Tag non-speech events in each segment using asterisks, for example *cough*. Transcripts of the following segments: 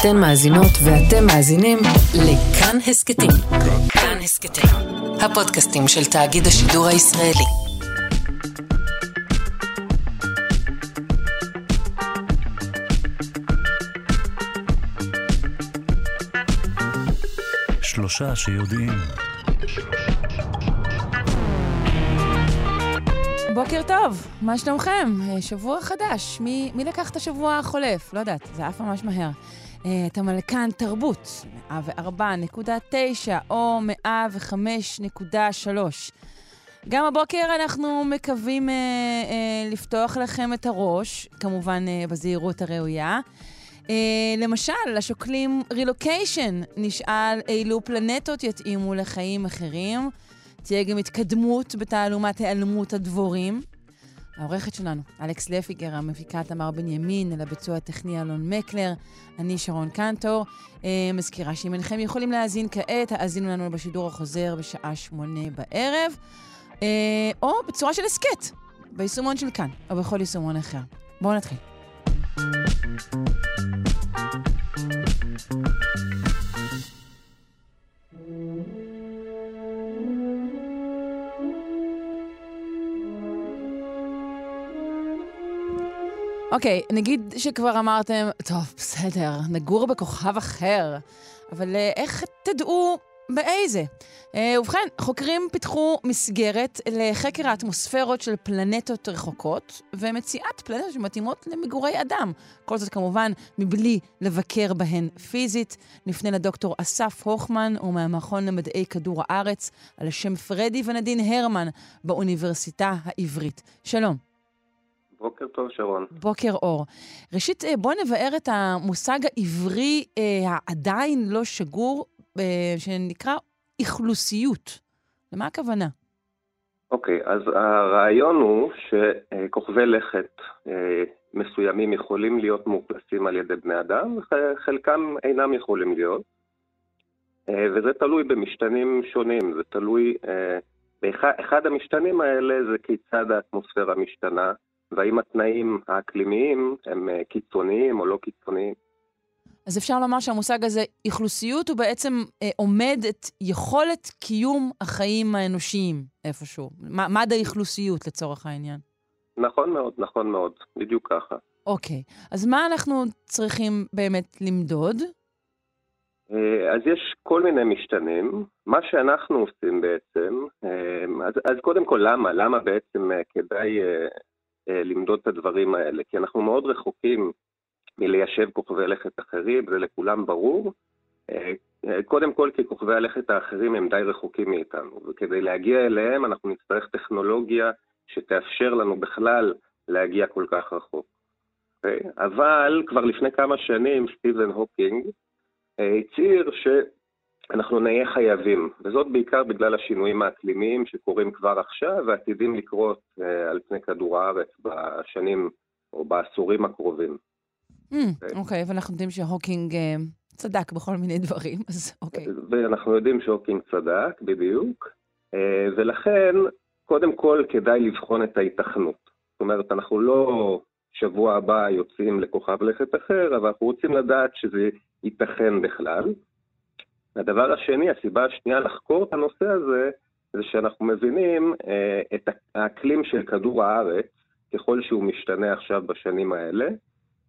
אתן מאזינות ואתם מאזינים לכאן הסכתים. כאן הסכתים, הפודקאסטים של תאגיד השידור הישראלי. שלושה שיודעים. בוקר טוב, מה שלומכם? אה, שבוע חדש. מי, מי לקח את השבוע החולף? לא יודעת, זה עף ממש מהר. אתם על כאן תרבות, 104.9 או 105.3. גם הבוקר אנחנו מקווים uh, uh, לפתוח לכם את הראש, כמובן uh, בזהירות הראויה. Uh, למשל, השוקלים רילוקיישן, נשאל אילו פלנטות יתאימו לחיים אחרים. תהיה גם התקדמות בתעלומת היעלמות הדבורים. העורכת שלנו, אלכס לפיגר, המפיקה תמר בנימין, אל הביצוע הטכני אלון מקלר, אני שרון קנטור. אה, מזכירה שאם אינכם יכולים להאזין כעת, האזינו לנו בשידור החוזר בשעה שמונה בערב, אה, או בצורה של הסכת, ביישומון של כאן, או בכל יישומון אחר. בואו נתחיל. אוקיי, okay, נגיד שכבר אמרתם, טוב, בסדר, נגור בכוכב אחר, אבל uh, איך תדעו באיזה? Uh, ובכן, חוקרים פיתחו מסגרת לחקר האטמוספירות של פלנטות רחוקות, ומציאת פלנטות שמתאימות למגורי אדם. כל זאת כמובן מבלי לבקר בהן פיזית. נפנה לדוקטור אסף הוכמן, הוא מהמכון למדעי כדור הארץ, על שם פרדי ונדין הרמן באוניברסיטה העברית. שלום. בוקר טוב, שרון. בוקר אור. ראשית, אה, בוא נבאר את המושג העברי אה, העדיין לא שגור, אה, שנקרא אכלוסיות. למה הכוונה? אוקיי, אז הרעיון הוא שכוכבי לכת מסוימים יכולים להיות מאוכלסים על ידי בני אדם, וחלקם אינם יכולים להיות. וזה תלוי במשתנים שונים, זה תלוי... באחד המשתנים האלה זה כיצד האטמוספירה משתנה, והאם התנאים האקלימיים הם אה, קיצוניים או לא קיצוניים. אז אפשר לומר שהמושג הזה, אכלוסיות, הוא בעצם אה, עומד את יכולת קיום החיים האנושיים איפשהו. מד האכלוסיות לצורך העניין. נכון מאוד, נכון מאוד, בדיוק ככה. אוקיי, אז מה אנחנו צריכים באמת למדוד? אה, אז יש כל מיני משתנים. מה שאנחנו עושים בעצם, אה, אז, אז קודם כל למה? למה בעצם כדאי למדוד את הדברים האלה, כי אנחנו מאוד רחוקים מליישב כוכבי לכת אחרים, זה לכולם ברור. אה, אה, קודם כל כי כוכבי הלכת האחרים הם די רחוקים מאיתנו, וכדי להגיע אליהם אנחנו נצטרך טכנולוגיה שתאפשר לנו בכלל להגיע כל כך רחוק. אוקיי? אבל כבר לפני כמה שנים סטיבן הוקינג הצהיר ש... אנחנו נהיה חייבים, וזאת בעיקר בגלל השינויים האקלימיים שקורים כבר עכשיו ועתידים לקרות אה, על פני כדור הארץ בשנים או בעשורים הקרובים. אממ, אוקיי, אוקיי. אוקיי, ואנחנו יודעים שהוקינג אה, צדק בכל מיני דברים, *laughs* אז אוקיי. אוקיי. ואנחנו יודעים שהוקינג צדק, בדיוק, אה, ולכן, קודם כל כדאי לבחון את ההיתכנות. זאת אומרת, אנחנו לא שבוע הבא יוצאים לכוכב לכת אחר, אבל אנחנו רוצים לדעת שזה ייתכן בכלל. הדבר השני, הסיבה השנייה לחקור את הנושא הזה, זה שאנחנו מבינים אה, את האקלים של כדור הארץ, ככל שהוא משתנה עכשיו בשנים האלה,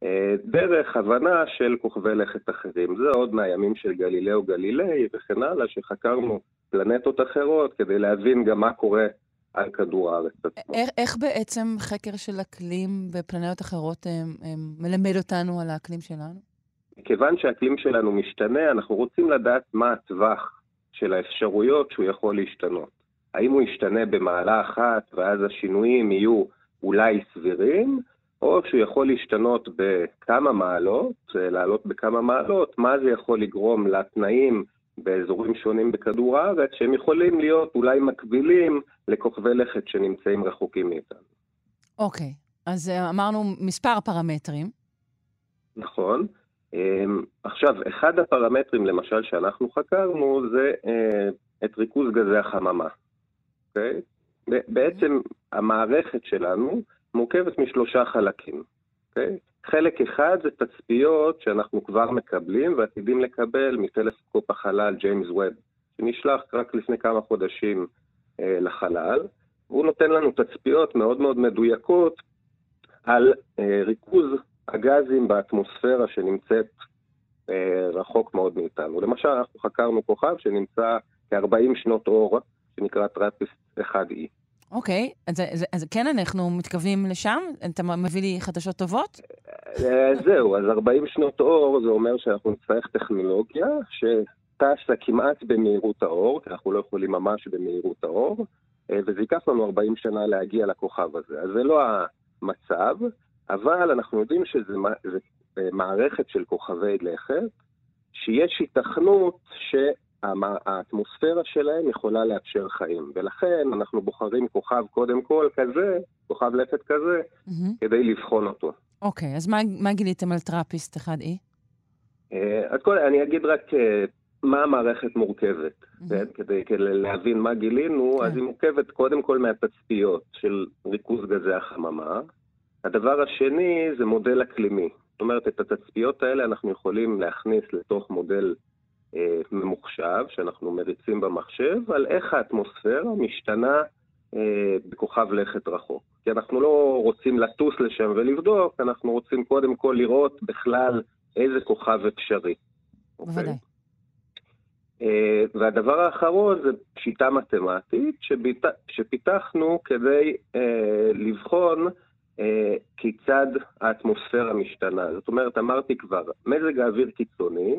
אה, דרך הבנה של כוכבי לכת אחרים. זה עוד מהימים של גלילאו גלילי וכן הלאה, שחקרנו פלנטות אחרות כדי להבין גם מה קורה על כדור הארץ עצמו. איך, איך בעצם חקר של אקלים בפלנטות אחרות אה, אה, מלמד אותנו על האקלים שלנו? מכיוון שהאקלים שלנו משתנה, אנחנו רוצים לדעת מה הטווח של האפשרויות שהוא יכול להשתנות. האם הוא ישתנה במעלה אחת ואז השינויים יהיו אולי סבירים, או שהוא יכול להשתנות בכמה מעלות, לעלות בכמה מעלות, מה זה יכול לגרום לתנאים באזורים שונים בכדור הארץ, שהם יכולים להיות אולי מקבילים לכוכבי לכת שנמצאים רחוקים מאיתנו. אוקיי, okay. אז אה, אמרנו מספר פרמטרים. נכון. אמ, עכשיו, אחד הפרמטרים למשל שאנחנו חקרנו זה אה, את ריכוז גזי החממה. Okay? אוקיי? בעצם המערכת שלנו מורכבת משלושה חלקים. Okay? אוקיי? חלק אחד זה תצפיות שאנחנו כבר מקבלים ועתידים לקבל מטלסקופ החלל ג'יימס ווב, שנשלח רק לפני כמה חודשים אה, לחלל. והוא נותן לנו תצפיות מאוד מאוד מדויקות על אה, ריכוז הגזים באטמוספירה שנמצאת אה, רחוק מאוד מאיתנו. למשל, אנחנו חקרנו כוכב שנמצא כ-40 שנות אור, שנקרא טראפיסט 1E. אוקיי, אז, אז, אז כן אנחנו מתכוונים לשם? אתה מביא לי חדשות טובות? אה, זהו, אז 40 שנות אור זה אומר שאנחנו נצטרך טכנולוגיה שטסה כמעט במהירות האור, כי אנחנו לא יכולים ממש במהירות האור, אה, וזה ייקח לנו 40 שנה להגיע לכוכב הזה. אז זה לא המצב, אבל אנחנו יודעים שזו אה, מערכת של כוכבי לכת, שיש היתכנות שהאטמוספירה שלהם יכולה לאפשר חיים. ולכן אנחנו בוחרים כוכב קודם כל כזה, כוכב לכת כזה, mm-hmm. כדי לבחון אותו. אוקיי, okay, אז מה, מה גיליתם על טראפיסט 1E? אה, אז קודם, אני אגיד רק מה המערכת מורכבת. כן? כדי, כדי להבין מה גילינו, כן. אז היא מורכבת קודם כל מהתצפיות של ריכוז גזי החממה. הדבר השני זה מודל אקלימי. זאת אומרת, את התצפיות האלה אנחנו יכולים להכניס לתוך מודל אה, ממוחשב, שאנחנו מריצים במחשב, על איך האטמוספירה משתנה אה, בכוכב לכת רחוק. כי אנחנו לא רוצים לטוס לשם ולבדוק, אנחנו רוצים קודם כל לראות בכלל איזה כוכב אפשרי. בוודאי. Okay? אה, והדבר האחרון זה שיטה מתמטית שביט... שפיתחנו כדי אה, לבחון כיצד האטמוספירה משתנה. זאת אומרת, אמרתי כבר, מזג האוויר קיצוני,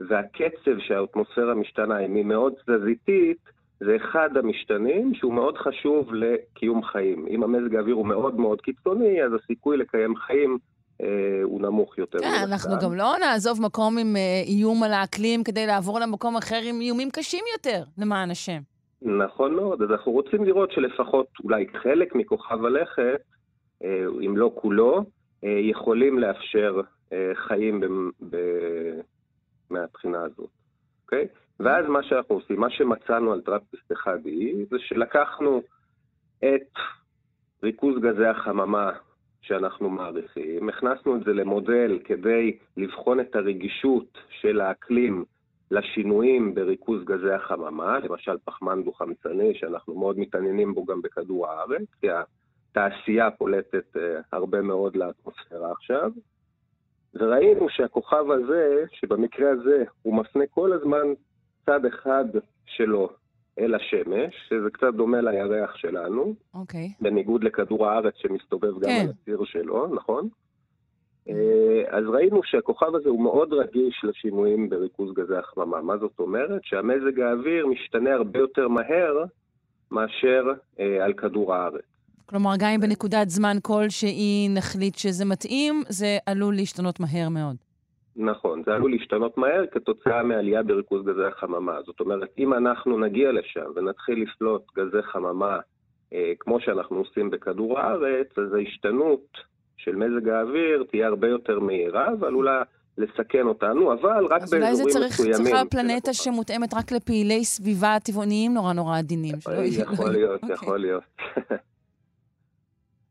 והקצב שהאטמוספירה משתנה היא מאוד תזזיתית, זה אחד המשתנים שהוא מאוד חשוב לקיום חיים. אם המזג האוויר הוא מאוד מאוד קיצוני, אז הסיכוי לקיים חיים אה, הוא נמוך יותר. כן, אנחנו גם לא נעזוב מקום עם אה, איום על האקלים כדי לעבור למקום אחר עם איומים קשים יותר, למען השם. נכון מאוד, אז אנחנו רוצים לראות שלפחות אולי חלק מכוכב הלכת, אה, אם לא כולו, יכולים לאפשר חיים ב... ב... מהבחינה הזאת, אוקיי? ואז מה שאנחנו עושים, מה שמצאנו על טראפיסט 1E, זה שלקחנו את ריכוז גזי החממה שאנחנו מעריכים. הכנסנו את זה למודל כדי לבחון את הרגישות של האקלים לשינויים בריכוז גזי החממה, למשל פחמן דו-חמצני, שאנחנו מאוד מתעניינים בו גם בכדור הארץ, כי התעשייה פולטת uh, הרבה מאוד לאטמוספירה עכשיו. וראינו שהכוכב הזה, שבמקרה הזה הוא מפנה כל הזמן צד אחד שלו אל השמש, שזה קצת דומה לירח שלנו. אוקיי. Okay. בניגוד לכדור הארץ שמסתובב גם כן. על הציר שלו, נכון? אה, אז ראינו שהכוכב הזה הוא מאוד רגיש לשינויים בריכוז גזי החממה. מה זאת אומרת? שהמזג האוויר משתנה הרבה יותר מהר מאשר אה, על כדור הארץ. כלומר, גם אם בנקודת זמן כלשהי נחליט שזה מתאים, זה עלול להשתנות מהר מאוד. נכון, זה עלול להשתנות מהר כתוצאה מעלייה בריכוז גזי החממה. זאת אומרת, אם אנחנו נגיע לשם ונתחיל לפלוט גזי חממה אה, כמו שאנחנו עושים בכדור הארץ, אז ההשתנות של מזג האוויר תהיה הרבה יותר מהירה ועלולה לסכן אותנו, אבל רק באזורים מסוימים. אז אולי זה צריך, צריכה פלנטה שמותאמת רק לפעילי סביבה טבעוניים נורא נורא עדינים. יכול להיות, אוקיי. יכול להיות.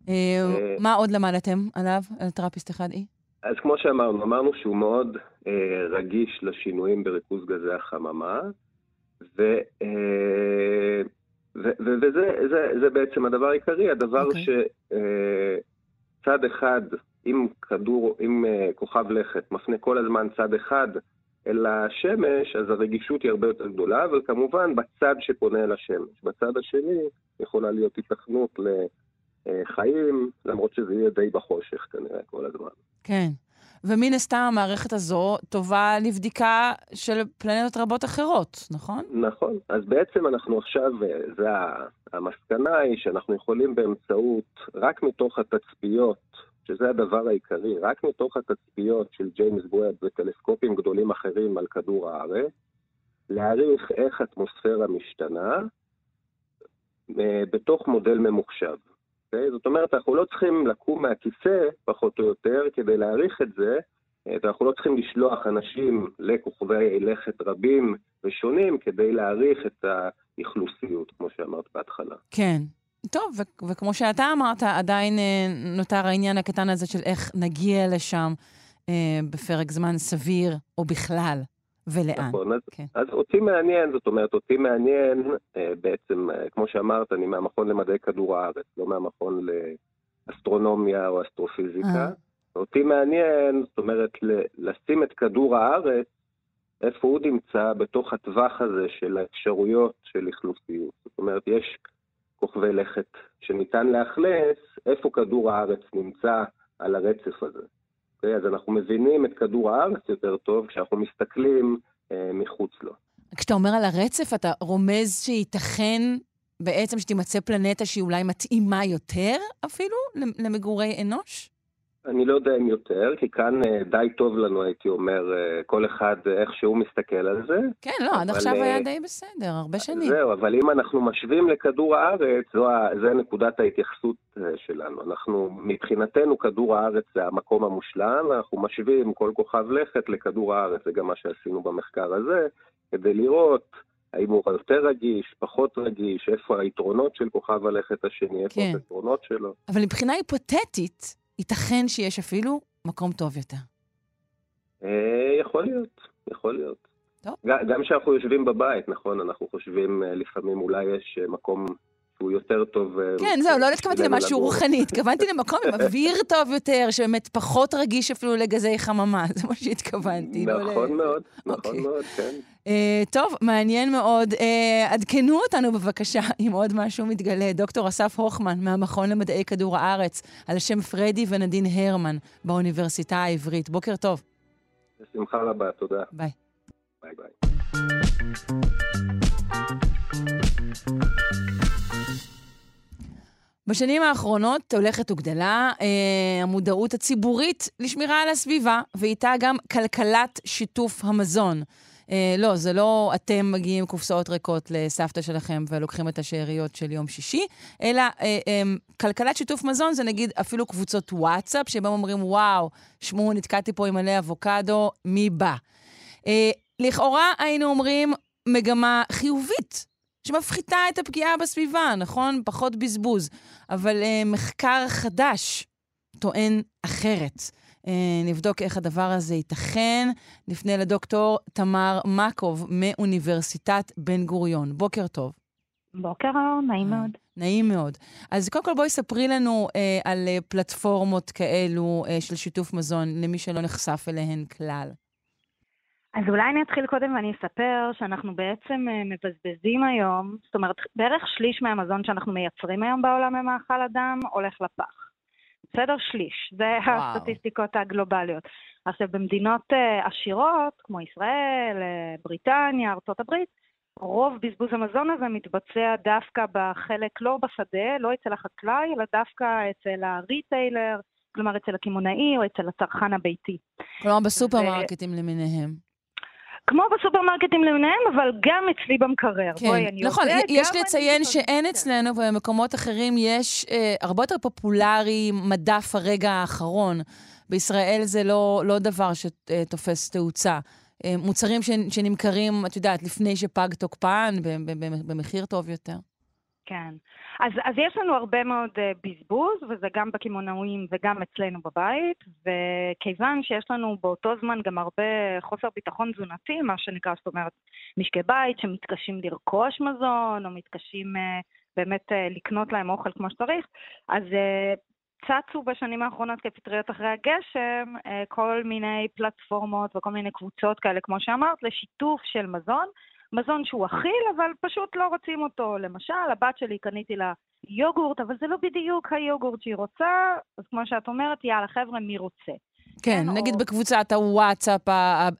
אה, אה, מה עוד למדתם עליו, על טראפיסט 1E? אז כמו שאמרנו, אמרנו שהוא מאוד אה, רגיש לשינויים בריכוז גזי החממה, ו, אה, ו, ו, וזה זה, זה בעצם הדבר העיקרי, הדבר okay. אוקיי. שצד אה, אחד, אם כדור, אם אה, כוכב לכת מפנה כל הזמן צד אחד אל השמש, אז הרגישות היא הרבה יותר גדולה, אבל כמובן בצד שפונה אל השמש. בצד השני יכולה להיות התכנות ל... אה, חיים, למרות שזה יהיה די בחושך כנראה כל הזמן. כן. ומן הסתם המערכת הזו טובה לבדיקה של פלנטות רבות אחרות, נכון? נכון. אז בעצם אנחנו עכשיו, אה, זה המסקנה היא שאנחנו יכולים באמצעות, רק מתוך התצפיות, שזה הדבר העיקרי, רק מתוך התצפיות של ג'יימס בווב וטלסקופים גדולים אחרים על כדור הארץ, להעריך איך אטמוספירה משתנה אה, בתוך מודל ממוחשב. אוקיי? זאת אומרת, אנחנו לא צריכים לקום מהכיסא, פחות או יותר, כדי להעריך את זה, אה, ואנחנו לא צריכים לשלוח אנשים לכוכבי לכת רבים ושונים כדי להעריך את האכלוסיות, כמו שאמרת בהתחלה. כן. טוב, ו- וכמו שאתה אמרת, עדיין אה, נותר העניין הקטן הזה של איך נגיע לשם אה, בפרק זמן סביר, או בכלל, ולאן. נכון, אז, כן. אז אותי מעניין, זאת אומרת, אותי מעניין אה, בעצם, אה, כמו שאמרת, אני מהמכון למדעי כדור הארץ, לא מהמכון לאסטרונומיה או אסטרופיזיקה. אה. אותי מעניין, זאת אומרת, ל- לשים את כדור הארץ, איפה הוא נמצא בתוך הטווח הזה של האפשרויות של אכלוסיות. זאת אומרת, יש כוכבי לכת שניתן לאכלס, איפה כדור הארץ נמצא על הרצף הזה. אוקיי? אז אנחנו מבינים את כדור הארץ יותר טוב כשאנחנו מסתכלים אה, מחוץ לו. כשאתה אומר על הרצף, אתה רומז שייתכן בעצם שתימצא פלנטה שהיא אולי מתאימה יותר אפילו למגורי אנוש? אני לא יודע אם יותר, כי כאן אה, די טוב לנו, הייתי אומר, אה, כל אחד אה, איך שהוא מסתכל על זה. כן, לא, עד עכשיו היה די בסדר, הרבה שנים. זהו, אבל אם אנחנו משווים לכדור הארץ, זו, זה נקודת ההתייחסות שלנו. אנחנו, מבחינתנו, כדור הארץ זה המקום המושלם, אנחנו משווים כל כוכב לכת לכדור הארץ, זה גם מה שעשינו במחקר הזה, כדי לראות האם הוא יותר רגיש, פחות רגיש, איפה היתרונות של כוכב הלכת השני, איפה כן. היתרונות שלו. אבל מבחינה היפותטית, ייתכן שיש אפילו מקום טוב יותר. אה, יכול להיות, יכול להיות. טוב. גם כשאנחנו יושבים בבית, נכון, אנחנו חושבים אה, לפעמים אולי יש אה, מקום שהוא יותר טוב. אה, כן, זהו, לא התכוונתי למשהו. רוחני, התכוונתי למקום עם אוויר טוב יותר, שבאמת פחות רגיש אפילו לגזי חממה, זה מה שהתכוונתי. לא נכון מאוד, נכון אוקיי. מאוד, כן. אה, טוב, מעניין מאוד. אה, עדכנו אותנו בבקשה *laughs* אם עוד משהו מתגלה. דוקטור אסף הוכמן מהמכון למדעי כדור הארץ, על שם פרדי ונדין הרמן באוניברסיטה העברית. בוקר טוב. בשמחה רבה, תודה. ביי. ביי ביי. בשנים האחרונות הולכת וגדלה אה, המודעות הציבורית לשמירה על הסביבה, ואיתה גם כלכלת שיתוף המזון. אה, לא, זה לא אתם מביאים קופסאות ריקות לסבתא שלכם ולוקחים את השאריות של יום שישי, אלא אה, אה, כלכלת שיתוף מזון זה נגיד אפילו קבוצות וואטסאפ, שבהם אומרים, וואו, שמעו, נתקעתי פה עם מלא אבוקדו, מי בא? אה, לכאורה היינו אומרים מגמה חיובית, שמפחיתה את הפגיעה בסביבה, נכון? פחות בזבוז. אבל אה, מחקר חדש טוען אחרת. אה, נבדוק איך הדבר הזה ייתכן. נפנה לדוקטור תמר מקוב מאוניברסיטת בן גוריון. בוקר טוב. בוקר אור, נעים מאוד. נעים מאוד. אז קודם כל בואי ספרי לנו אה, על אה, פלטפורמות כאלו אה, של שיתוף מזון, למי שלא נחשף אליהן כלל. אז אולי אני אתחיל קודם ואני אספר שאנחנו בעצם אה, מבזבזים היום, זאת אומרת, בערך שליש מהמזון שאנחנו מייצרים היום בעולם ממאכל אדם הולך לפח. בסדר? שליש. זה וואו. הסטטיסטיקות הגלובליות. עכשיו, במדינות אה, עשירות, כמו ישראל, אה, בריטניה, הברית, רוב בזבוז המזון הזה מתבצע דווקא בחלק, לא בשדה, לא אצל החקלאי, אלא דווקא אצל הריטיילר, כלומר אצל הקמעונאי או אצל הצרכן הביתי. כלומר, בסופרמרקטים למיניהם. כמו בסופרמרקטים למיניהם, אבל גם אצלי במקרר. כן, בואי, אני נכון, יודעת, יש לציין שאין כן. אצלנו ובמקומות אחרים יש אה, הרבה יותר פופולרי מדף הרגע האחרון. בישראל זה לא, לא דבר שתופס תאוצה. אה, מוצרים שנמכרים, את יודעת, לפני שפג תוקפן, במחיר טוב יותר. כן. אז, אז יש לנו הרבה מאוד uh, בזבוז, וזה גם בקמעונאים וגם אצלנו בבית, וכיוון שיש לנו באותו זמן גם הרבה חוסר ביטחון תזונתי, מה שנקרא, זאת אומרת, משקי בית שמתקשים לרכוש מזון, או מתקשים uh, באמת uh, לקנות להם אוכל כמו שצריך, אז uh, צצו בשנים האחרונות כפטריות אחרי הגשם כל מיני פלטפורמות וכל מיני קבוצות כאלה, כמו שאמרת, לשיתוף של מזון. מזון שהוא אכיל, אבל פשוט לא רוצים אותו. למשל, הבת שלי, קניתי לה יוגורט, אבל זה לא בדיוק היוגורט שהיא רוצה, אז כמו שאת אומרת, יאללה, חבר'ה, מי רוצה? כן, כן, נגיד או- בקבוצת הוואטסאפ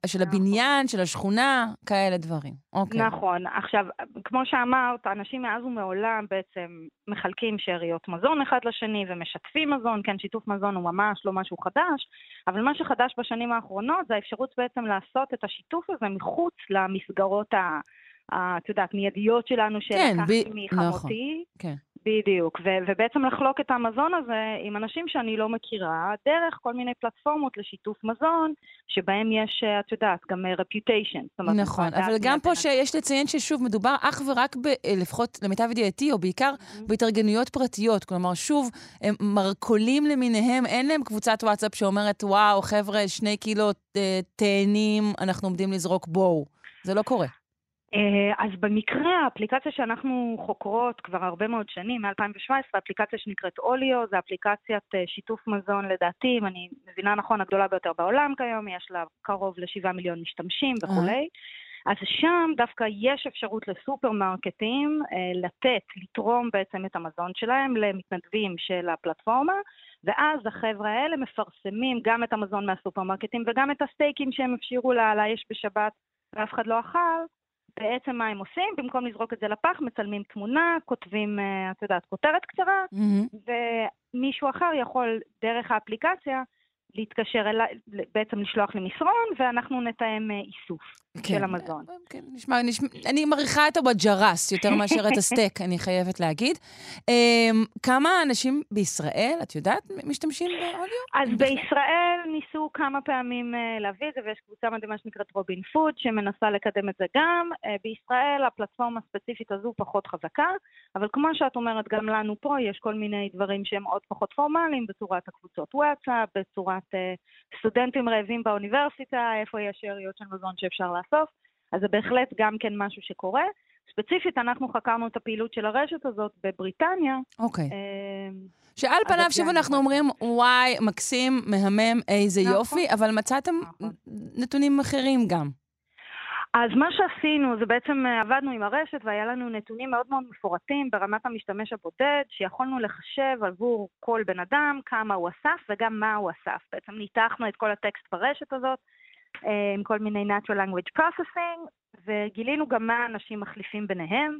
של נכון. הבניין, של השכונה, כאלה דברים. אוקיי. נכון. עכשיו, כמו שאמרת, אנשים מאז ומעולם בעצם מחלקים שאריות מזון אחד לשני ומשתפים מזון. כן, שיתוף מזון הוא ממש לא משהו חדש, אבל מה שחדש בשנים האחרונות זה האפשרות בעצם לעשות את השיתוף הזה מחוץ למסגרות ה... את יודעת, מיידיות שלנו כן, שלקחתי ב- מחמותי. כן. בדיוק, ו- ובעצם לחלוק את המזון הזה עם אנשים שאני לא מכירה, דרך כל מיני פלטפורמות לשיתוף מזון, שבהם יש, אה, את יודעת, גם אה, אומרת, נכון, אבל גם פה שיש לציין ששוב, מדובר אך ורק, ב, אה, לפחות למיטב ידיעתי, או בעיקר בהתארגנויות פרטיות. כלומר, שוב, הם מרכולים למיניהם, אין להם קבוצת וואטסאפ שאומרת, וואו, חבר'ה, שני קילו תאנים, אנחנו עומדים לזרוק בואו. זה לא קורה. אה, אז במקרה, האפליקציה שאנחנו חוקרות כבר הרבה מאוד שנים, מ-2017, אפליקציה שנקראת אוליו, זו אפליקציית אה, שיתוף מזון, לדעתי, אם אני מבינה נכון, הגדולה ביותר בעולם כיום, יש לה קרוב ל-7 מיליון משתמשים וכולי. אז שם דווקא יש אפשרות לסופרמרקטים אה, לתת, לתרום בעצם את המזון שלהם למתנדבים של הפלטפורמה, ואז החבר'ה האלה מפרסמים גם את המזון מהסופרמרקטים וגם את הסטייקים שהם על האש בשבת ואף אחד לא אכל. בעצם מה הם עושים? במקום לזרוק את זה לפח, מצלמים תמונה, כותבים, אה, את יודעת, כותרת קצרה, מהמם. ומישהו אחר יכול דרך האפליקציה להתקשר אליי, בעצם לשלוח לי מסרון, ואנחנו נתאם אה, איסוף של המזון. כן, נשמע, נשמע, אני מעריכה את הבג'רס יותר מאשר את הסטייק, אני חייבת להגיד. Um, כמה אנשים בישראל, את יודעת, משתמשים באודיו? אז בישראל ניסו כמה פעמים uh, להביא את זה, ויש קבוצה מדהימה שנקראת רובין פוד, שמנסה לקדם את זה גם. Uh, בישראל הפלטפורמה הספציפית הזו פחות חזקה, אבל כמו שאת אומרת, גם לנו פה יש כל מיני דברים שהם עוד פחות פורמליים, בצורת הקבוצות וואטסאפ, בצורת uh, סטודנטים רעבים באוניברסיטה, איפה יש שאריות של מזון שאפשר לאסוף. אז זה בהחלט גם כן משהו שקורה. ספציפית, אנחנו חקרנו את הפעילות של הרשת הזאת בבריטניה. אוקיי. אה, שעל פניו, שוב אנחנו. אומרים, וואי, מקסים, מהמם, איזה נכון. יופי, אבל מצאתם נכון. נתונים אחרים גם. אז מה שעשינו זה בעצם אה, עבדנו עם הרשת והיה לנו נתונים מאוד מאוד מפורטים ברמת המשתמש הבודד, שיכולנו לחשב עבור כל בן אדם כמה הוא אסף וגם מה הוא אסף. בעצם ניתחנו את כל הטקסט ברשת הזאת עם כל מיני Natural Language Processing, וגילינו גם מה אנשים מחליפים ביניהם,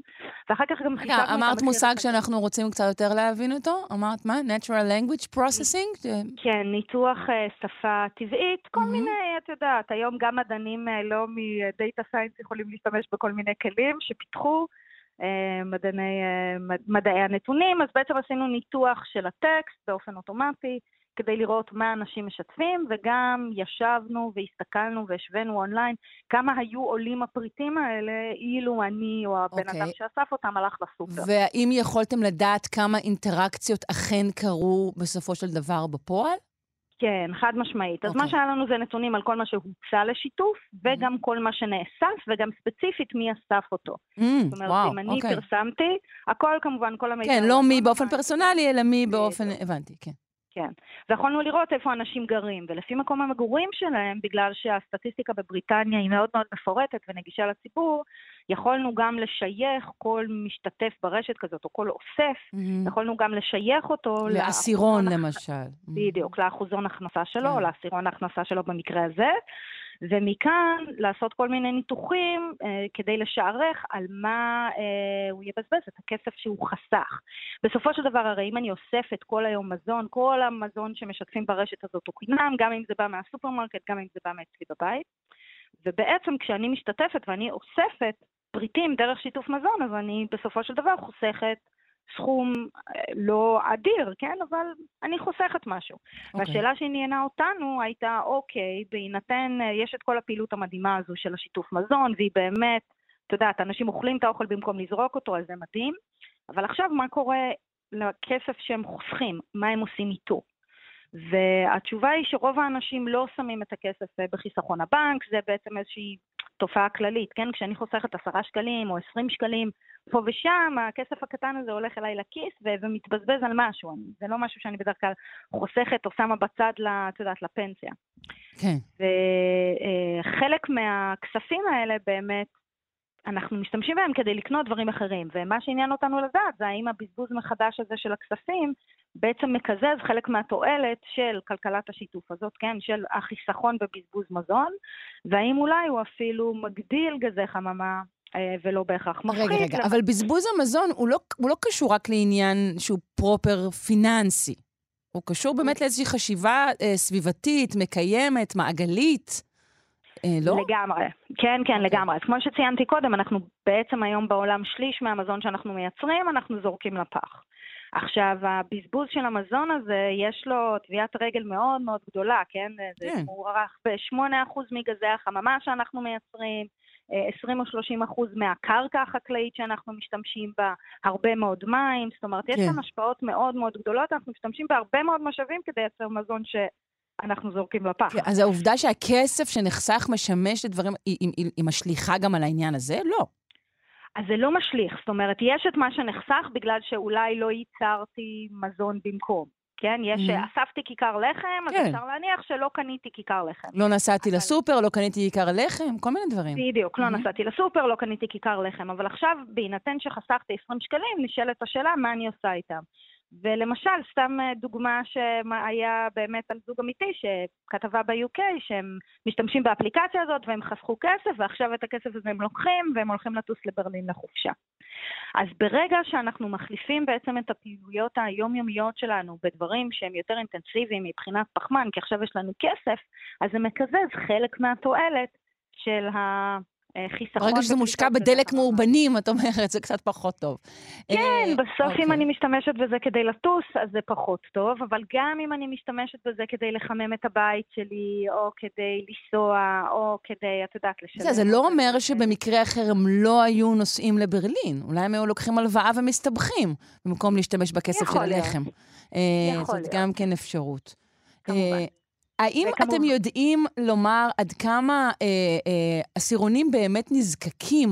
ואחר כך גם רגע, חישבנו את אמרת מושג. שאנחנו רוצים קצת יותר להבין אותו? אמרת מה? Natural Language Processing? זה- כן, ניתוח אה, שפה טבעית, כל מהמם. מיני, את יודעת, היום גם מדענים אה, לא מדאטה סיינס יכולים להשתמש בכל מיני כלים שפיתחו, אה, מדעני, אה, מד- מדעי הנתונים, אז בעצם עשינו ניתוח של הטקסט באופן אוטומטי, כדי לראות מה אנשים משתפים, וגם ישבנו והסתכלנו והשווינו אונליין כמה היו עולים הפריטים האלה, אילו אני או הבן אוקיי. אדם שאסף אותם הלך לסופר. והאם יכולתם לדעת כמה אינטראקציות אכן קרו בסופו של דבר בפועל? כן, חד משמעית. אז אוקיי. מה שהיה לנו זה נתונים על כל מה שהוצע לשיתוף, וגם כל מה שנאסף, וגם ספציפית מי אסף אותו. Mm, זאת אומרת, וואו, אם אני אוקיי. פרסמתי, הכל כמובן, כל המידע... כן, הוא לא מי באופן פרסונלי, אלא מי. באופן... הבנתי, כן. כן. ויכולנו לראות איפה אנשים גרים, ולפי מקום המגורים שלהם, בגלל שהסטטיסטיקה בבריטניה היא מאוד מאוד מפורטת ונגישה לציבור, יכולנו גם לשייך כל משתתף ברשת כזאת, או כל אוסף, מהמם. יכולנו גם לשייך אותו לעשירון, לאחוזון למשל. בדיוק, לאחוזון הכנסה שלו, כן. או לעשירון ההכנסה שלו במקרה הזה, ומכאן לעשות כל מיני ניתוחים אה, כדי לשערך על מה אה, הוא יבזבז את הכסף שהוא חסך. בסופו של דבר, הרי אם אני אוספת כל היום מזון, כל המזון שמשתפים ברשת הזאת הוא חינם, גם אם זה בא מהסופרמרקט, גם אם זה בא מאצלי בבית. ובעצם כשאני משתתפת ואני אוספת פריטים דרך שיתוף מזון, אז אני בסופו של דבר חוסכת סכום אה, לא אדיר, כן? אבל אני חוסכת משהו. אוקיי. והשאלה שעניינה אותנו הייתה, אוקיי, בהינתן, אה, יש את כל הפעילות המדהימה הזו של השיתוף מזון, והיא באמת, את יודעת, אנשים אוכלים את האוכל במקום לזרוק אותו, אז זה מדהים, אבל עכשיו מה קורה לכסף שהם חוסכים? מה הם עושים איתו? והתשובה היא שרוב האנשים לא שמים את הכסף אה, בחיסכון הבנק, זה בעצם איזושהי תופעה כללית, כן? כשאני חוסכת עשרה שקלים או עשרים שקלים פה ושם, הכסף הקטן הזה הולך אליי לכיס ו- ומתבזבז על משהו. אני- זה לא משהו שאני בדרך כלל חוסכת או שמה בצד, את יודעת, לפנסיה. כן. וחלק מהכספים האלה באמת, אנחנו משתמשים בהם כדי לקנות דברים אחרים, ומה שעניין אותנו לדעת זה האם הבזבוז מחדש הזה של הכספים בעצם מקזז חלק מהתועלת של כלכלת השיתוף הזאת, כן, של החיסכון בבזבוז מזון, והאם אולי הוא אפילו מגדיל גזי חממה אה, ולא בהכרח מפחית. רגע, רגע, אבל בזבוז המזון הוא לא, הוא לא קשור רק לעניין שהוא פרופר פיננסי. הוא קשור באמת לאיזושהי חשיבה אה, סביבתית, מקיימת, מעגלית. אה, לא? לגמרי. כן, כן, אוקיי. לגמרי. אז כמו שציינתי קודם, אנחנו בעצם היום בעולם שליש מהמזון שאנחנו מייצרים, אנחנו זורקים לפח. עכשיו, הבזבוז של המזון הזה, יש לו טביעת רגל מאוד מאוד גדולה, כן? זה כן. מוערך ב-8% מגזי החממה שאנחנו מייצרים, אה, 20 או 30 אחוז מהקרקע החקלאית שאנחנו משתמשים בה, הרבה מאוד מים, זאת אומרת, יש כן. כאן השפעות מאוד מאוד גדולות, אנחנו משתמשים בהרבה מאוד משאבים כדי לייצר מזון שאנחנו זורקים לפח. כן, אז העובדה שהכסף שנחסך משמש לדברים, היא, היא, היא, היא משליכה גם על העניין הזה? לא. אז זה לא משליך, זאת אומרת, יש את מה שנחסך בגלל שאולי לא ייצרתי מזון במקום. כן, יש, Mhm. אספתי כיכר לחם, אז כן. אפשר להניח שלא קניתי כיכר לחם. לא נסעתי אבל- לסופר, לא קניתי עיקר לחם, כל מיני דברים. בדיוק, לא Mhm. נסעתי לסופר, לא קניתי כיכר לחם, אבל עכשיו, בהינתן שחסכתי 20 שקלים, נשאלת השאלה מה אני עושה איתם. ולמשל, סתם אה, דוגמה שהיה באמת על זוג אמיתי, שכתבה ב-UK, שהם משתמשים באפליקציה הזאת והם חסכו כסף, ועכשיו את הכסף הזה הם לוקחים והם הולכים לטוס לברלין לחופשה. אז ברגע שאנחנו מחליפים בעצם את הפעילויות היומיומיות שלנו בדברים שהם יותר אינטנסיביים מבחינת פחמן, כי עכשיו יש לנו כסף, אז זה מקזז חלק מהתועלת של החיסכון. ברגע שזה מושקע בדלק. מאורבנים, את אומרת, זה קצת פחות טוב. כן, אה, בסוף אם אוקיי. אני משתמשת בזה כדי לטוס, אז זה פחות טוב, אבל גם אם אני משתמשת בזה כדי לחמם את הבית שלי, או כדי לנסוע, או כדי, את יודעת, לשלם. זה, זה לא אומר שבמקרה אחר הם לא היו נוסעים לברלין. אולי הם היו לוקחים הלוואה ומסתבכים, במקום להשתמש בכסף של יכול להיות. הלחם. אה, זאת. גם כן אפשרות. כמובן. אה, האם וכמובן- אתם יודעים לומר עד כמה אה, אה, עשירונים באמת נזקקים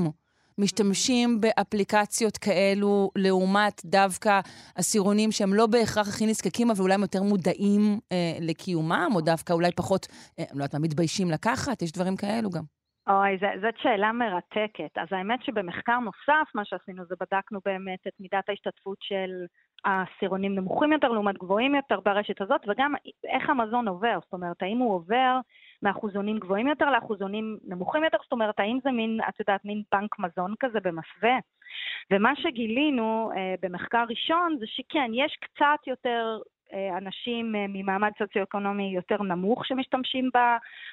משתמשים באפליקציות כאלו, לעומת דווקא עשירונים שהם לא בהכרח הכי נזקקים, אבל אולי הם יותר מודעים אה, לקיומם, או דווקא אולי פחות, אה, לא יודעת מה, מתביישים לקחת? יש דברים כאלו גם. אוי, ז- זאת שאלה מרתקת. אז האמת שבמחקר נוסף, מה שעשינו זה בדקנו באמת את מידת ההשתתפות של העשירונים נמוכים יותר לעומת גבוהים יותר ברשת הזאת, וגם איך המזון עובר. זאת אומרת, האם הוא עובר מאחוזונים גבוהים יותר לאחוזונים נמוכים יותר? זאת אומרת, האם זה מין, את יודעת, מין בנק מזון כזה במסווה? ומה שגילינו אה, במחקר ראשון זה שכן, יש קצת יותר אה, אנשים אה, ממעמד סוציו-אקונומי יותר נמוך שמשתמשים ב,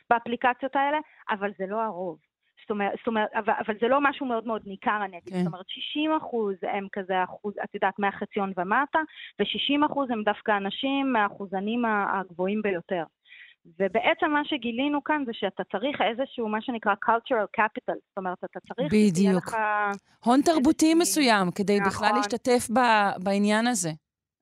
באפליקציות האלה, אבל זה לא הרוב. זאת אומרת, זאת אומרת אבל, אבל זה לא משהו מאוד מאוד ניכר, אני אגיד. כן. זאת אומרת, 60 אחוז הם כזה אחוז, את יודעת, מהחציון ומטה, ו-60 אחוז הם דווקא אנשים מהאחוזנים הגבוהים ביותר. ובעצם מה שגילינו כאן זה שאתה צריך איזשהו, מה שנקרא cultural capital, זאת אומרת, אתה צריך... בדיוק. לך... הון תרבותי מסוים, כדי בכלל נכון. להשתתף ב- בעניין הזה.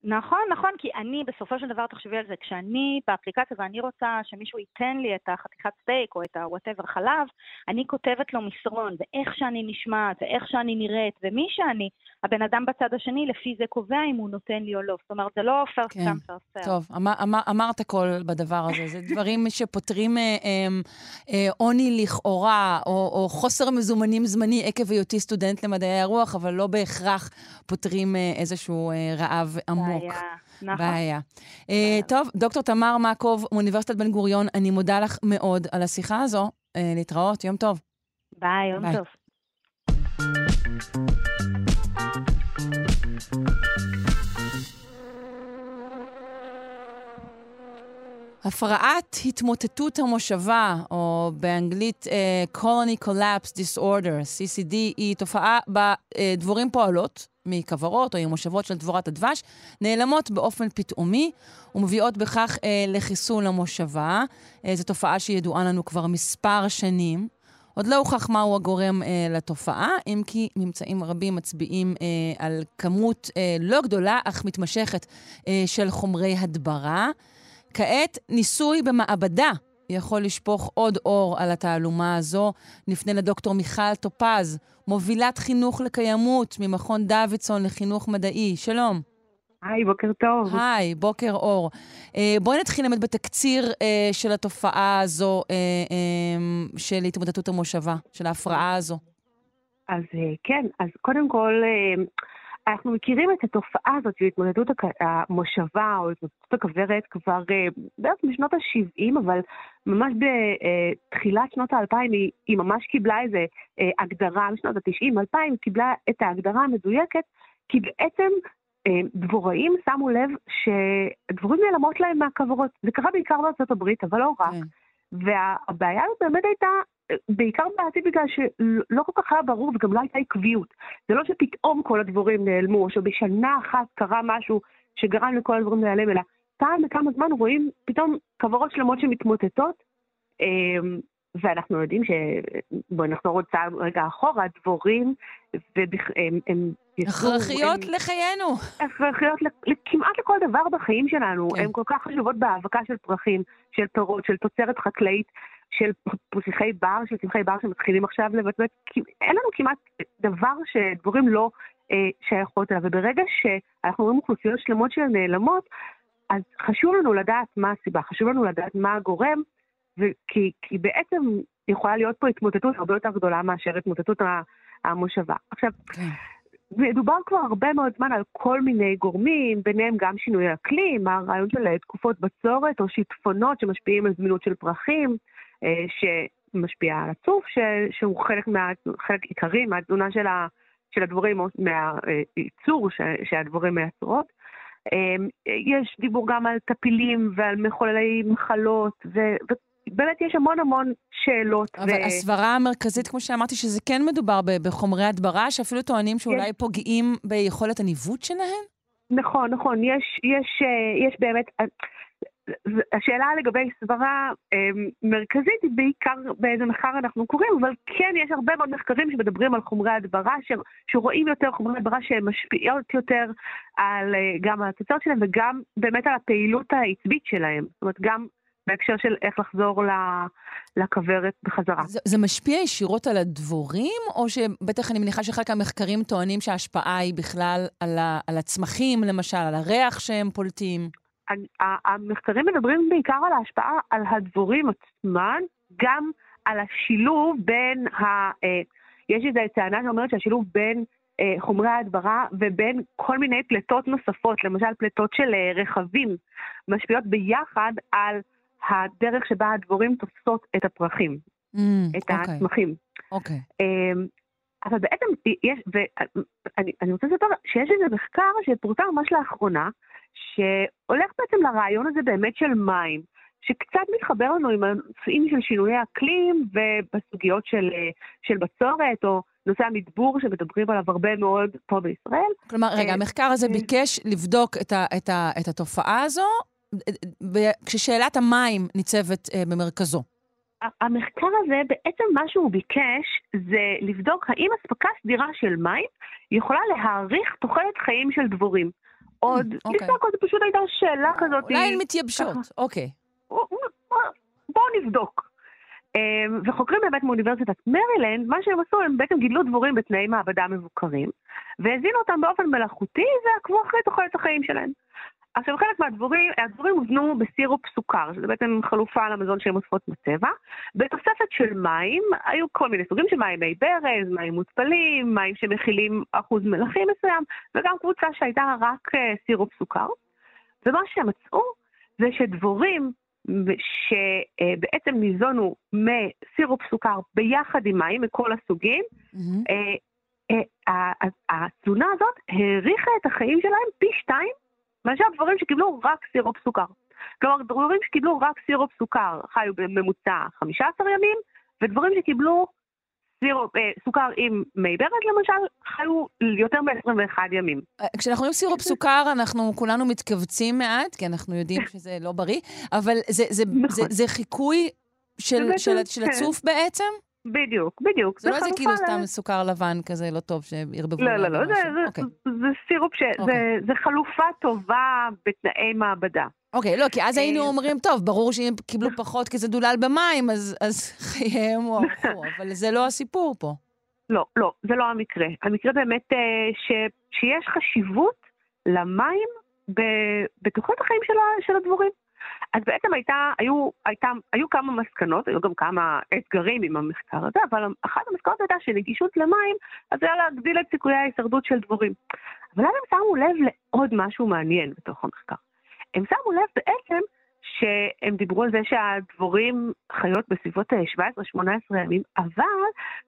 נכון, נכון, כי אני, בסופו של דבר, תחשבי על זה, כשאני באפליקציה ואני רוצה שמישהו ייתן לי את החתיכת סטייק או את ה-whatever חלב, אני כותבת לו מסרון, ואיך שאני נשמעת, ואיך שאני נראית, ומי שאני, הבן אדם בצד השני, לפי זה קובע אם הוא נותן לי או לא. זאת אומרת, זה לא first כן. come, first serve. טוב, אמר, אמר, אמרת הכל בדבר הזה. זה דברים שפותרים אה, אה, אה, עוני לכאורה, או, או חוסר מזומנים זמני עקב היותי סטודנט למדעי הרוח, אבל לא בהכרח פותרים אה, איזשהו אה, רעב עמוק. בעיה, נכון. בעיה. אה, טוב, דוקטור תמר מקוב, מאוניברסיטת בן גוריון, אני מודה לך מאוד על השיחה הזו. אה, להתראות, יום טוב. ביי, יום ביי. טוב. הפרעת התמוטטות המושבה, או באנגלית uh, colony collapse disorder, CCD, היא תופעה בה uh, דבורים פועלות מכוורות או ממושבות של דבורת הדבש, נעלמות באופן פתאומי ומביאות בכך uh, לחיסול המושבה. Uh, זו תופעה שידועה לנו כבר מספר שנים. עוד לא הוכח מהו הגורם אה, לתופעה, אם כי ממצאים רבים מצביעים אה, על כמות אה, לא גדולה, אך מתמשכת אה, של חומרי הדברה. כעת, ניסוי במעבדה יכול לשפוך עוד אור על התעלומה הזו. נפנה לדוקטור מיכל טופז, מובילת חינוך לקיימות ממכון דוידסון לחינוך מדעי. שלום. היי, בוקר טוב. היי, בוקר אור. אה, בואי נתחיל באמת בתקציר אה, של התופעה הזו, אה, אה, של התמודדות המושבה, של ההפרעה הזו. אז אה, כן, אז קודם כל, אה, אנחנו מכירים את התופעה הזאת של התמודדות המושבה או התמודדות הכוורת כבר אה, בערך בשנות ה-70, אבל ממש בתחילת שנות ה-2000 היא, היא ממש קיבלה איזו אה, הגדרה, משנות ה-90, 2000, היא קיבלה את ההגדרה המדויקת, כי בעצם אה, דבוראים שמו לב שדבורים נעלמות להם מהכוורות. זה קרה בעיקר בארצות הברית, אבל לא רק. כן. והבעיה הזאת באמת הייתה בעיקר בעתיד בגלל שלא כל כך היה ברור וגם לא הייתה עקביות. זה לא שפתאום כל הדבורים נעלמו, או שבשנה אחת קרה משהו שגרם לכל הדברים להיעלם, אלא פעם בכמה זמן רואים פתאום כוורות שלמות שמתמוטטות, אמ, ואנחנו יודעים ש... בואי נחזור עוד צעד רגע אחורה, דבורים, הם... הם הכרחיות הם, לחיינו. הכרחיות כמעט לכל דבר בחיים שלנו. כן. הן כל כך חשובות בהאבקה של פרחים, של פירות, של תוצרת חקלאית, של פרחי בר, של צמחי בר שמתחילים עכשיו לבצבץ. אין לנו כמעט דבר שדבורים לא אה, שייכות אליו. וברגע שאנחנו רואים אוכלוסיות שלמות שהן נעלמות, אז חשוב לנו לדעת מה הסיבה, חשוב לנו לדעת מה הגורם, וכי, כי בעצם יכולה להיות פה התמוטטות הרבה יותר גדולה מאשר התמוטטות המושבה. עכשיו, כן. מדובר כבר הרבה מאוד זמן על כל מיני גורמים, ביניהם גם שינוי אקלים, הרעיון של תקופות בצורת או שיטפונות שמשפיעים על זמינות של פרחים, אה, שמשפיע על הצוף, ש, שהוא חלק, מה, חלק עיקרי מהתזונה של, ה, של הדבורים, או מהייצור שהדבורים מייצרות. אמ, יש דיבור גם על טפילים ועל מחוללי מחלות, ו... באמת יש המון המון שאלות. אבל ו... הסברה המרכזית, כמו שאמרתי, שזה כן מדובר בחומרי הדברה, שאפילו טוענים שאולי כן. פוגעים ביכולת הניווט שלהם? נכון, נכון. יש, יש, אה, יש באמת... השאלה לגבי סברה אמ, מרכזית היא בעיקר באיזה מחקר אנחנו קוראים, אבל כן יש הרבה מאוד מחקרים שמדברים על חומרי הדברה, שרואים יותר חומרי הדברה שהן משפיעות יותר על, אה, גם על התוצאות שלהם וגם באמת על הפעילות העצבית שלהם. זאת אומרת, גם בהקשר של איך לחזור לכוורת בחזרה. זה, זה משפיע ישירות על הדבורים, או שבטח אני מניחה שחלק מהמחקרים טוענים שההשפעה היא בכלל על, ה, על הצמחים, למשל, על הריח שהם פולטים? המחקרים מדברים בעיקר על ההשפעה על הדבורים עצמן, גם על השילוב בין ה... אה, יש איזו טענה שאומרת שהשילוב בין אה, חומרי ההדברה ובין כל מיני פליטות נוספות, למשל פליטות של אה, רכבים, משפיעות ביחד על הדרך שבה הדבורים תופסות את הפרחים, mm, את okay. אוקיי. הצמחים. אוקיי. Okay. אמ, אבל בעצם יש, ואני רוצה לספר שיש איזה מחקר שפורסם ממש לאחרונה, שהולך בעצם לרעיון הזה באמת של מים, שקצת מתחבר לנו עם הנושאים של שינויי אקלים ובסוגיות של, של בצורת, או נושא המדבור שמדברים עליו הרבה מאוד פה בישראל. כלומר, רגע, אה, המחקר הזה אה, ביקש לבדוק את, ה, את, ה, את התופעה הזו, כששאלת המים ניצבת אה, במרכזו. המחקר הזה, בעצם מה שהוא ביקש זה לבדוק האם אספקה סדירה של מים יכולה להאריך תוחלת חיים של דבורים. עוד, אוקיי. לפני הכל זו פשוט הייתה שאלה כזאת. אולי הן מתייבשות, אוקיי. בואו נבדוק. אמ, וחוקרים באמת מאוניברסיטת מרילנד, מה שהם עשו, הם בעצם גידלו דבורים בתנאי מעבדה מבוקרים, והזינו אותם באופן מלאכותי ועקבו אחרי תוחלת החיים שלהם. עכשיו, חלק מהדבורים, הדבורים הוזנו בסירופ סוכר, שזה בעצם חלופה למזון שהן אוספות בטבע. בתוספת של מים, היו כל מיני סוגים של מים, מי ברז, מים מותפלים, מים שמכילים אחוז מלחים מסוים, וגם קבוצה שהייתה רק אה, סירופ סוכר. ומה שהם מצאו זה שדבורים שבעצם ניזונו מסירופ סוכר ביחד עם מים מכל הסוגים, mm-hmm. התזונה הזאת האריכה את החיים שלהם פי שתיים מאשר דבורים שקיבלו רק סירופ סוכר. כלומר, דבורים שקיבלו רק סירופ סוכר חיו בממוצע 15 ימים, ודבורים שקיבלו סירופ, אה, סוכר עם מי ברד למשל, חיו יותר מ-21 ימים. אה, כשאנחנו אומרים סירופ סוכר, אנחנו כולנו מתכווצים מעט, כי אנחנו יודעים שזה לא בריא, אבל זה, זה, נכון. זה, זה חיקוי של, של, של כן. הצוף בעצם? בדיוק, בדיוק. זה לא איזה כאילו סתם סוכר לבן כזה לא טוב שירבבו לא, לא, לא, זה, זה, אוקיי. זה סירופ ש... אוקיי. זה, זה חלופה טובה בתנאי מעבדה. אוקיי, לא, כי אז היינו אה, אומרים, טוב, ברור שאם קיבלו פחות כי זה דולל במים, אז, אז *laughs* חייהם הוארכו, *laughs* אבל זה לא הסיפור פה. לא, לא, זה לא המקרה. המקרה באמת אה, ש, שיש חשיבות למים בתוכנית החיים של, של הדבורים. אז בעצם הייתה, היו, הייתה, היו כמה מסקנות, היו גם כמה אתגרים עם המחקר הזה, אבל אחת המסקנות הייתה שנגישות למים, אז היה להגדיל את סיכויי ההישרדות של דבורים. אבל אז הם שמו לב לעוד משהו מעניין בתוך המחקר. הם שמו לב בעצם שהם דיברו על זה שהדבורים חיות בסביבות 17-18 ימים, אבל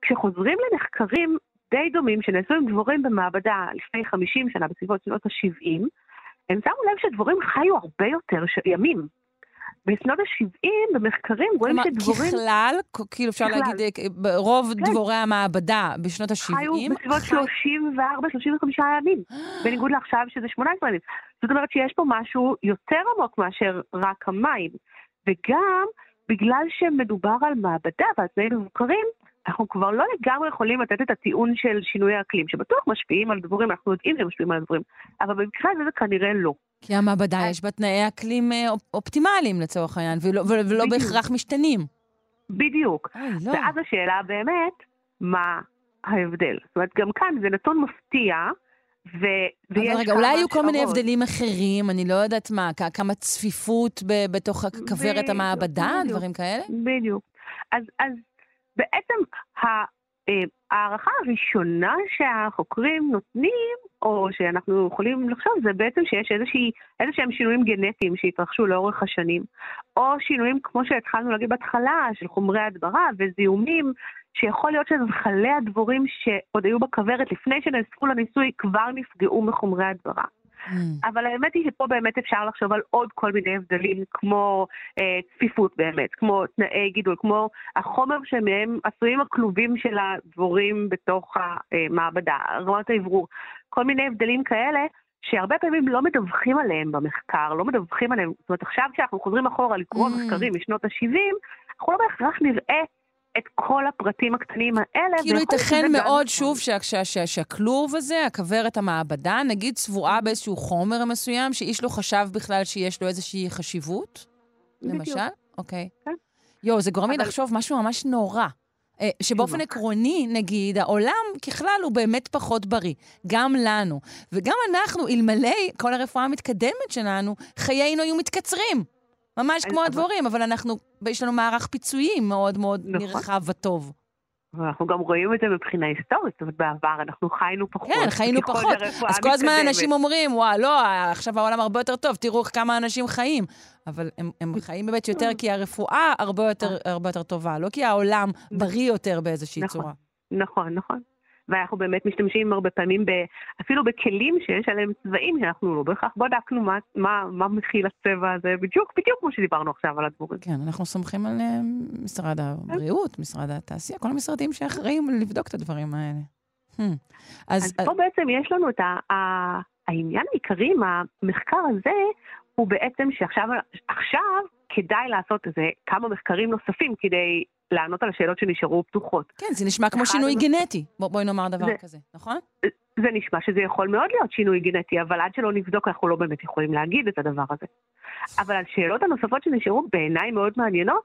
כשחוזרים למחקרים די דומים שנעשו עם דבורים במעבדה לפני 50 שנה, בסביבות שנות ה-70, הם שמו לב שדבורים חיו הרבה יותר ש... ימים. בשנות ה-70, במחקרים, רואים שדבורים ככלל, כאילו אפשר ככלל. להגיד, אה, ברוב כן. דבורי המעבדה בשנות ה-70, חיו בסביבות 34-35 ימים, בניגוד לעכשיו שזה 18 ימים. זאת אומרת שיש פה משהו יותר עמוק מאשר רק המים. וגם בגלל שמדובר על מעבדה ועל תנאים מבוקרים, אנחנו כבר לא לגמרי יכולים לתת את הטיעון של שינוי האקלים, שבטוח משפיעים על דבורים, אנחנו יודעים שהם משפיעים על דבורים, אבל במקרה הזה זה כנראה לא. כי המעבדה יש בה תנאי אקלים אה, אופ- אופטימליים לצורך העניין, ולא, ולא. בהכרח משתנים. בדיוק. אוי, לא. ואז השאלה באמת, מה ההבדל? זאת אומרת, גם כאן זה נתון מפתיע, ו... אבל רגע, אולי היו כל מיני. הבדלים אחרים, אני לא יודעת מה, כמה צפיפות בתוך כוורת המעבדה. דברים כאלה? בדיוק. אז, אז בעצם אה, ההערכה הראשונה שהחוקרים נותנים, או שאנחנו יכולים לחשוב, זה בעצם שיש איזושהי, איזה שהם שינויים גנטיים שהתרחשו לאורך השנים, או שינויים, כמו שהתחלנו להגיד בהתחלה, של חומרי הדברה וזיהומים, שיכול להיות שזכלי הדבורים שעוד היו בכוורת לפני שנאספו לניסוי כבר נפגעו מחומרי הדברה. Mm. אבל האמת היא שפה באמת אפשר לחשוב על עוד כל מיני הבדלים, כמו אה, צפיפות באמת, כמו תנאי גידול, כמו החומר שמהם עשויים הכלובים של הדבורים בתוך המעבדה, רמת האוורור, כל מיני הבדלים כאלה. שהרבה פעמים לא מדווחים עליהם במחקר, לא מדווחים עליהם. זאת אומרת, עכשיו כשאנחנו חוזרים אחורה לקרוא Mm. מחקרים משנות ה-70, אנחנו לא בהכרח נראה את כל הפרטים הקטנים האלה. כאילו ייתכן מאוד, נכון. שוב, שה- שה- שה- שהכלוב הזה, הכוורת המעבדה, נגיד צבועה באיזשהו חומר מסוים, שאיש לא חשב בכלל שיש לו איזושהי חשיבות. למשל? אוקיי. כן. יואו, זה גורם לי לחשוב משהו ממש נורא. אה, שבאופן? עקרוני, נגיד, העולם ככלל הוא באמת פחות בריא. גם לנו. וגם אנחנו, אלמלא כל הרפואה המתקדמת שלנו, חיינו היו מתקצרים. ממש כמו אבל- הדבורים, אבל אנחנו, יש לנו מערך פיצויים מאוד מאוד נכון. נרחב וטוב. ואנחנו גם רואים את זה מבחינה היסטורית, זאת אומרת, בעבר אנחנו חיינו פחות. כן, חיינו פחות. אז כל הזמן. אנשים אומרים, וואו, לא, עכשיו העולם הרבה יותר טוב, תראו כמה אנשים חיים. אבל הם, הם חיים באמת יותר כי הרפואה הרבה יותר, הרבה יותר טובה, לא כי העולם בריא יותר באיזושהי נכון. צורה. נכון, נכון. ואנחנו באמת משתמשים הרבה פעמים ב, אפילו בכלים שיש עליהם צבעים שאנחנו לא בהכרח בדקנו מה, מה, מה מכיל הצבע הזה, בדיוק, בדיוק כמו שדיברנו עכשיו על הדבורים. כן, אנחנו סומכים על אה, משרד הבריאות, משרד התעשייה, כל המשרדים שאחראים לבדוק את הדברים האלה. Hmm. אז, אז, אז פה בעצם יש לנו את ה, ה, העניין העיקרי עם המחקר הזה, הוא בעצם שעכשיו עכשיו כדאי לעשות איזה כמה מחקרים נוספים כדי לענות על השאלות שנשארו פתוחות. כן, זה נשמע כמו שינוי המ- גנטי. בוא, בואי נאמר דבר זה- כזה, נכון? זה נשמע שזה יכול מאוד להיות שינוי גנטי, אבל עד שלא נבדוק אנחנו לא באמת יכולים להגיד את הדבר הזה. אבל השאלות הנוספות שנשארו בעיניי מאוד מעניינות,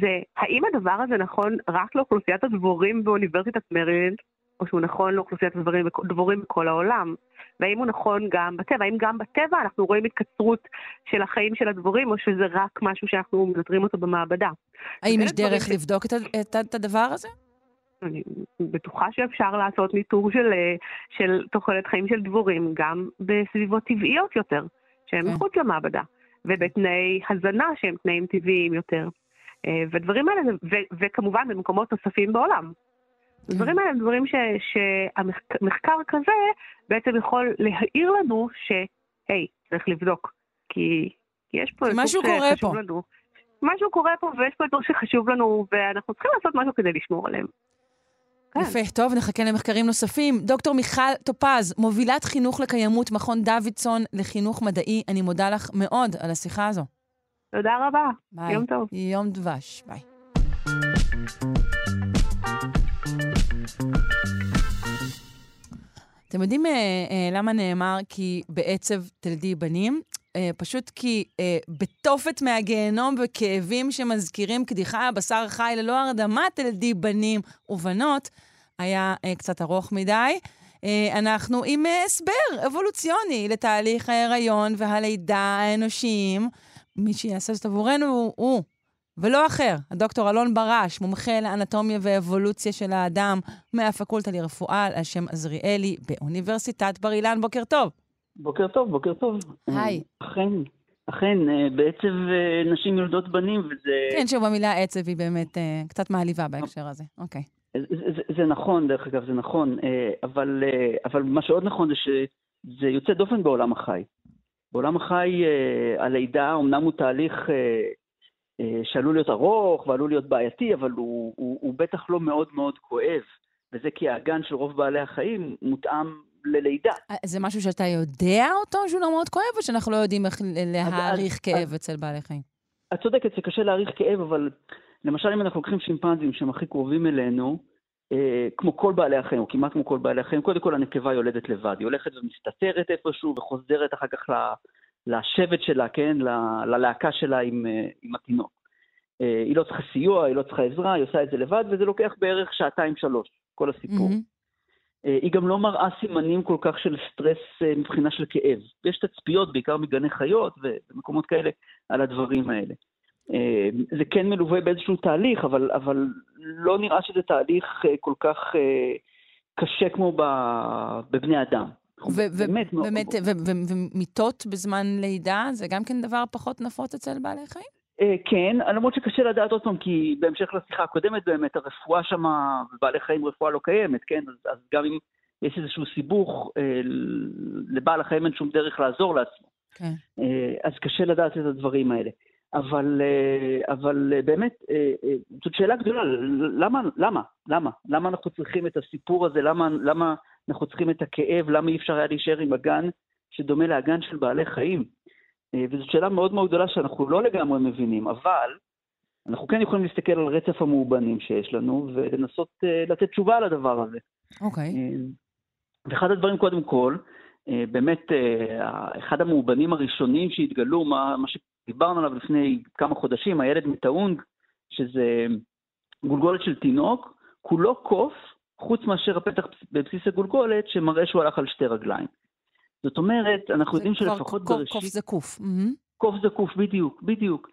זה האם הדבר הזה נכון רק לאוכלוסיית הדבורים באוניברסיטת מרילנד, או שהוא נכון לאוכלוסיית הדבורים, דבורים בכל העולם? והאם הוא נכון גם בטבע? האם גם בטבע אנחנו רואים התקצרות של החיים של הדבורים, או שזה רק משהו שאנחנו מנטרים אותו במעבדה? האם יש דרך ש- לבדוק את, את, את הדבר הזה? אני בטוחה שאפשר לעשות ניטור של, אה, של תוחלת חיים של דבורים גם בסביבות טבעיות יותר, שהן כן. מחוץ למעבדה, ובתנאי הזנה שהם תנאים טבעיים יותר. אה, ודברים האלה, ו- וכמובן במקומות נוספים בעולם. כן. הדברים האלה הם דברים שהמחקר כזה בעצם יכול להעיר לנו שהי, צריך לבדוק, כי יש פה משהו קורה פה. לנו. משהו קורה פה ויש פה איזור שחשוב לנו ואנחנו צריכים לעשות משהו כדי לשמור עליהם. כן. יפה, טוב, נחכה למחקרים נוספים. דוקטור מיכל טופז, מובילת חינוך לקיימות, מכון דוידסון לחינוך מדעי, אני מודה לך מאוד על השיחה הזו. תודה רבה, ביי. יום טוב. יום דבש, ביי. אתם יודעים אה, אה, למה נאמר כי בעצב תלדי בנים? אה, פשוט כי בתופת מהגיהנום וכאבים שמזכירים קדיחה הבשר חי ללא הרדמה תלדי בנים ובנות, היה קצת ארוך מדי. אנחנו עם הסבר אבולוציוני לתהליך ההיריון והלידה האנושיים. מי שיעשה זאת עבורנו הוא, ולא אחר, הדוקטור אלון ברש, מומחה לאנטומיה ואבולוציה של האדם מהפקולטה לרפואה על שם עזריאלי באוניברסיטת בר אילן. בוקר טוב. בוקר טוב, בוקר טוב. היי. אכן, אכן, אה, בעצב אה, נשים יולדות בנים, וזה כן, שוב, המילה עצב היא באמת אה, קצת מעליבה בהקשר הזה. אוקיי. זה, זה, זה נכון, דרך אגב, זה נכון, אבל, אבל מה שעוד נכון זה שזה יוצא דופן בעולם החי. בעולם החי, הלידה אומנם הוא תהליך שעלול להיות ארוך ועלול להיות בעייתי, אבל הוא, הוא, הוא בטח לא מאוד מאוד כואב, וזה כי האגן של רוב בעלי החיים מותאם ללידה. אה, זה משהו שאתה יודע אותו שהוא לא מאוד כואב, או שאנחנו לא יודעים איך להעריך אז- כאב אז- אצל בעלי חיים? את צודקת, זה קשה להעריך כאב, אבל למשל אם אנחנו לוקחים שימפנזים שהם הכי קרובים אלינו, אה, כמו כל בעלי החיים, או כמעט כמו כל בעלי החיים, קודם כל הנקבה יולדת לבד, היא הולכת ומסתתרת איפשהו וחוזרת אחר כך ל- לשבט שלה, כן, ללהקה שלה עם, אה, עם התינוק. אה, היא לא צריכה סיוע, היא לא צריכה עזרה, היא עושה את זה לבד, וזה לוקח בערך שעתיים-שלוש, כל הסיפור. אה, היא גם לא מראה סימנים כל כך של סטרס מבחינה של כאב. יש תצפיות, בעיקר מגני חיות ומקומות כאלה, על הדברים האלה. זה כן מלווה באיזשהו תהליך, אבל, אבל לא נראה שזה תהליך כל כך קשה כמו בבני אדם. באמת מאוד- ומיטות בזמן לידה, זה גם כן דבר פחות נפוץ אצל בעלי חיים? אה, כן, למרות שקשה לדעת עוד פעם, כי בהמשך לשיחה הקודמת באמת, הרפואה שם, בבעלי חיים רפואה לא קיימת, כן? אז, אז גם אם יש איזשהו סיבוך, אה, לבעל החיים אין שום דרך לעזור לעצמו. כן. אה, אז קשה לדעת את הדברים האלה. אבל, אה, אבל אה, באמת, אה, אה, זאת שאלה גדולה, למה, למה, למה? למה אנחנו צריכים את הסיפור הזה? למה, למה אנחנו צריכים את הכאב? למה אי אפשר היה להישאר עם אגן שדומה לאגן של בעלי חיים? אה, וזאת שאלה מאוד מאוד גדולה שאנחנו לא לגמרי מבינים, אבל אנחנו כן יכולים להסתכל על רצף המאובנים שיש לנו ולנסות אה, לתת תשובה על הדבר הזה. אוקיי. אה, ואחד הדברים, קודם כל, באמת, אחד המאובנים הראשונים שהתגלו, מה, מה שדיברנו עליו לפני כמה חודשים, הילד מטאונג, שזה גולגולת של תינוק, כולו קוף, חוץ מאשר הפתח בבסיס הגולגולת, שמראה שהוא הלך על שתי רגליים. זאת אומרת, אנחנו זה יודעים שלפחות קוף- בראשית... קוף זקוף. מהמם. קוף זקוף, בדיוק, בדיוק.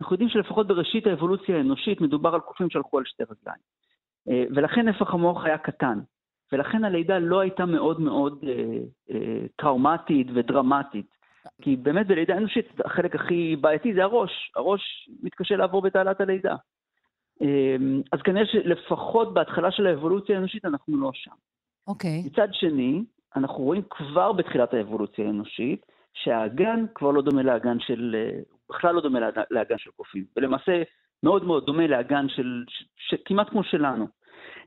אנחנו יודעים שלפחות בראשית האבולוציה האנושית מדובר על קופים שהלכו על שתי רגליים. אה, ולכן נפח המוח היה קטן. ולכן הלידה לא הייתה מאוד מאוד אה, אה, טראומטית ודרמטית. כי באמת בלידה אנושית החלק הכי בעייתי זה הראש. הראש מתקשה לעבור בתעלת הלידה. אה, אז כנראה שלפחות בהתחלה של האבולוציה האנושית אנחנו לא שם. אוקיי. מצד שני, אנחנו רואים כבר בתחילת האבולוציה האנושית, שהאגן כבר לא דומה לאגן של, אה, בכלל לא דומה לאגן- של קופים, ולמעשה מאוד מאוד דומה לאגן של, ש, ש, כמעט כמו שלנו.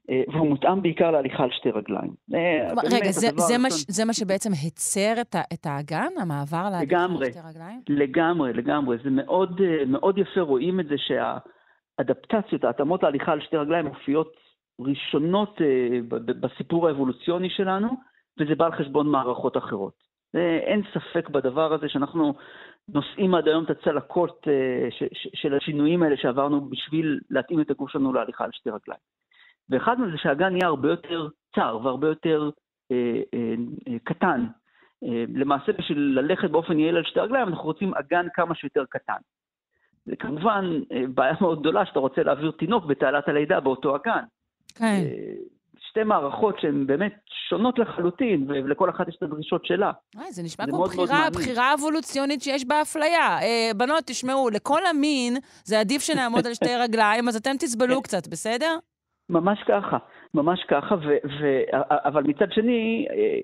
אה, והוא מותאם בעיקר להליכה על שתי רגליים. אה, רגע, זה- זה מה ש- זה מה שבעצם הצר את את האגן, המעבר להליכה על. שתי רגליים? לגמרי, לגמרי. זה מאוד, מאוד יפה, רואים את זה שהאדפטציות, ההתאמות להליכה על שתי רגליים מופיעות ראשונות אה, בסיפור האבולוציוני שלנו, וזה בא על חשבון מערכות אחרות. זה- אין ספק בדבר הזה שאנחנו נושאים עד היום את הצלקות אה, של השינויים האלה שעברנו בשביל להתאים את הגוף שלנו להליכה על שתי רגליים. ואחד מזה שהאגן נהיה הרבה יותר צר והרבה יותר אה, אה, אה, קטן. אה, למעשה בשביל ללכת באופן יעיל על שתי רגליים אנחנו רוצים אגן כמה שיותר קטן. זה כמובן אה, בעיה מאוד גדולה שאתה רוצה להעביר תינוק בתעלת הלידה באותו אגן. כן. אה, שתי מערכות שהן באמת שונות לחלוטין, ולכל אחת יש את הדרישות שלה. וואי, זה נשמע זה כמו מאוד מאוד בחירה, מעניין. בחירה אבולוציונית שיש בה אפליה. אה, בנות, תשמעו, לכל המין זה עדיף שנעמוד על שתי רגליים, אז אתם תסבלו קצת, בסדר? ממש ככה, ממש ככה, ו, ו, אבל מצד שני, אה,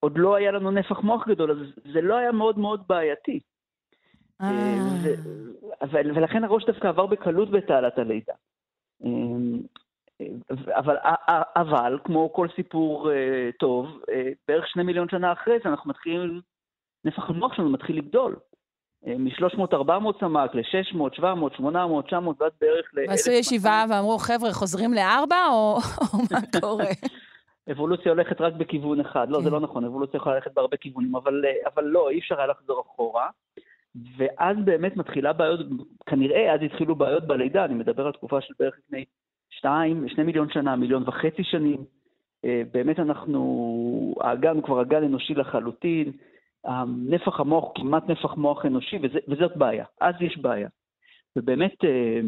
עוד לא היה לנו נפח מוח גדול, אז זה לא היה מאוד מאוד בעייתי. אה, ו- אבל- ולכן הראש דווקא עבר בקלות בתעלת הלידה. אה, אבל, אבל, כמו כל סיפור אה, טוב, אה, בערך שני מיליון שנה אחרי זה אנחנו מתחילים, נפח המוח שלנו מתחיל לגדול. מ-300-400 סמ"ק ל-600, 700, 800, 900, ועד בערך ל... ועשו ישיבה ואמרו, חבר'ה, חוזרים לארבע, או מה *laughs* קורה? אבולוציה הולכת רק בכיוון אחד. לא, כן. זה לא נכון, אבולוציה יכולה ללכת בהרבה כיוונים, אבל לא, אי אפשר היה לחזור אחורה. ואז באמת מתחילה בעיות, כנראה אז התחילו בעיות בלידה, אני מדבר על תקופה של בערך לפני שתיים, שני מיליון שנה, מיליון וחצי שנים. אה, באמת אנחנו, האגן הוא כבר אגן אנושי לחלוטין, נפח המוח הוא כמעט נפח מוח אנושי, וזה, וזאת בעיה, אז יש בעיה. ובאמת אה,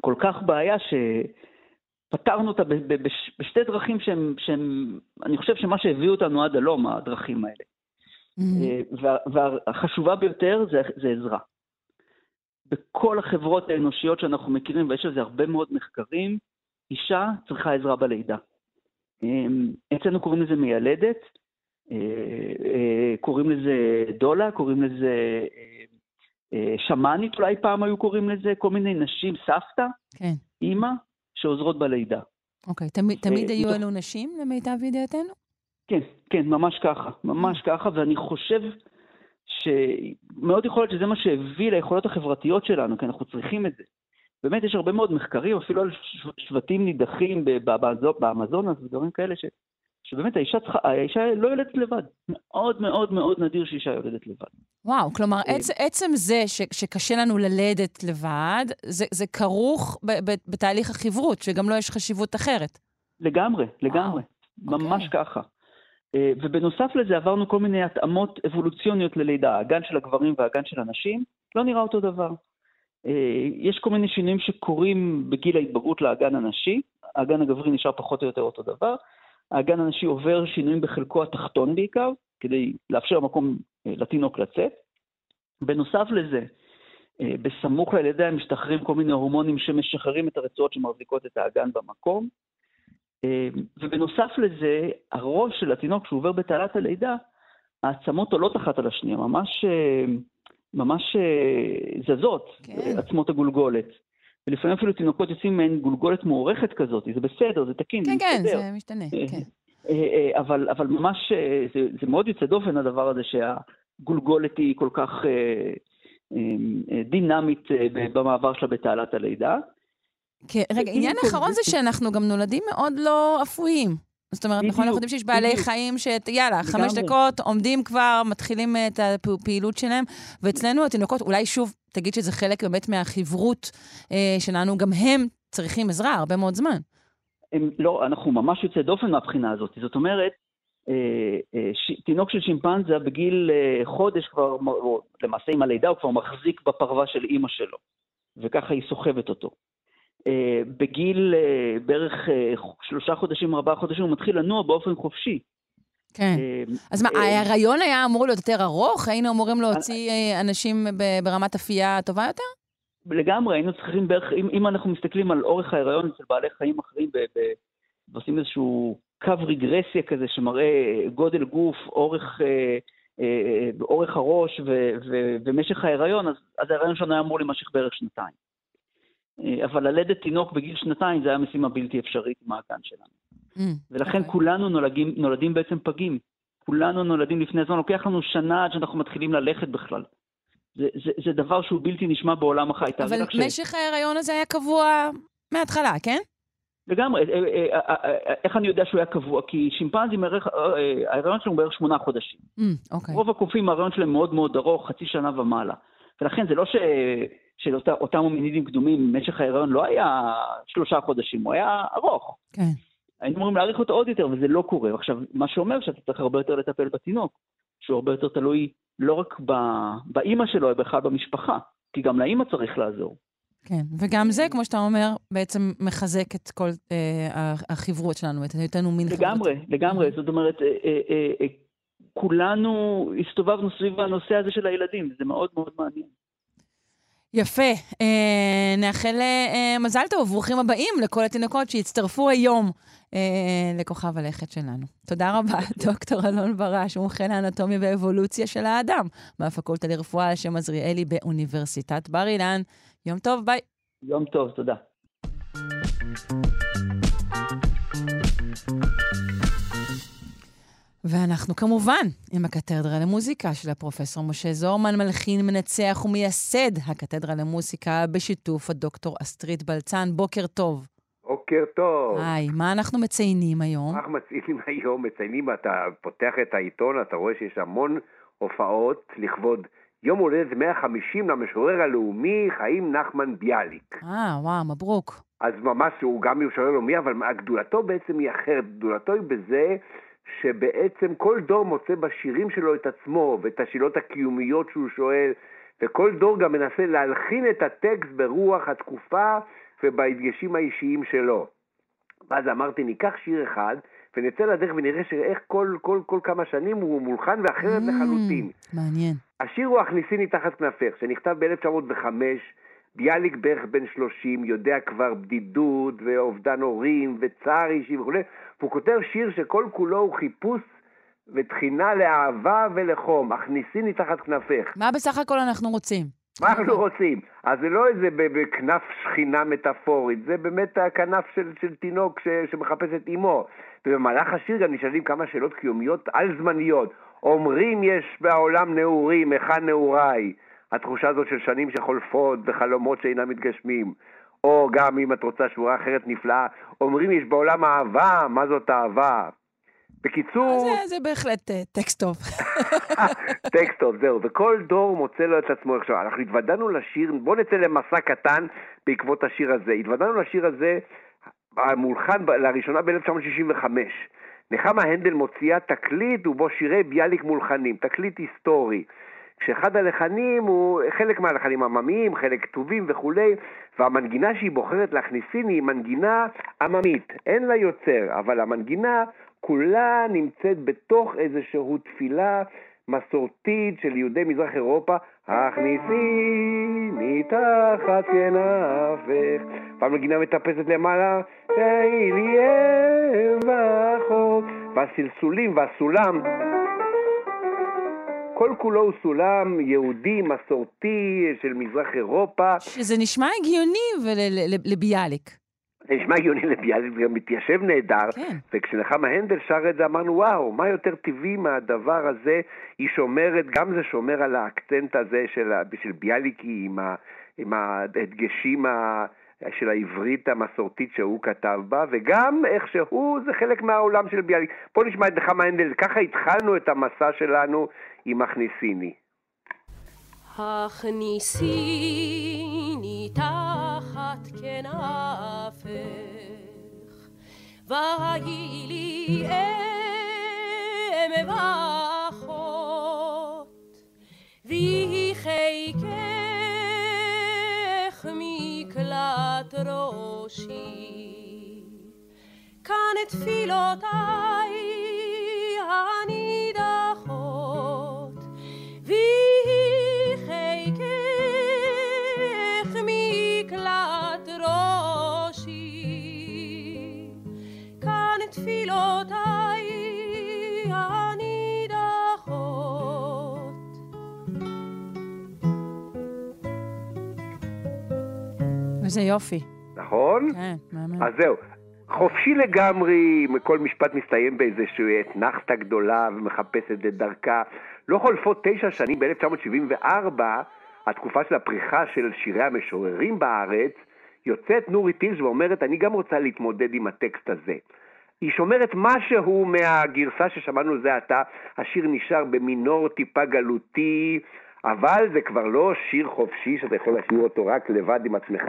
כל כך בעיה שפתרנו אותה בשתי דרכים שהן, שהן, אני חושב שמה שהביא אותנו עד הלום, הדרכים האלה. אה, וה- והחשובה ביותר זה, זה עזרה. בכל החברות האנושיות שאנחנו מכירים, ויש על זה הרבה מאוד מחקרים, אישה צריכה עזרה בלידה. אה, אצלנו קוראים לזה מיילדת, אה, אה, קוראים לזה דולה, קוראים לזה שמאנית אולי פעם היו קוראים לזה, כל מיני נשים, סבתא, כן. אימא, שעוזרות בלידה. אוקיי, תמיד, תמיד היו מתוך- אלו נשים, למיטב ידיעתנו? כן, כן, ממש ככה, ממש ככה, ואני חושב שמאוד יכול להיות שזה מה שהביא ליכולות החברתיות שלנו, כי אנחנו צריכים את זה. באמת, יש הרבה מאוד מחקרים, אפילו על שבטים נידחים ב- ב- באזו- באמזונס ודברים כאלה, ש, שבאמת האישה, צריכה, האישה לא יולדת לבד. מאוד מאוד מאוד נדיר שאישה יולדת לבד. וואו, כלומר, אה, עצ, עצם זה ש, שקשה לנו ללדת לבד, זה, זה כרוך ב, ב, בתהליך החברות, שגם לו יש חשיבות אחרת. לגמרי, לגמרי. ממש אוקיי. ככה. אה, ובנוסף לזה עברנו כל מיני התאמות אבולוציוניות ללידה. האגן של הגברים והאגן של הנשים לא נראה אותו דבר. אה, יש כל מיני שינויים שקורים בגיל ההתבגרות לאגן הנשי. האגן הגברי נשאר פחות או יותר אותו דבר. האגן הנשי עובר שינויים בחלקו התחתון בעיקר, כדי לאפשר מקום אה, לתינוק לצאת. בנוסף לזה, בסמוך הם משתחררים כל מיני הורמונים שמשחררים את הרצועות שמחזיקות את האגן במקום. אה, ובנוסף לזה, הראש של התינוק, כשהוא עובר בתעלת הלידה, העצמות עולות אחת על השנייה, ממש, אה, ממש אה, זזות, כן. עצמות הגולגולת. ולפעמים אפילו תינוקות יוצאים מעין גולגולת מוארכת כזאת, זה בסדר, זה תקין, כן, זה כן, מסתדר. זה משתנה, כן. אבל, אבל ממש, זה, זה מאוד יוצא דופן הדבר הזה שהגולגולת היא כל כך דינמית במעבר שלה בתעלת הלידה. כן, רגע, עניין אחרון זה שאנחנו גם נולדים מאוד לא אפויים. זאת אומרת, נכון, אנחנו בדיוק, יודעים שיש בעלי בדיוק. חיים שאת, יאללה, חמש לגמרי. דקות, עומדים כבר, מתחילים את הפעילות שלהם, ואצלנו התינוקות, אולי שוב, תגיד שזה חלק באמת מהחברות אה, שלנו, גם הם צריכים עזרה הרבה מאוד זמן. הם, לא, אנחנו ממש יוצא דופן מהבחינה הזאת. זאת אומרת, אה, אה, ש, תינוק של שימפנזה בגיל אה, חודש כבר, או למעשה עם הלידה, הוא כבר מחזיק בפרווה של אימא שלו, וככה היא סוחבת אותו. אה, בגיל אה, בערך אה, שלושה חודשים, ארבעה חודשים, הוא מתחיל לנוע באופן חופשי. כן. אז מה, ההיריון היה אמור להיות יותר ארוך? היינו אמורים להוציא אנשים ברמת אפייה טובה יותר? לגמרי, היינו צריכים בערך, אם, אם אנחנו מסתכלים על אורך ההיריון אצל בעלי חיים אחרים, ועושים איזשהו קו רגרסיה כזה שמראה גודל גוף, אורך, אה, אה, אורך הראש ו, ו, ומשך ההיריון, אז, אז ההיריון שלנו היה אמור להימשך בערך שנתיים. אה, אבל ללדת תינוק בגיל שנתיים זה היה משימה בלתי אפשרית עם האגן שלנו. Mm, ולכן אוקיי. כולנו נולדים, נולדים בעצם פגים. כולנו נולדים לפני הזמן, לוקח לנו שנה עד שאנחנו מתחילים ללכת בכלל. זה, זה, זה דבר שהוא בלתי נשמע בעולם החי. אבל לך ש- משך ההיריון הזה היה קבוע מההתחלה, כן? לגמרי, אה, אה, איך אני יודע שהוא היה קבוע? כי שימפנזים, ההיריון שלהם הוא בערך שמונה חודשים. Mm, אוקיי. רוב הקופים ההיריון שלהם מאוד מאוד ארוך, חצי שנה ומעלה. ולכן זה לא ש... שאותם הומינידים קדומים, משך ההיריון לא היה שלושה חודשים, הוא היה ארוך. כן. היינו אמורים להאריך אותו עוד יותר, וזה לא קורה. עכשיו, מה שאומר שאתה צריך הרבה יותר לטפל בתינוק, שהוא הרבה יותר תלוי לא רק ב- באימא שלו, אלא בכלל במשפחה, כי גם לאימא צריך לעזור. כן, וגם זה, כמו שאתה אומר, בעצם מחזק את כל אה, החברות שלנו, את היותנו מין חברות. לגמרי, לגמרי. זאת אומרת, אה, אה, אה, אה, כולנו הסתובבנו סביב הנושא הזה של הילדים, זה מאוד מאוד מעניין. יפה. אה, נאחל אה, מזל טוב, ברוכים הבאים לכל התינוקות שהצטרפו היום אה, לכוכב הלכת שלנו. תודה רבה, *laughs* דוקטור אלון ברש, מומחה לאנטומיה ואבולוציה של האדם, מהפקולטה לרפואה על שם עזריאלי באוניברסיטת בר אילן. יום טוב, ביי. יום טוב, תודה. ואנחנו כמובן עם הקתדרה למוזיקה של הפרופסור משה זורמן, מלחין, מנצח ומייסד הקתדרה למוזיקה בשיתוף הדוקטור אסטרית בלצן. בוקר טוב. בוקר טוב. היי, מה אנחנו מציינים היום? אנחנו מציינים היום, מציינים, אתה פותח את העיתון, אתה רואה שיש המון הופעות לכבוד יום הולדת 150 למשורר הלאומי חיים נחמן ביאליק. אה, וואו, מברוק. אז ממש הוא גם משורר לאומי, אבל גדולתו בעצם היא אחרת. גדולתו היא בזה שבעצם כל דור מוצא בשירים שלו את עצמו ואת השאלות הקיומיות שהוא שואל, וכל דור גם מנסה להלחין את הטקסט ברוח התקופה ובהדגשים האישיים שלו. ואז אמרתי, ניקח שיר אחד ונצא לדרך ונראה שאיך כל, כל, כל כמה שנים הוא מולחן ואחרת Mm, לחלוטין. מעניין. השיר הוא "הכניסיני תחת כנפך", שנכתב ב-1905, ביאליק בערך בן 30, יודע כבר בדידות ואובדן הורים וצער אישי וכו', והוא כותב שיר שכל כולו הוא חיפוש ותחינה לאהבה ולחום, הכניסיני תחת כנפך. מה בסך הכל אנחנו רוצים? מה אנחנו רוצים? אז זה לא איזה בכנף שכינה מטאפורית, זה באמת הכנף של, של תינוק ש, שמחפש את אימו. ובמהלך השיר גם נשאלים כמה שאלות קיומיות על-זמניות. אומרים יש בעולם נעורים, היכן נעוריי? התחושה הזאת של שנים שחולפות וחלומות שאינם מתגשמים. או גם אם את רוצה שבועה אחרת נפלאה, אומרים יש בעולם אהבה, מה זאת אהבה? בקיצור... זה, זה בהחלט uh, טקסט טוב. *laughs* טקסט טוב, זהו. וכל דור מוצא לו את עצמו עכשיו. אנחנו התוודענו לשיר, בואו נצא למסע קטן בעקבות השיר הזה. התוודענו לשיר הזה, המולחן לראשונה ב-1965. נחמה הנדל מוציאה תקליט ובו שירי ביאליק מולחנים, תקליט היסטורי. כשאחד הלחנים הוא, חלק מהלחנים עממיים, חלק כתובים וכולי, והמנגינה שהיא בוחרת להכניסין היא מנגינה עממית, אין לה יוצר, אבל המנגינה כולה נמצאת בתוך איזושהי תפילה מסורתית של יהודי מזרח אירופה, הכניסי מתחת כנפך. והמנגינה מטפסת למעלה, תהי לי אם ואחות. והסלסולים והסולם כל כולו הוא סולם יהודי, מסורתי, של מזרח אירופה. שזה נשמע הגיוני לביאליק. זה נשמע הגיוני לביאליק, זה גם מתיישב נהדר. כן. וכשנחמה הנדל שר את זה, אמרנו, וואו, מה יותר טבעי מהדבר הזה? היא שומרת, גם זה שומר על האקצנט הזה של, של ביאליקי, עם, ה, עם ההדגשים ה... של העברית המסורתית שהוא כתב בה, וגם איך שהוא, זה חלק מהעולם של ביאליק. בואו נשמע את נחמה הנדל, ככה התחלנו את המסע שלנו עם הכניסיני. הכניסיני תחת כנפך, והי לי אם ואחות, ויהי חיקך מקלט ראשי, כאן את תפילותיי איזה יופי. נכון? כן, מאמן. אז זהו. חופשי לגמרי, כל משפט מסתיים באיזושהי אתנחתא גדולה ומחפשת את דרכה. לא חולפות תשע שנים, ב-1974, התקופה של הפריחה של שירי המשוררים בארץ, יוצאת נורי טירש ואומרת, אני גם רוצה להתמודד עם הטקסט הזה. היא שומרת משהו מהגרסה ששמענו זה עתה, השיר נשאר במינור טיפה גלותי, אבל זה כבר לא שיר חופשי שאתה יכול לשיר אותו רק לבד עם עצמך,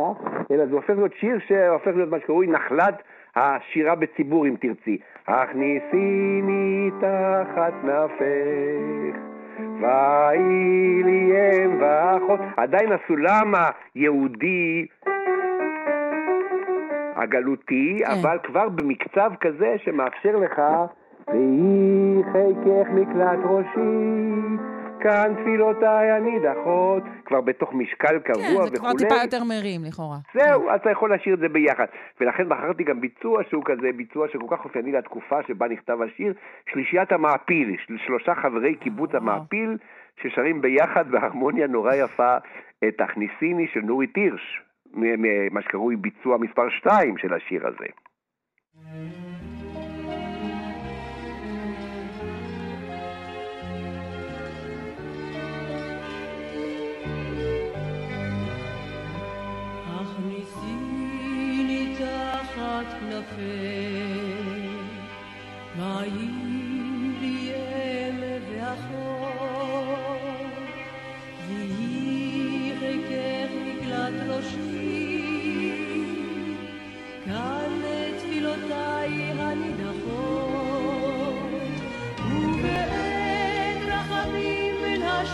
אלא זה הופך להיות שיר שהופך להיות מה שקרוי נחלת השירה בציבור, אם תרצי. הכניסיני תחת נפך, ויהי לי אם ואחות. עדיין הסולם היהודי הגלותי, כן. אבל כבר במקצב כזה שמאפשר לך, ויהי חיקך מקלט ראשי. כאן תפילותיי הנידחות, כבר בתוך משקל קבוע וכולי. כן, זה כבר טיפה יותר מרים לכאורה. זהו, אז אתה יכול להשאיר את זה ביחד. ולכן בחרתי גם ביצוע שהוא כזה ביצוע שכל כך אופייני לתקופה שבה נכתב השיר, שלישיית המעפיל, שלושה חברי קיבוץ המעפיל, ששרים ביחד בהרמוניה נורא יפה את הכניסיני של נורי תירש, מה שקרוי ביצוע מספר 2 של השיר הזה.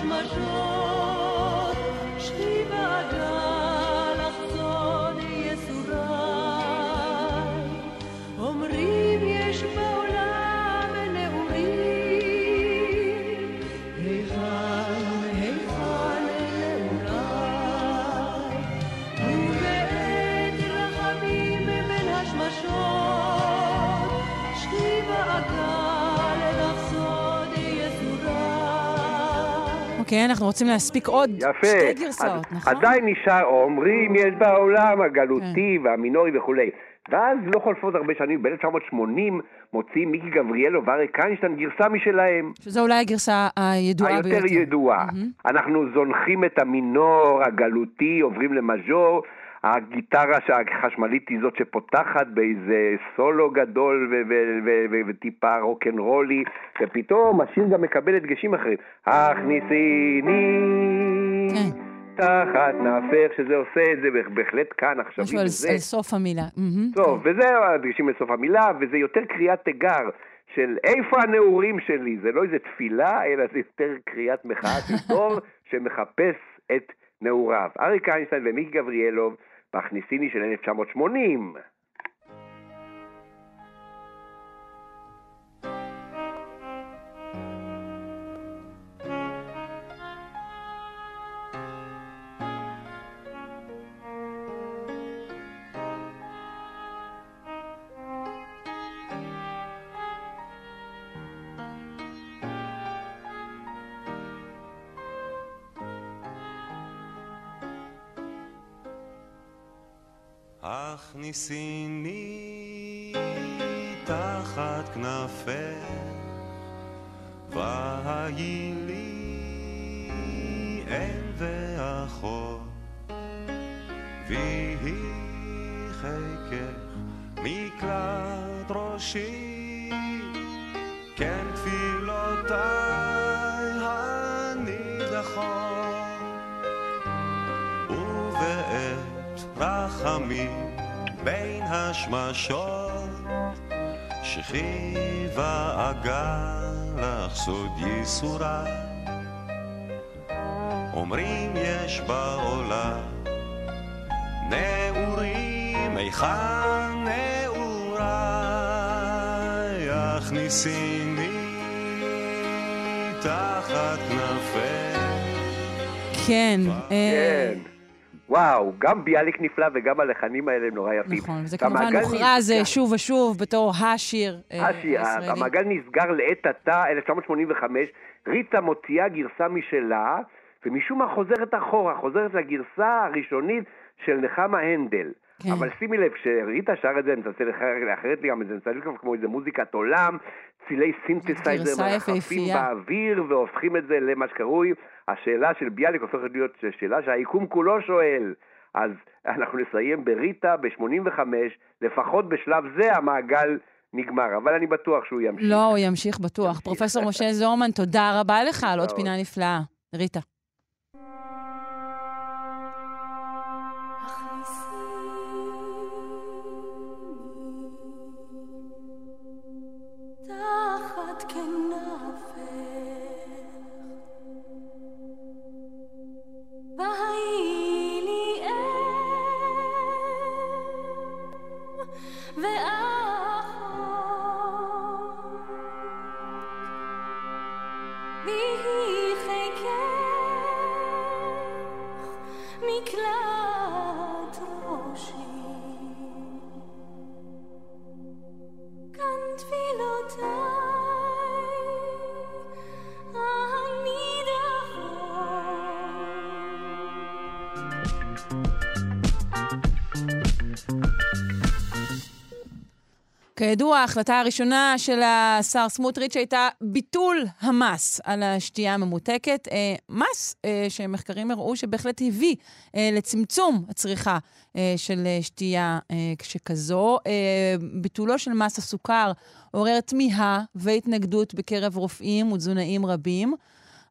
משמשות אוקיי, אנחנו רוצים להספיק עוד יפה. שתי גרסאות, אז נכון? עדיין נשאר, אומרים יש בעולם הגלותי כן. והמינורי וכולי. ואז לא חולפות הרבה שנים, ב-1980 מוציאים מיקי גבריאלו ואריק איינשטיין גרסה משלהם. שזו אולי הגרסה הידועה ביותר. היותר ידועה. מהמם. אנחנו זונחים את המינור הגלותי, עוברים למז'ור, הגיטרה החשמלית היא זאת שפותחת באיזה סולו גדול וטיפה רוקנרולי, ופתאום השיר גם מקבל הדגשים אחרים. הכניסיני כן. תחת נהפך, שזה עושה את זה בהחלט כאן עכשיו. משהו על סוף המילה. טוב, וזה הדגשים לסוף המילה, וזה יותר קריאת תיגר של איפה הנעורים שלי? זה לא איזה תפילה, אלא זה יותר קריאת מחאה של דור שמחפש את נעוריו. אריק איינשטיין ומיקי גבריאלוב, בהכניסיני של 1980. הכניסיני תחת כנפך, והיי לי אם ואחות, ויהי חיקך מקלט ראשי, כן תפילותיי הנידחות. ובעת רחמים בין השמשות שכיבה אגן לך סוד ייסורה אומרים יש בעולם נעורים היכן נעוריי הכניסיני תחת כנפך כן. אה, כן. וואו, גם ביאליק נפלא וגם הלחנים האלה הם נורא יפים. נכון, זה כמובן מוכרז נסגר- שוב ושוב בתור השיר אה, השיר, הישראלי. המעגל נסגר לעת עתה, 1985, ריטה מוציאה גרסה משלה, ומשום מה חוזרת אחורה, חוזרת לגרסה הראשונית של נחמה הנדל. כן. אבל שימי לב, כשריטה שר את זה, אני מצלצל אחרת לי גם את זה, מצלצל כמו איזה מוזיקת עולם, צילי סינתסייזר מרחפים. באוויר, והופכים את זה למה שקרוי, השאלה של ביאליק הופכת להיות שאלה שהיקום כולו שואל. אז אנחנו נסיים בריטה ב-85, לפחות בשלב זה המעגל נגמר, אבל אני בטוח שהוא ימשיך. לא, הוא ימשיך בטוח. פרופסור משה זורמן, תודה רבה לך על עוד מאוד. פינה נפלאה. ריטה. כידוע, ההחלטה הראשונה של השר סמוטריץ' הייתה ביטול המס על השתייה הממותקת. אה, מס אה, שמחקרים הראו שבהחלט הביא אה, לצמצום הצריכה אה, של שתייה אה, שכזו. אה, ביטולו של מס הסוכר עורר תמיהה והתנגדות בקרב רופאים ותזונאים רבים.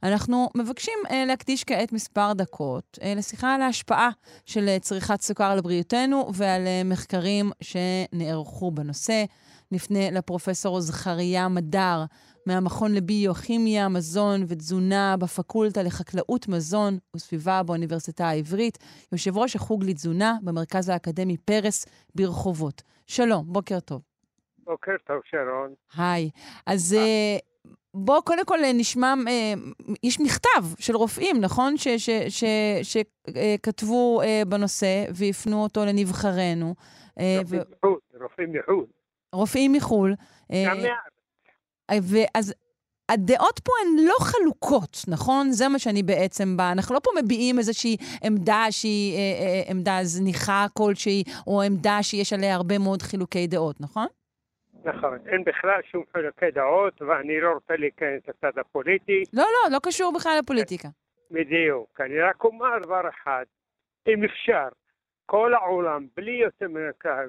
אנחנו מבקשים אה, להקדיש כעת מספר דקות אה, לשיחה על ההשפעה של אה, צריכת סוכר על בריאותנו ועל אה, מחקרים שנערכו בנושא. נפנה לפרופסור זכריה מדר מהמכון לביוכימיה, מזון ותזונה בפקולטה לחקלאות מזון וסביבה באוניברסיטה העברית, יושב ראש החוג לתזונה במרכז האקדמי פרס ברחובות. שלום, בוקר טוב. בוקר טוב, שרון. היי. אז אה, בוא קודם כל אה, נשמע, אה, יש מכתב של רופאים, נכון? שכתבו בנושא והפנו אותו לנבחרינו. רופאים מחו"ל, רופאים מחו"ל. רופאים מחו"ל. אה, גם מהארץ. ואז הדעות פה הן לא חלוקות, נכון? זה מה שאני בעצם באה. אנחנו לא פה מביעים איזושהי עמדה שהיא אה, אה, עמדה זניחה כלשהי, או עמדה שיש עליה הרבה מאוד חילוקי דעות, נכון? נכון, אין בכלל שום חילוקי דעות, ואני לא רוצה להיכנס לצד הפוליטי. לא, לא, לא קשור בכלל לפוליטיקה. בדיוק. אני רק אומר דבר אחד, אם אפשר, כל העולם, בלי יוצא מן הכלל,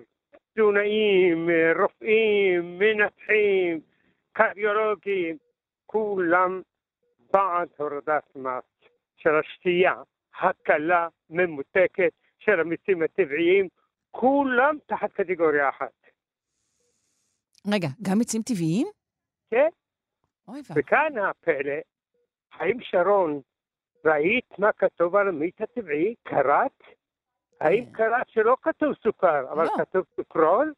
תזונאים, רופאים, מנתחים, קרדיולוגים, כולם בעד הורדת מס של השתייה הקלה, ממותקת, של המיסים הטבעיים, כולם תחת קטגוריה אחת. רגע, גם עצים טבעיים? כן. אוי ואבוי. וכאן הפלא, האם שרון, ראית מה כתוב על המיץ הטבעי? קראת? האם קראת שלא כתוב סוכר, אבל לא. כתוב סוכרוז?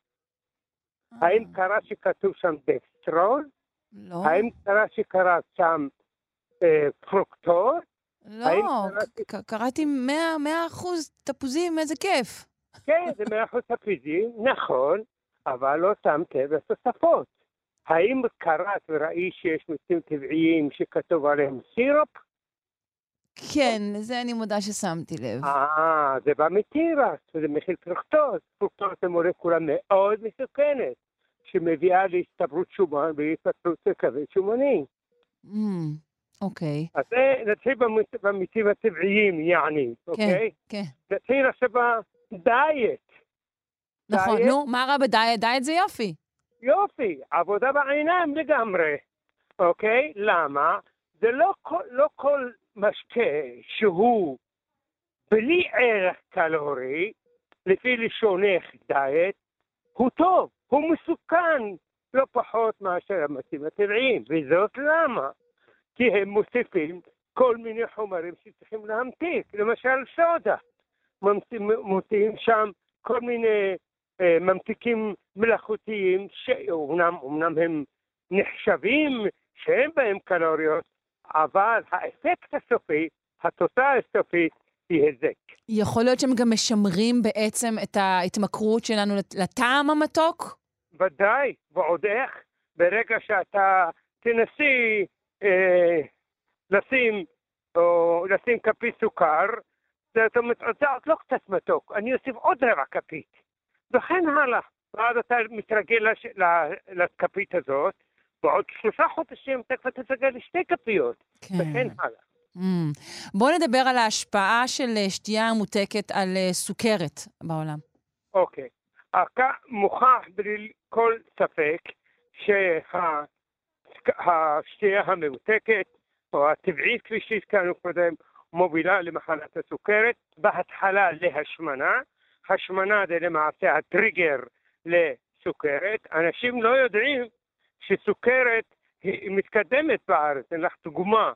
האם קראת שכתוב שם דקסטרוז? לא, האם קראת שקראת שם אה, פרוקטוז? לא, קראתי- ק- קראתי 100 100 אחוז תפוזים, איזה כיף. כן, זה מאה אחוז תפוזים, נכון, אבל לא שמת לב לתוספות. האם קראת וראית שיש מיצים טבעיים שכתוב עליהם סירופ? כן, לזה אני מודה ששמתי לב. אה, זה בא מתירס, זה מכיל פרוקטוז. פרוקטוז זה מולקולה מאוד מסוכנת, שמביאה להצטברות שומן והתפתחות לכבד שומני. אמ, אוקיי, אז נתחיל במיצ- במיצים הטבעיים, יעני, אוקיי? כן. נתחיל עכשיו בדיאט. נכון? נו, מה רע בדיאט? דיאט זה יופי. יופי, עבודה בעיניים לגמרי, אוקיי? למה? זה לא כל, לא כל משקה שהוא בלי ערך קלורי, לפי לשונך דיאט, הוא טוב, הוא מסוכן לא פחות מאשר המסים הטבעיים, וזאת למה? כי הם מוסיפים כל מיני חומרים שצריכים להמתיק, למשל סודה. מוציאים שם כל מיני אה, ממתיקים מלאכותיים שאומנם אומנם הם נחשבים שאין בהם קלוריות, אבל האפקט הסופי, התוצאה הסופית, היא היזק. יכול להיות שהם גם משמרים בעצם את ההתמכרות שלנו לט- לטעם המתוק? ודאי, ועוד איך, ברגע שאתה תנסי אה, לשים, או לשים כפית סוכר, זאת אומרת, זה עוד לא קצת מתוק, אני אוסיף עוד רבע כפית, וכן הלאה. ואז אתה מתרגל לש, ל- לכפית הזאת, בעוד שלושה חודשים כבר תתרגל לשתי כפיות, כן. וכן הלאה. אמ, בואו נדבר על ההשפעה של אה, שתייה מותקת על אה, סוכרת בעולם. אוקיי. מוכח בלי כל ספק שהשתייה הממותקת, או הטבעית, כפי שהזכרנו קודם, מובילה למחלת הסוכרת, בהתחלה להשמנה. השמנה זה למעשה הטריגר לסוכרת. אנשים לא יודעים שסוכרת היא מתקדמת בארץ. לך דוגמה.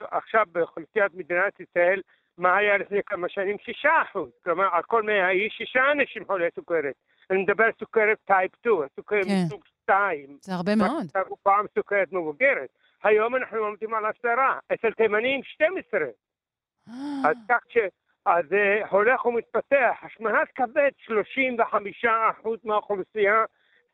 עכשיו באוכלוסיית מדינת ישראל, מה היה לפני כמה שנים? שישה אחוז. כלומר, על כל מאה איש, שישה אנשים חולי סוכרת. אני מדבר על סוכרת טייפ 2, הסוכרת כן. מסוג 2. זה הרבה מאוד. פעם סוכרת מבוגרת. היום אנחנו עומדים על עשרה, אצל תימנים 12. אז כך ש... אז זה הולך ומתפתח. השמנת כבד, 35% מהאוכלוסייה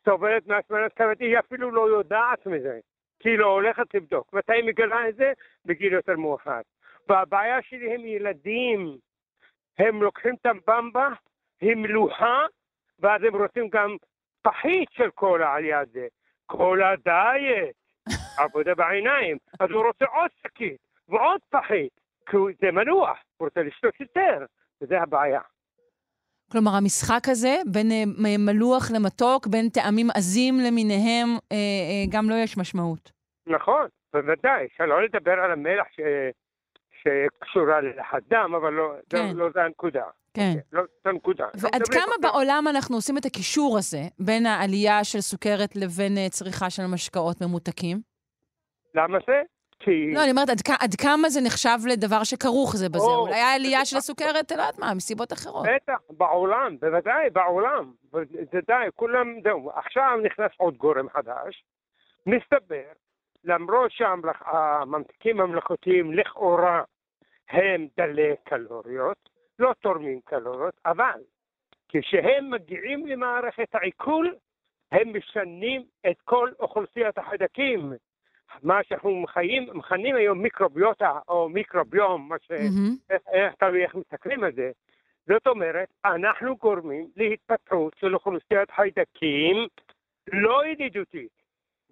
סובלת מהשמנת כבד, היא אפילו לא יודעת מזה, כי היא לא הולכת לבדוק. מתי היא מגלה את זה? בגיל יותר מאוחר. והבעיה שלי הם ילדים. הם לוקחים את הבמבה, היא מלוחה, ואז הם רוצים גם פחית של קולה על יד זה. קולה דיאט, *laughs* עבודה בעיניים. אז הוא רוצה עוד שקית ועוד פחית, כי זה מנוח, הוא רוצה לשתות יותר, וזה הבעיה. כלומר, המשחק הזה בין אה, מלוח למתוק, בין טעמים עזים למיניהם, אה, אה, גם לו יש משמעות. נכון, בוודאי, שלא לדבר על המלח ש... שקשורה לדם, אבל לא, כן. לא, לא זה הנקודה. כן. לא זאת הנקודה. לא ועד מדברים כמה בעולם אנחנו עושים את הקישור הזה בין העלייה של סוכרת לבין צריכה של משקאות ממותקים? למה זה? כי... לא, אני אומרת, עד, עד כמה זה נחשב לדבר שכרוך זה בזה? או, אולי העלייה של הסוכרת, לא יודעת מה, מסיבות אחרות. בטח, בעולם, בוודאי, בעולם. זה די, כולם, זהו. עכשיו נכנס עוד גורם חדש. מסתבר, למרות שהממתיקים המלאכותיים לכאורה הם דלי קלוריות, לא תורמים קלוריות, אבל כשהם מגיעים למערכת העיכול, הם משנים את כל אוכלוסיית החיידקים. מה שאנחנו מכנים, מכנים היום מיקרוביוטה או מיקרוביום, מה ש... מהמם. איך, איך, תלוי איך מסתכלים על זה. זאת אומרת, אנחנו גורמים להתפתחות של אוכלוסיית חיידקים לא ידידותית.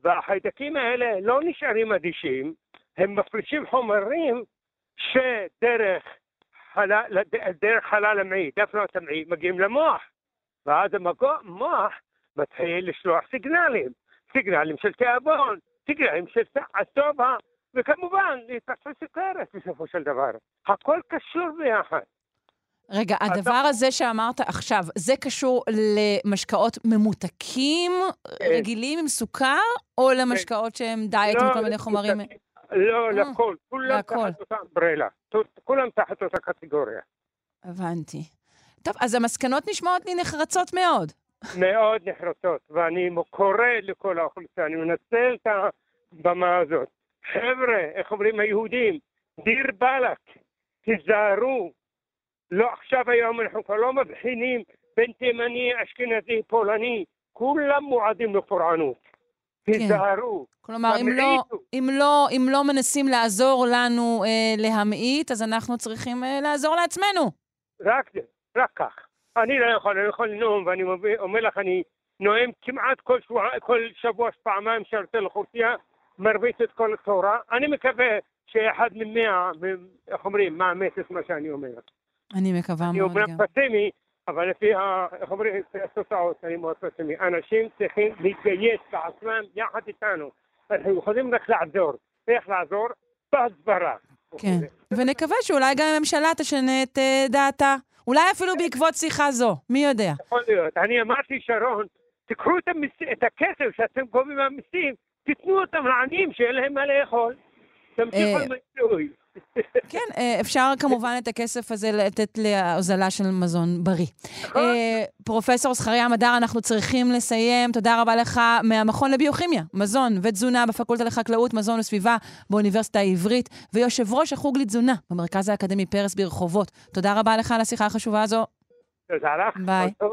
והחיידקים האלה לא נשארים אדישים, הם מפרישים חומרים שדרך חלל, דרך חלל המעי, דפנות המעי, מגיעים למוח. ואז המוח מתחיל לשלוח סיגנלים, סיגנלים של תיאבון, סיגנלים של השובע, וכמובן להתפתחות סוכרת בסופו של דבר. הכל קשור ביחד. רגע, הדבר הזה שאמרת עכשיו, זה קשור למשקאות ממותקים רגילים עם סוכר, או למשקאות שהם דיאט עם לא, כל מיני חומרים? לא, אה, לכל, כולם. תחת אותה ברלה, כולם תחת אותה קטגוריה. הבנתי. טוב, אז המסקנות נשמעות לי נחרצות מאוד. מאוד נחרצות, ואני קורא לכל האוכלוסייה, אני מנצל את הבמה הזאת. חבר'ה, איך אומרים היהודים? דיר באלק, תיזהרו. לא עכשיו היום אנחנו כבר לא מבחינים בין תימני, אשכנזי, פולני, כולם מועדים לפורענות. תיזהרו. כלומר, אם לא. אם, לא, אם לא מנסים לעזור לנו אה, להמעיט, אז אנחנו צריכים אה, לעזור לעצמנו. רק זה, רק כך. אני לא יכול, אני יכול לנאום, ואני אומר לך, אני נואם כמעט כל שבוע, כל שבוע פעמיים שירותי לאוכלוסייה, מרביץ את כל התורה. אני מקווה שאחד ממאה, איך אומרים, מאמץ את מה שאני אומר. אני מקווה אני מאוד אומנם גם. פסימי, אבל לפי איך אומרים, התוצאות אני מאוד פסימי. אנשים צריכים להתגייס בעצמם יחד איתנו. אנחנו יכולים רק לעזור. איך לעזור? בהסברה. כן. ונקווה שאולי גם הממשלה תשנה את אה, דעתה. אולי אפילו בעקבות שיחה זו, מי יודע. יכול להיות. אני אמרתי, שרון, תיקחו את, המס... את הכסף שאתם גובים מהמיסים, תיתנו אותם לעניים שאין להם מה לאכול. תמשיכו אה, עם הניסוי. כן, אה, אפשר כמובן את הכסף הזה לתת להוזלה של מזון בריא. אה, פרופסור זכריה מדר, אנחנו צריכים לסיים. תודה רבה לך מהמכון לביוכימיה, מזון ותזונה בפקולטה לחקלאות, מזון וסביבה באוניברסיטה העברית, ויושב ראש החוג לתזונה במרכז האקדמי פרס ברחובות. תודה רבה לך על השיחה החשובה הזו. תודה לך. ביי. כל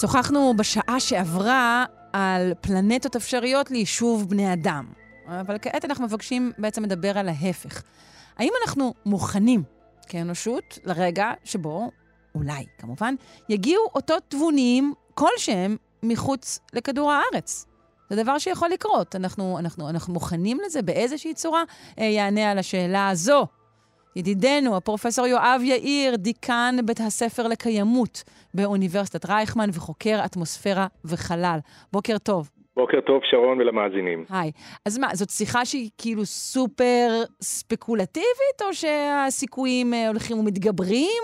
שוחחנו בשעה שעברה על פלנטות אפשריות ליישוב בני אדם. אבל כעת אנחנו מבקשים בעצם לדבר על ההפך. האם אנחנו מוכנים כאנושות לרגע שבו, אולי כמובן, יגיעו אותות תבוניים כלשהם מחוץ לכדור הארץ? זה דבר שיכול לקרות. אנחנו, אנחנו, אנחנו מוכנים לזה באיזושהי צורה? אה, יענה על השאלה הזו ידידנו, הפרופסור יואב יאיר, דיקן בית הספר לקיימות באוניברסיטת רייכמן וחוקר אטמוספירה וחלל. בוקר טוב. בוקר טוב, שרון ולמאזינים. היי. אז מה, זאת שיחה שהיא כאילו סופר ספקולטיבית, או שהסיכויים אה, הולכים ומתגברים?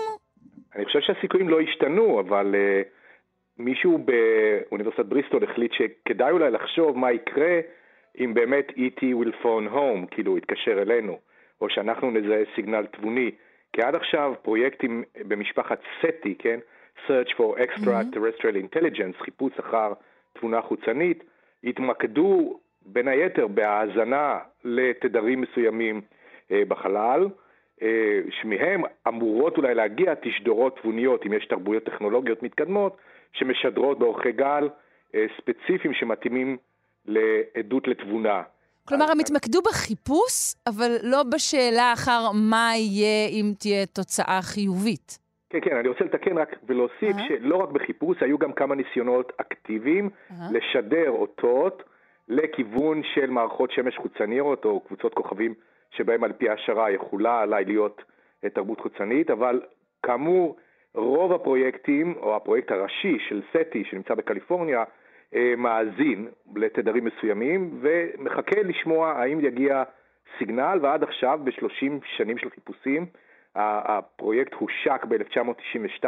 אני חושב שהסיכויים לא השתנו, אבל uh, מישהו באוניברסיטת בריסטול החליט שכדאי אולי לחשוב מה יקרה אם באמת E.T. will phone home, כאילו יתקשר אלינו, או שאנחנו נזהה סיגנל תבוני. כי עד עכשיו פרויקטים במשפחת סטי, כן? Search for Extraterrestrial Intelligence, חיפוש אחר תבונה חוצנית, התמקדו בין היתר בהאזנה לתדרים מסוימים אה, בחלל, אה, שמהם אמורות אולי להגיע תשדורות תבוניות, אם יש תרבויות טכנולוגיות מתקדמות, שמשדרות באורכי גל אה, ספציפיים שמתאימים לעדות לתבונה. כלומר, הם התמקדו בחיפוש, אבל לא בשאלה אחר מה יהיה אם תהיה תוצאה חיובית. כן, כן, אני רוצה לתקן רק ולהוסיף. שלא רק בחיפוש, היו גם כמה ניסיונות אקטיביים. לשדר אותות לכיוון של מערכות שמש חוצניות או קבוצות כוכבים שבהם על פי השערה יכולה עליי להיות אה, תרבות חוצנית, אבל כאמור, רוב הפרויקטים, או הפרויקט הראשי של סטי שנמצא בקליפורניה, אה, מאזין לתדרים מסוימים ומחכה לשמוע האם יגיע סיגנל, ועד עכשיו, ב-30 שנים של חיפושים, הפרויקט הושק ב-1992.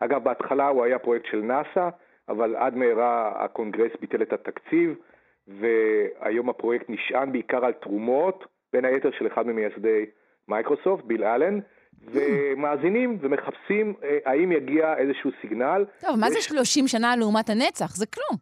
אגב, בהתחלה הוא היה פרויקט של נאס"א, אבל עד מהרה הקונגרס ביטל את התקציב, והיום הפרויקט נשען בעיקר על תרומות, בין היתר של אחד ממייסדי מייקרוסופט, ביל אלן, ומאזינים ומחפשים אה, האם יגיע איזשהו סיגנל. טוב, מה זה יש- 30 שנה לעומת הנצח? זה כלום.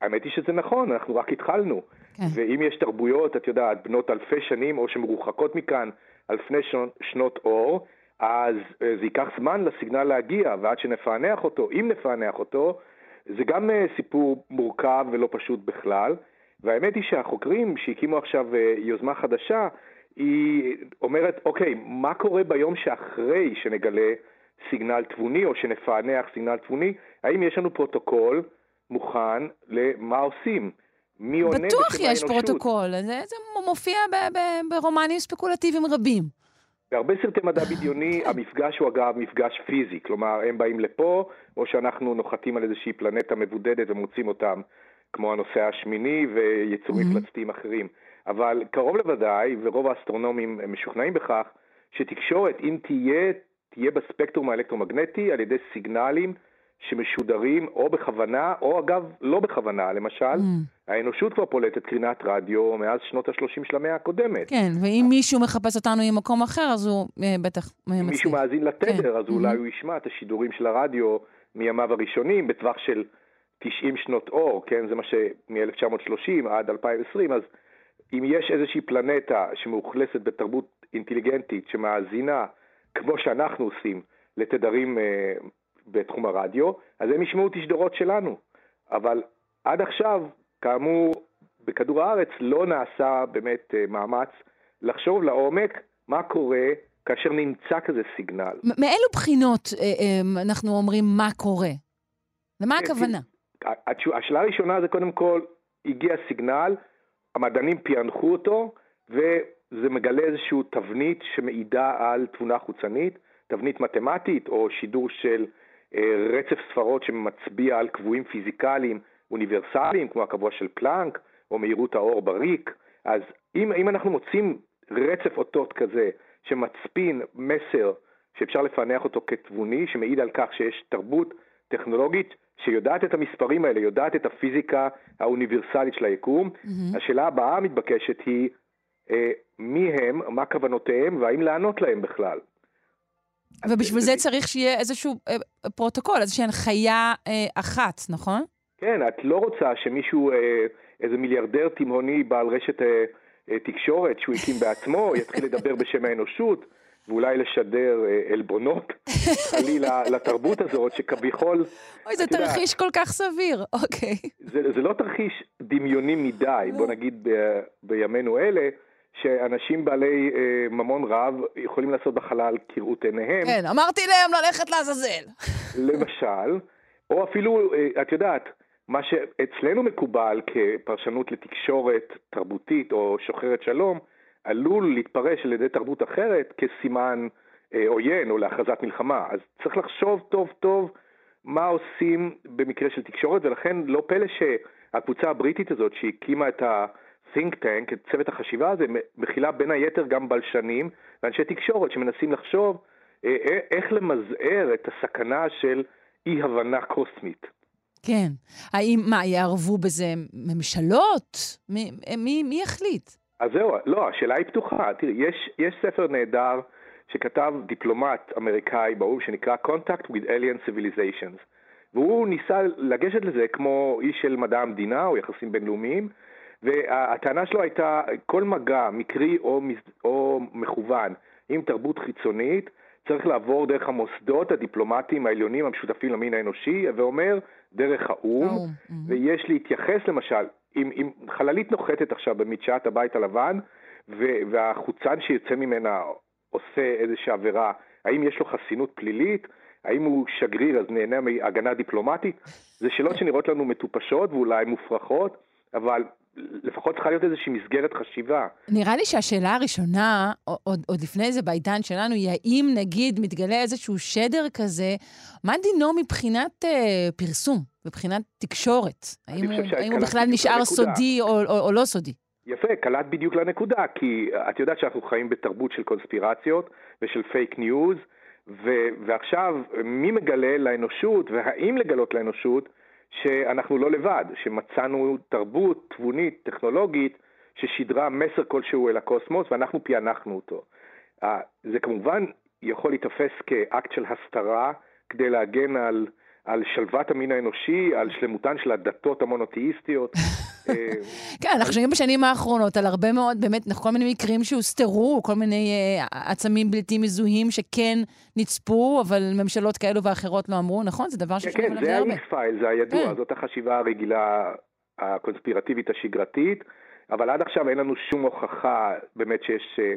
האמת היא שזה נכון, אנחנו רק התחלנו. כן. ואם יש תרבויות, את יודעת, בנות אלפי שנים, או שמרוחקות מכאן אלפי שנות, אור, אז אה, זה ייקח זמן לסיגנל להגיע, ועד שנפענח אותו, אם נפענח אותו, זה גם אה, סיפור מורכב ולא פשוט בכלל. והאמת היא שהחוקרים שהקימו עכשיו יוזמה חדשה, היא אומרת, אוקיי, מה קורה ביום שאחרי שנגלה סיגנל תבוני או שנפענח סיגנל תבוני? האם יש לנו פרוטוקול מוכן למה עושים? מי עונה בטוח בשם יש האנושות? פרוטוקול, זה, זה מופיע ב- ב- ברומנים ספקולטיביים רבים. בהרבה סרטי מדע בדיוני *laughs* המפגש הוא אגב מפגש פיזי, כלומר הם באים לפה או שאנחנו נוחתים על איזושהי פלנטה מבודדת ומוצאים אותם כמו הנוסע השמיני ויצורים. מפלצתיים אחרים. אבל קרוב לוודאי, ורוב האסטרונומים משוכנעים בכך, שתקשורת, אם תהיה, תהיה בספקטרום האלקטרומגנטי על ידי סיגנלים שמשודרים או בכוונה או אגב לא בכוונה. למשל, Mm. האנושות כבר פולטת קרינת רדיו מאז שנות ה-30 של המאה הקודמת. כן, ואם מישהו מחפש אותנו ממקום אחר, אז הוא אה, בטח אה, אם מצליח. מישהו מאזין לתדר, כן. אז אולי Mhm. הוא ישמע את השידורים של הרדיו מימיו הראשונים בטווח של 90 שנות אור, כן? זה מה ש... מ-1930 עד 2020, אז אם יש איזושהי פלנטה שמאוכלסת בתרבות אינטליגנטית שמאזינה, כמו שאנחנו עושים, לתדרים אה, בתחום הרדיו, אז הם ישמעו תשדורות שלנו. אבל עד עכשיו, כאמור, בכדור הארץ לא נעשה באמת אה, מאמץ לחשוב לעומק מה קורה כאשר נמצא כזה סיגנל. מאילו בחינות אה, אה, אנחנו אומרים מה קורה? למה כן, הכוונה? התשו- השאלה הראשונה זה קודם כל, הגיע סיגנל, המדענים פענחו אותו, וזה מגלה איזושהי תבנית שמעידה על תבונה חוצנית, תבנית מתמטית או שידור של אה, רצף ספרות שמצביע על קבועים פיזיקליים אוניברסליים, כמו הקבוע של פלנק, או מהירות האור בריק. אז אם, אם אנחנו מוצאים רצף אותות כזה שמצפין מסר שאפשר לפענח אותו כתבוני, שמעיד על כך שיש תרבות טכנולוגית שיודעת את המספרים האלה, יודעת את הפיזיקה האוניברסלית של היקום. מהמם. השאלה הבאה המתבקשת היא אה, מי הם, מה כוונותיהם, והאם לענות להם בכלל. ובשביל זה- זה צריך שיהיה איזשהו אה, פרוטוקול, איזושהי הנחיה אה, אחת, נכון? כן, את לא רוצה שמישהו, אה, איזה מיליארדר תימהוני בעל רשת אה, אה, תקשורת שהוא הקים בעצמו, יתחיל לדבר בשם האנושות, ואולי לשדר אה, עלבונות, *laughs* חלילה, לתרבות הזאת, שכביכול, אוי, זה תרחיש כל כך סביר, אוקיי. זה, זה לא תרחיש דמיוני מדי, בוא נגיד ב, בימינו אלה, שאנשים בעלי אה, ממון רב יכולים לעשות בחלל כראות עיניהם. כן, אמרתי להם ללכת לעזאזל. *laughs* למשל, או אפילו, אה, את יודעת, מה שאצלנו מקובל כפרשנות לתקשורת תרבותית או שוחרת שלום, עלול להתפרש על ידי תרבות אחרת כסימן אה, עוין או להכרזת מלחמה. אז צריך לחשוב טוב טוב מה עושים במקרה של תקשורת, ולכן לא פלא שהקבוצה הבריטית הזאת שהקימה את ה-think tank, את צוות החשיבה הזה, מכילה בין היתר גם בלשנים ואנשי תקשורת שמנסים לחשוב אה, אה, איך למזער את הסכנה של אי-הבנה קוסמית. כן. האם, מה, יערבו בזה ממשלות? מי, מי, מי יחליט? אז זהו, לא, השאלה היא פתוחה. תראי, יש, יש ספר נהדר שכתב דיפלומט אמריקאי באו"ם שנקרא Contact with Alien Civilizations, והוא ניסה לגשת לזה כמו איש של מדע המדינה או יחסים בינלאומיים, והטענה שלו הייתה כל מגע, מקרי או, או מכוון, עם תרבות חיצונית, צריך לעבור דרך המוסדות הדיפלומטיים העליונים המשותפים למין האנושי, ואומר, דרך האו"ם, האו"ם, ויש להתייחס למשל, אם, אם חללית נוחתת עכשיו במדשאת הבית הלבן, ו- והחוצן שיוצא ממנה עושה איזושהי עבירה, האם יש לו חסינות פלילית? האם הוא שגריר אז נהנה מהגנה דיפלומטית? זה שאלות שנראות לנו מטופשות ואולי מופרכות, אבל לפחות צריכה להיות איזושהי מסגרת חשיבה. נראה לי שהשאלה הראשונה, עוד, עוד לפני זה בעידן שלנו, היא האם נגיד מתגלה איזשהו שדר כזה, מה דינו מבחינת אה, פרסום, מבחינת תקשורת? האם הוא, האם הוא בכלל נשאר לנקודה. סודי או, או, או לא סודי? יפה, קלט בדיוק לנקודה, כי את יודעת שאנחנו חיים בתרבות של קונספירציות ושל פייק ניוז, ו- ועכשיו מי מגלה לאנושות, והאם לגלות לאנושות, שאנחנו לא לבד, שמצאנו תרבות תבונית, טכנולוגית, ששידרה מסר כלשהו אל הקוסמוס, ואנחנו פענחנו אותו. זה כמובן יכול להיתפס כאקט של הסתרה כדי להגן על, על שלוות המין האנושי, על שלמותן של הדתות המונותאיסטיות, *laughs* אה, כן, אנחנו שומעים בשנים האחרונות על הרבה מאוד, באמת, כל מיני מקרים שהוסתרו, כל מיני אה, עצמים בלתי מזוהים שכן נצפו, אבל ממשלות כאלו ואחרות לא אמרו, נכון? זה דבר כן, ששומעים כן, עליו זה הרבה. ה-X פייל, זה הידוע, כן. זאת החשיבה הרגילה הקונספירטיבית השגרתית, אבל עד עכשיו אין לנו שום הוכחה באמת שיש אה,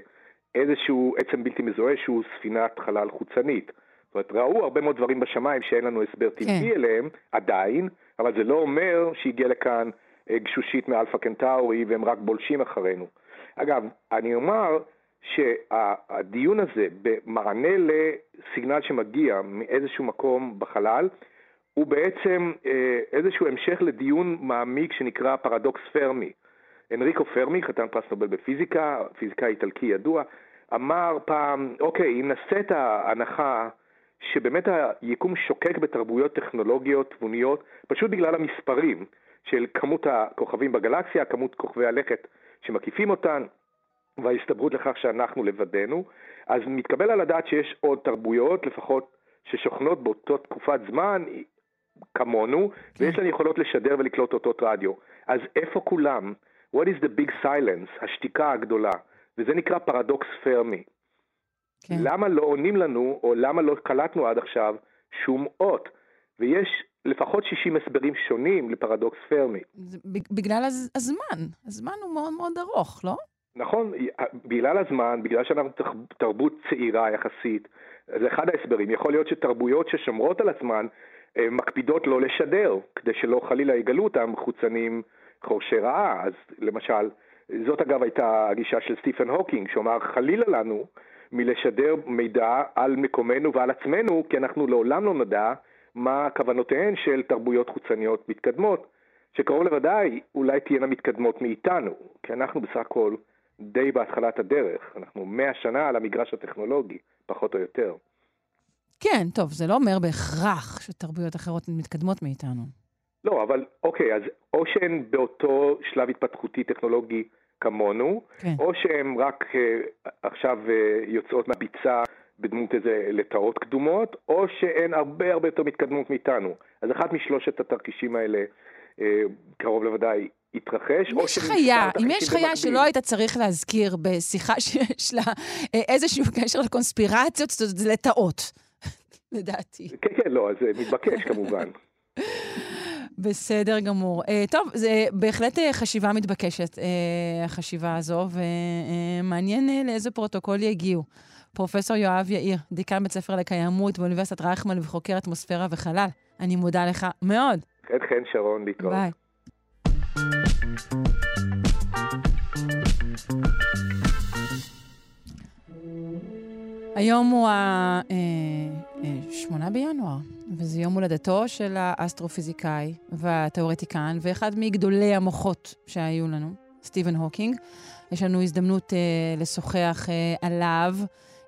איזשהו עצם בלתי מזוהה שהוא ספינת חלל חוצנית. זאת אומרת, ראו הרבה מאוד דברים בשמיים שאין לנו הסבר טבעי כן. אליהם, עדיין, אבל זה לא אומר שהגיע לכאן אה, גשושית מאלפא קנטאורי והם רק בולשים אחרינו. אגב, אני אומר שהדיון הזה במענה לסיגנל שמגיע מאיזשהו מקום בחלל, הוא בעצם אה, איזשהו המשך לדיון מעמיק שנקרא פרדוקס פרמי. אנריקו פרמי, חתן פרס נובל בפיזיקה, פיזיקאי איטלקי ידוע, אמר פעם, אוקיי, אם נעשה את ההנחה שבאמת היקום שוקק בתרבויות טכנולוגיות תבוניות, פשוט בגלל המספרים של כמות הכוכבים בגלקסיה, כמות כוכבי הלכת שמקיפים אותן, וההסתברות לכך שאנחנו לבדנו, אז מתקבל על הדעת שיש עוד תרבויות, לפחות ששוכנות באותה תקופת זמן כמונו, ויש להן יכולות לשדר ולקלוט אותות רדיו. אז איפה כולם? What is the big silence? השתיקה הגדולה. וזה נקרא פרדוקס פרמי. כן. למה לא עונים לנו, או למה לא קלטנו עד עכשיו שום אות? ויש לפחות 60 הסברים שונים לפרדוקס פרמי. בגלל הז- הזמן. הזמן הוא מאוד מאוד ארוך, לא? נכון, בגלל הזמן, בגלל שאנחנו תרב- תרבות צעירה יחסית, זה אחד ההסברים. יכול להיות שתרבויות ששומרות על עצמן אה, מקפידות לא לשדר, כדי שלא חלילה יגלו אותם חוצנים חורשי רעה. אז למשל, זאת אגב הייתה הגישה של סטיפן הוקינג, שאומר חלילה לנו מלשדר מידע על מקומנו ועל עצמנו, כי אנחנו לעולם לא נדע מה כוונותיהן של תרבויות חוצניות מתקדמות, שקרוב לוודאי אולי תהיינה מתקדמות מאיתנו, כי אנחנו בסך הכל די בהתחלת הדרך, אנחנו מאה שנה על המגרש הטכנולוגי, פחות או יותר. כן, טוב, זה לא אומר בהכרח שתרבויות אחרות מתקדמות מאיתנו. לא, אבל אוקיי, אז או שהן באותו שלב התפתחותי טכנולוגי כמונו, כן. או שהן רק אה, עכשיו אה, יוצאות מהביצה בדמות איזה לטאות קדומות, או שהן הרבה הרבה יותר מתקדמות מאיתנו. אז אחת משלושת התרחישים האלה אה, קרוב לוודאי יתרחש. אם או יש חיים, אם יש חיים במקביל. שלא היית צריך להזכיר בשיחה *laughs* שיש לה איזשהו קשר לקונספירציות, זאת זה לטעות, *laughs* לדעתי. כן, כן, לא, זה מתבקש כמובן. *laughs* בסדר גמור. Uh, טוב, זה בהחלט uh, חשיבה מתבקשת, uh, החשיבה הזו, ומעניין uh, לאיזה פרוטוקול יגיעו. פרופסור יואב יאיר, דיקן בית ספר לקיימות באוניברסיטת רייכמן וחוקר אטמוספירה וחלל, אני מודה לך מאוד. חן חן שרון, להתראות. ביי. היום הוא ה-8 בינואר, וזה יום הולדתו של האסטרופיזיקאי והתיאורטיקן, ואחד מגדולי המוחות שהיו לנו, סטיבן הוקינג. יש לנו הזדמנות uh, לשוחח uh, עליו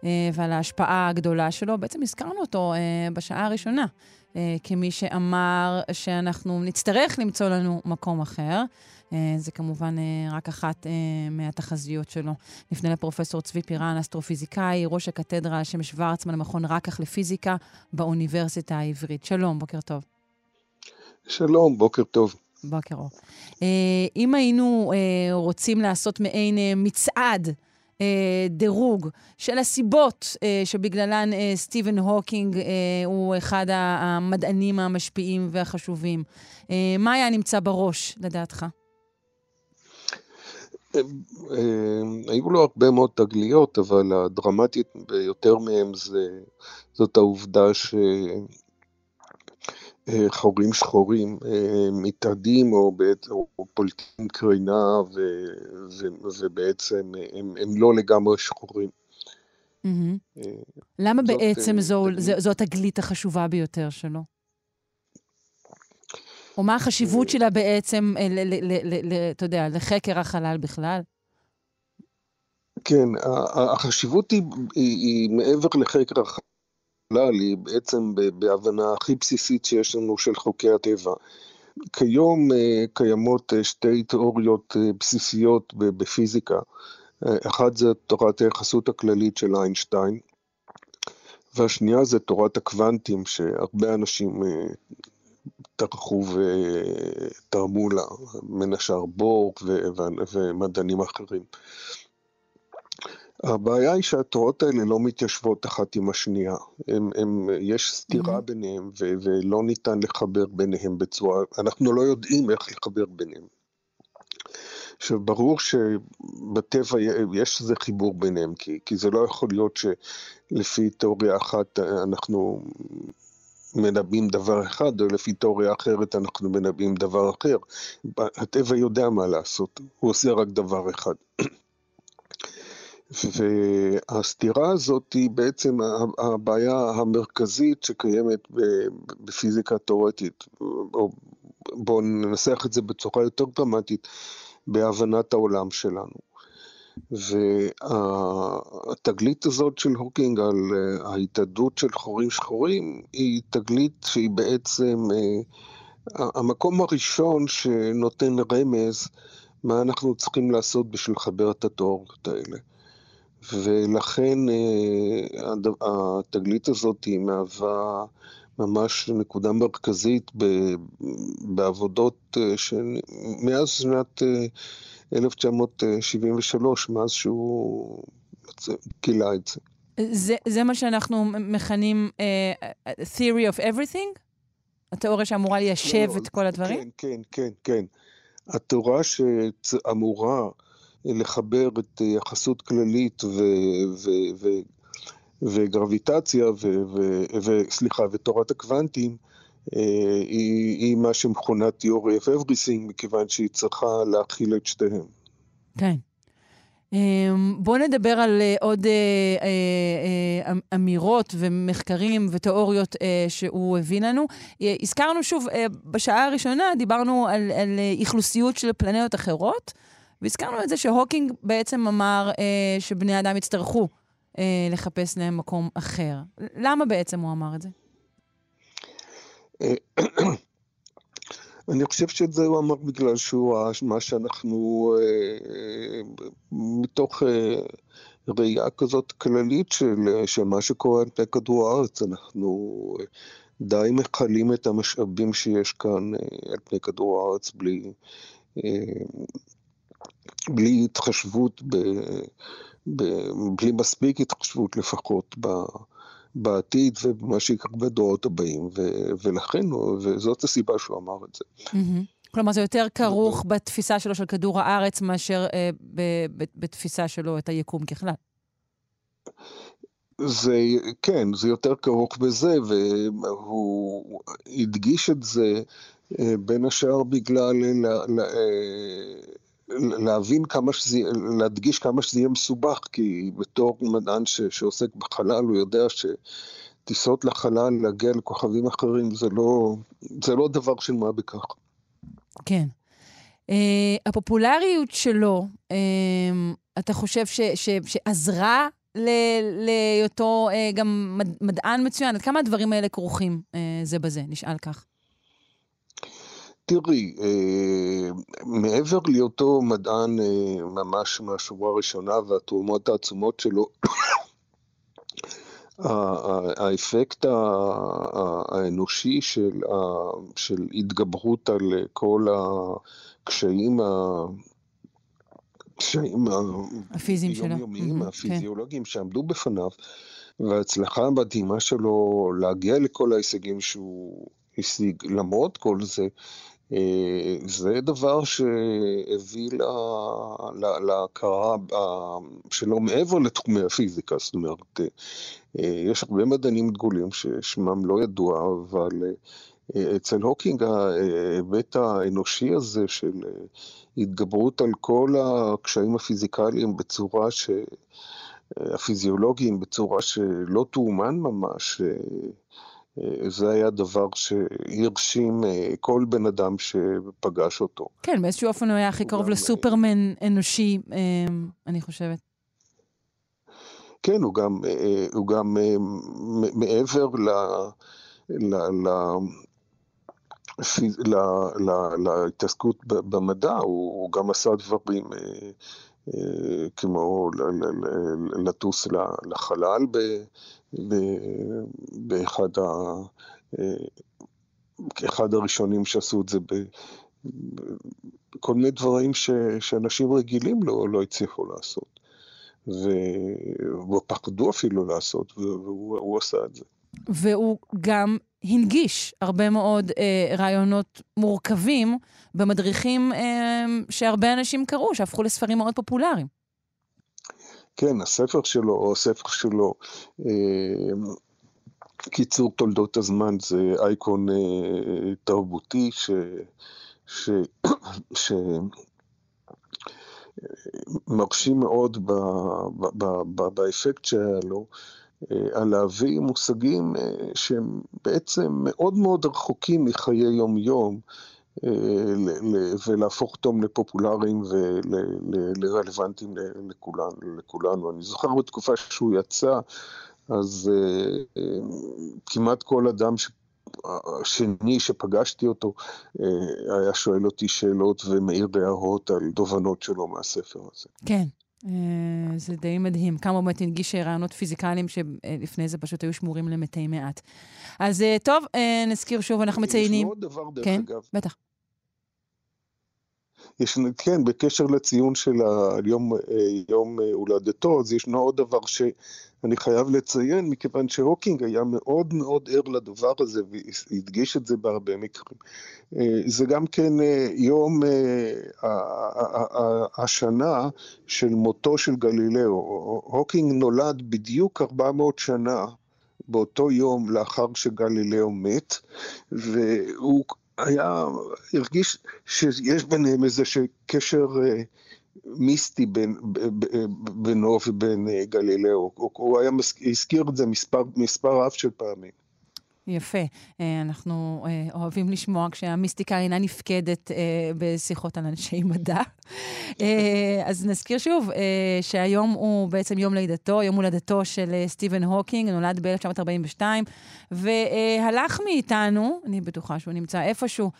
uh, ועל ההשפעה הגדולה שלו. בעצם הזכרנו אותו uh, בשעה הראשונה, uh, כמי שאמר שאנחנו נצטרך למצוא לנו מקום אחר. Uh, זה כמובן uh, רק אחת uh, מהתחזיות שלו. נפנה לפרופסור צבי פירן, אסטרופיזיקאי, ראש הקתדרה על שם שוורצמן, המכון רקח לפיזיקה באוניברסיטה העברית. שלום, בוקר טוב. שלום, בוקר טוב. בוקר אור. Uh, אם היינו רוצים לעשות מעין מצעד דירוג של הסיבות שבגללן סטיבן הוקינג הוא אחד המדענים המשפיעים והחשובים, מה היה נמצא בראש, לדעתך? היו לו הרבה מאוד תגליות, אבל הדרמטית ביותר מהם זה, זאת העובדה ש... חורים שחורים מתאדים או, או פולטים קרינה ו, ו, ובעצם הם, הם לא לגמרי שחורים. Mm-hmm. למה בעצם זו התגלית החשובה ביותר שלו? או מה החשיבות שלה בעצם, ל, אתה יודע, לחקר החלל בכלל? כן, החשיבות היא, היא, היא מעבר לחקר החלל. היא בעצם בהבנה הכי בסיסית שיש לנו של חוקי הטבע. כיום קיימות שתי תיאוריות בסיסיות בפיזיקה. אחת זה תורת היחסות הכללית של איינשטיין, והשנייה זה תורת הקוונטים, שהרבה אנשים טרחו ותרמו לה, בין השאר בור ומדענים אחרים. הבעיה היא שהתורות האלה לא מתיישבות אחת עם השנייה. הם, הם, יש סתירה mm-hmm. ביניהם ו, ולא ניתן לחבר ביניהם בצורה, אנחנו לא יודעים איך לחבר ביניהם. עכשיו, ברור שבטבע יש איזה חיבור ביניהם, כי, כי זה לא יכול להיות שלפי תיאוריה אחת אנחנו מנבאים דבר אחד, או לפי תיאוריה אחרת אנחנו מנבאים דבר אחר. הטבע יודע מה לעשות, הוא עושה רק דבר אחד. *clears throat* והסתירה הזאת היא בעצם הבעיה המרכזית שקיימת בפיזיקה תאורטית, או בואו ננסח את זה בצורה יותר דרמטית, בהבנת העולם שלנו. והתגלית הזאת של הוקינג על ההתאדות של חורים שחורים היא תגלית שהיא בעצם אה, המקום הראשון שנותן רמז מה אנחנו צריכים לעשות בשביל לחבר את התיאוריות האלה. ולכן אה, התגלית הזאת היא מהווה ממש נקודה מרכזית בעבודות אה, שמאז שנת 1973, אה, מאז שהוא גילה את זה. זה, זה מה שאנחנו מכנים uh, theory of everything? התיאוריה שאמורה ליישב לא, את כל הדברים? כן, כן, כן, כן. התיאוריה שאמורה לחבר את יחסות כללית ו, ו, ו, וגרביטציה, וסליחה, ותורת הקוונטים, היא, היא מה שמכונה theory of everything, מכיוון שהיא צריכה להכיל את שתיהם. כן. אמ, בואו נדבר על אה, עוד אה, אמירות ומחקרים ותיאוריות שהוא הביא לנו. הזכרנו שוב, בשעה הראשונה דיברנו על, על אכלוסיות של פלנטות אחרות, והזכרנו את זה שהוקינג בעצם אמר שבני אדם יצטרכו אה, לחפש להם מקום אחר. למה בעצם הוא אמר את זה? אה, *clears throat* אני חושב שאת זה הוא אמר בגלל שהוא ראה מה שאנחנו, אה, מתוך אה, ראייה כזאת כללית של, של מה שקורה על פני כדור הארץ, אנחנו די מכלים את המשאבים שיש כאן על פני כדור הארץ בלי, בלי התחשבות ב... בלי מספיק התחשבות לפחות בעתיד ובמה שיקרה בדורות הבאים, ו- ולכן, וזאת הסיבה שהוא אמר את זה. Mm-hmm. כלומר, זה יותר כרוך בתפיסה שלו של כדור הארץ מאשר אה, ב- ב- בתפיסה שלו את היקום ככלל. זה, כן, זה יותר כרוך בזה, והוא הדגיש את זה אה, בין השאר בגלל אה, להבין כמה שזה, להדגיש כמה שזה יהיה מסובך, כי בתור מדען ש, שעוסק בחלל, הוא יודע שטיסות לחלל, להגיע לכוכבים אחרים, זה לא, זה לא דבר של מה בכך. כן. Uh, הפופולריות שלו, uh, אתה חושב ש, ש, שעזרה להיותו uh, גם מד, מדען מצוין? עד כמה הדברים האלה כרוכים uh, זה בזה? נשאל כך. תראי, אה, מעבר להיותו מדען אה, ממש מהשבוע הראשונה והתרומות העצומות שלו, *coughs* האפקט האנושי של, של התגברות על כל הקשיים הקשיים הפיזיים שלו, היומיומיים, הפיזיולוגיים שעמדו בפניו, וההצלחה המדהימה שלו להגיע לכל ההישגים שהוא השיג, למרות כל זה, זה דבר שהביא להכרה שלו מעבר לתחומי הפיזיקה, זאת אומרת, אה, יש הרבה מדענים דגולים ששמם לא ידוע, אבל אה, אצל הוקינג ההיבט האנושי הזה של התגברות על כל הקשיים הפיזיקליים בצורה ש... הפיזיולוגיים בצורה שלא תאומן ממש, אה, זה היה דבר שהרשים אה, כל בן אדם שפגש אותו. כן, באיזשהו אופן הוא היה הכי קרוב גם... לסופרמן אנושי, אה, אני חושבת. כן, הוא גם, הוא גם מעבר ל... ל, ל להתעסקות במדע, הוא גם עשה דברים כמו לטוס לחלל באחד אחד הראשונים שעשו את זה ב... כל מיני דברים ש, שאנשים רגילים לא, לא הצליחו לעשות. ופחדו אפילו לעשות, והוא עשה את זה. והוא גם הנגיש הרבה מאוד אה, רעיונות מורכבים במדריכים אה, שהרבה אנשים קראו, שהפכו לספרים מאוד פופולריים. כן, הספר שלו, או הספר שלו, אה, קיצור תולדות הזמן, זה אייקון אה, תרבותי ש... ש... *coughs* ש... מרשים מאוד ב, ב, ב, ב, באפקט שהיה לו, אה, על להביא מושגים שהם בעצם מאוד מאוד רחוקים מחיי יום-יום, ולהפוך אותם לפופולריים ולרלוונטיים לכולנו. אני זוכר בתקופה שהוא יצא, אז כמעט כל אדם ש... השני שפגשתי אותו היה שואל אותי שאלות ומעיר הערות על תובנות שלו מהספר הזה. כן, אה, זה די מדהים, כמה באמת הנגיש רעיונות פיזיקליים שלפני זה פשוט היו שמורים למתי מעט. אז אה, טוב, אה, נזכיר שוב, אנחנו מציינים... יש עוד דבר, דרך כן? אגב. בטח. יש, כן, בקשר לציון של היום, יום הולדתו, אז ישנו עוד דבר שאני חייב לציין, מכיוון שהוקינג היה מאוד מאוד ער לדבר הזה והדגיש את זה בהרבה מקרים. זה גם כן יום השנה של מותו של גלילאו. הוקינג נולד בדיוק 400 שנה באותו יום לאחר שגלילאו מת, והוא היה, הרגיש שיש ביניהם איזה קשר אה, מיסטי בין, בינו ובין אה, גלילאו. הוא היה, הזכיר את זה מספר, מספר רב של פעמים. יפה. אה, אנחנו אה, אוהבים לשמוע כשהמיסטיקה אינה נפקדת אה, בשיחות על אנשי מדע. אז נזכיר שוב שהיום הוא בעצם יום לידתו, יום הולדתו של סטיבן הוקינג, נולד ב-1942, והלך מאיתנו, אני בטוחה שהוא נמצא איפשהו,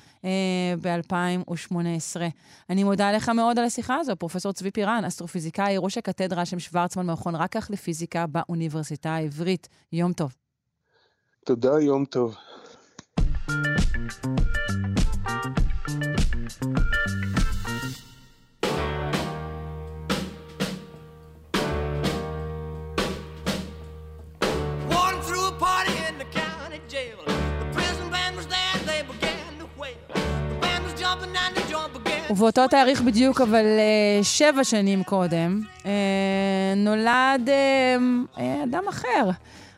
ב-2018. אני מודה לך מאוד על השיחה הזו, פרופ' צבי פירן, אסטרופיזיקאי, ראש הקתדרה שם שוורצמן, מכון רקח לפיזיקה באוניברסיטה העברית. יום טוב. תודה, יום טוב. ובאותו תאריך בדיוק, אבל uh, שבע שנים קודם, uh, נולד uh, אדם אחר.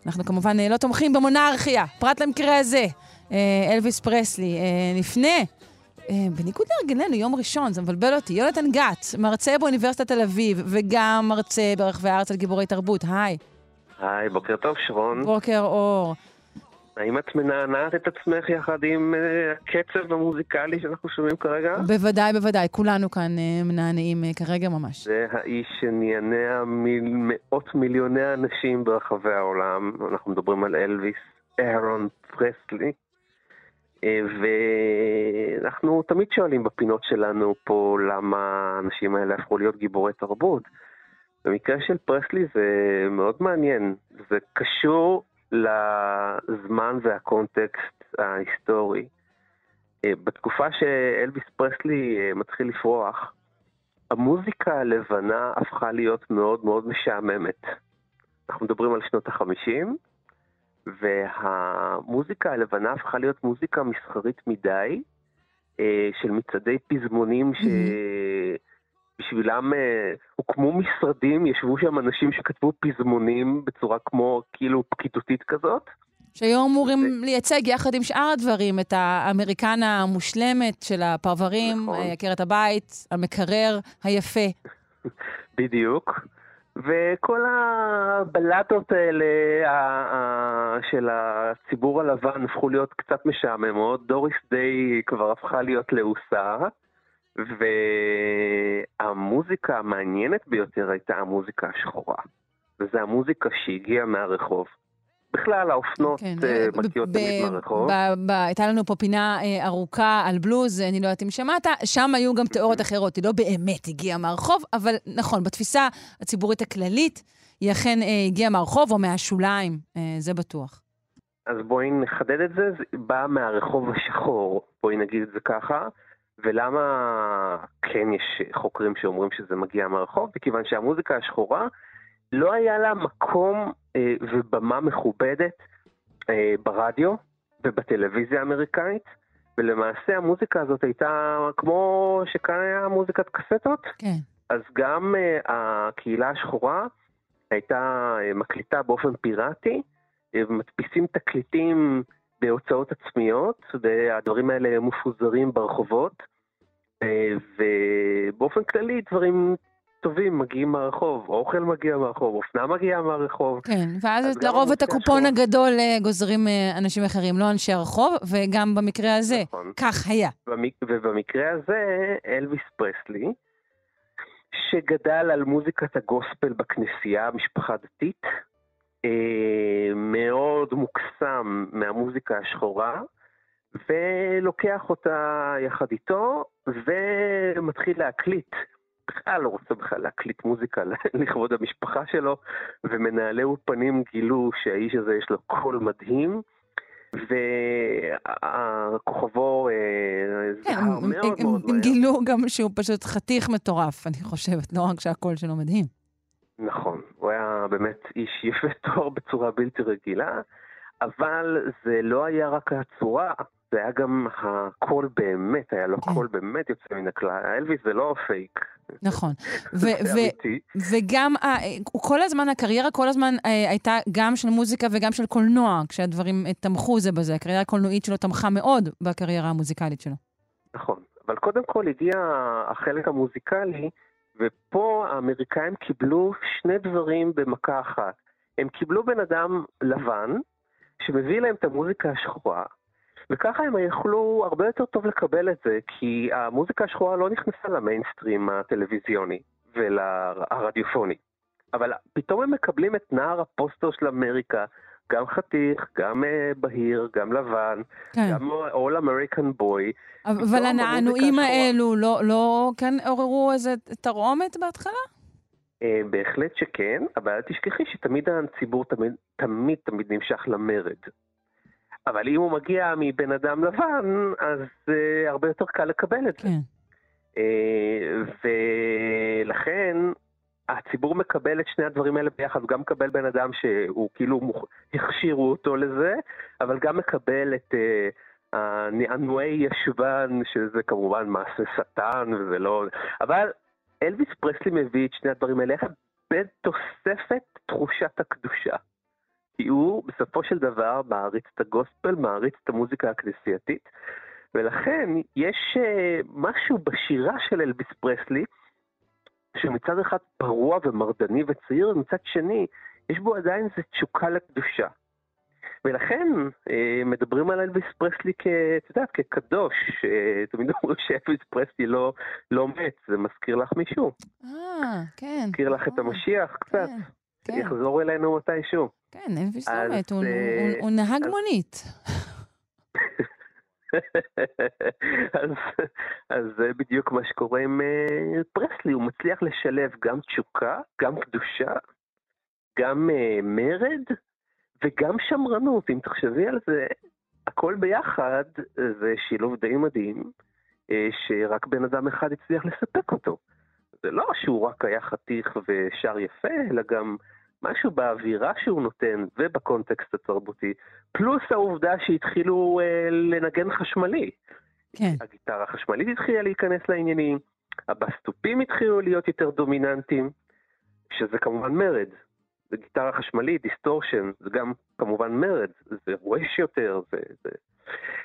אנחנו כמובן לא תומכים במונרכיה, פרט למקרה הזה. אלוויס פרסלי, לפני, בניגוד להרגלנו, יום ראשון, זה מבלבל אותי, יונתן גת, מרצה באוניברסיטת תל אביב, וגם מרצה ברחבי הארץ על גיבורי תרבות, היי. היי, בוקר טוב, שרון. בוקר אור. האם את מנענעת את עצמך יחד עם uh, הקצב המוזיקלי שאנחנו שומעים כרגע? בוודאי, בוודאי. כולנו כאן uh, מנענעים uh, כרגע ממש. זה האיש שניענע מאות מיליוני אנשים ברחבי העולם. אנחנו מדברים על אלוויס אהרון פרסלי. ואנחנו תמיד שואלים בפינות שלנו פה למה האנשים האלה הפכו להיות גיבורי תרבות. במקרה של פרסלי זה מאוד מעניין. זה קשור לזמן והקונטקסט ההיסטורי. אה, בתקופה שאלוויס פרסלי אה, מתחיל לפרוח, המוזיקה הלבנה הפכה להיות מאוד מאוד משעממת. אנחנו מדברים על שנות החמישים, והמוזיקה הלבנה הפכה להיות מוזיקה מסחרית מדי, אה, של מצעדי פזמונים ש... Mm-hmm. בשבילם אה, הוקמו משרדים, ישבו שם אנשים שכתבו פזמונים בצורה כמו כאילו פקידותית כזאת. שהיו אמורים ו... לייצג יחד עם שאר הדברים את האמריקנה המושלמת של הפרברים, נכון. עקרת הבית, המקרר היפה. *laughs* בדיוק. וכל הבלטות האלה של הציבור הלבן הפכו להיות קצת משעממות. דוריס דיי כבר הפכה להיות לעוסה. והמוזיקה המעניינת ביותר הייתה המוזיקה השחורה. וזו המוזיקה שהגיעה מהרחוב. בכלל, האופנות כן, uh, מגיעות תמיד מהרחוב. הייתה לנו פה פינה uh, ארוכה על בלוז, אני לא יודעת אם שמעת, שם היו גם תיאוריות אחרות, היא לא באמת הגיעה מהרחוב, אבל נכון, בתפיסה הציבורית הכללית, היא אכן uh, הגיעה מהרחוב או מהשוליים, uh, זה בטוח. אז בואי נחדד את זה, זה בא מהרחוב השחור, בואי נגיד את זה ככה. ולמה כן יש חוקרים שאומרים שזה מגיע מהרחוב? מכיוון שהמוזיקה השחורה לא היה לה מקום אה, ובמה מכובדת אה, ברדיו ובטלוויזיה האמריקאית, ולמעשה המוזיקה הזאת הייתה כמו שכאן היה מוזיקת קסטות. כן. אז גם אה, הקהילה השחורה הייתה אה, מקליטה באופן פיראטי, אה, ומדפיסים תקליטים בהוצאות עצמיות, והדברים האלה מפוזרים ברחובות, אה, ובאופן כללי דברים טובים מגיעים מהרחוב, אוכל מגיע מהרחוב, אופנה מגיעה מהרחוב. כן, ואז לרוב את הקופון השחורה- הגדול אה, גוזרים אה, אנשים אחרים, לא אנשי הרחוב, וגם במקרה הזה, נכון. כך היה. במק... ובמקרה הזה, אלוויס פרסלי, שגדל על מוזיקת הגוספל בכנסייה, משפחה דתית, מאוד מוקסם מהמוזיקה השחורה, ולוקח אותה יחד איתו, ומתחיל להקליט. בכלל לא רוצה בכלל להקליט מוזיקה *laughs* לכבוד המשפחה שלו, ומנהלי אולפנים גילו שהאיש הזה יש לו קול מדהים, וכוכבו כן, זהר הם- מאוד הם- מאוד הם מהר. גילו גם שהוא פשוט חתיך מטורף, אני חושבת, לא רק שהקול שלו מדהים. נכון, הוא היה באמת איש יפה *laughs* תואר בצורה בלתי רגילה, אבל זה לא היה רק הצורה, זה היה גם הקול באמת, היה לו כן. קול באמת יוצא מן הכלל. אלוויס זה לא פייק. נכון. *laughs* וגם, אה, כל הזמן, הקריירה כל הזמן אה, הייתה גם של מוזיקה וגם של קולנוע, כשהדברים אה, תמכו זה בזה. הקריירה הקולנועית שלו תמכה מאוד בקריירה המוזיקלית שלו. נכון, אבל קודם כל הגיע החלק המוזיקלי, ופה האמריקאים קיבלו שני דברים במכה אחת. הם קיבלו בן אדם לבן, שמביא להם את המוזיקה השחורה, וככה הם יכלו הרבה יותר טוב לקבל את זה, כי המוזיקה השחורה לא נכנסה למיינסטרים הטלוויזיוני ולרדיופוני. אבל פתאום הם מקבלים את נער הפוסטר של אמריקה, גם חתיך, גם אה, בהיר, גם לבן, כן. גם All American Boy. אבל הנענועים האלו לא, לא כאן עוררו איזה תרעומת בהתחלה? אה, בהחלט שכן, אבל אל תשכחי שתמיד הציבור תמיד תמיד תמיד נמשך למרד. אבל אם הוא מגיע מבן אדם לבן, אז uh, הרבה יותר קל לקבל את זה. כן. Uh, ולכן הציבור מקבל את שני הדברים האלה ביחד, גם מקבל בן אדם שהוא כאילו. הכשירו אותו לזה, אבל גם מקבל את uh, הנענועי ישבן, שזה כמובן מעשה שטן וזה לא... אבל אלוויס פרסלי מביא את שני הדברים האלה יחד בתוספת תחושת הקדושה. כי הוא בסופו של דבר מעריץ את הגוספל, מעריץ את המוזיקה הכנסייתית, ולכן יש uh, משהו בשירה של אלוויס פרסלי, שמצד אחד פרוע ומרדני וצעיר, ומצד שני, יש בו עדיין איזו תשוקה לקדושה. ולכן אה, מדברים על אלוויס פרסלי כ... את יודעת, כקדוש. אה, תמיד *laughs* אומרים שאלוויס פרסלי לא, לא מת, זה מזכיר לך מישהו. אה, כן. מזכיר לך את המשיח קצת. כן. יחזור אלינו מתישהו. כן, אלוויס לא מת, הוא- אה, הוא- הוא נהג אז- מונית. *laughs* *laughs* אז, אז זה בדיוק מה שקורה עם אה, פרסלי, הוא מצליח לשלב גם תשוקה, גם קדושה, גם אה, מרד וגם שמרנות. אם תחשבי על זה, הכל ביחד אה, זה שילוב די מדהים, שרק בן אדם אחד הצליח לספק אותו. זה לא שהוא רק היה חתיך ושר יפה, אלא גם משהו באווירה שהוא נותן ובקונטקסט התרבותי, פלוס העובדה שהתחילו אה, לנגן חשמלי. כן. הגיטרה החשמלית התחילה להיכנס לעניינים, הבסטופים התחילו להיות יותר דומיננטיים, שזה כמובן מרד. זה גיטרה חשמלית, distortion, זה גם כמובן מרד, זה רועש יותר, זה... זה...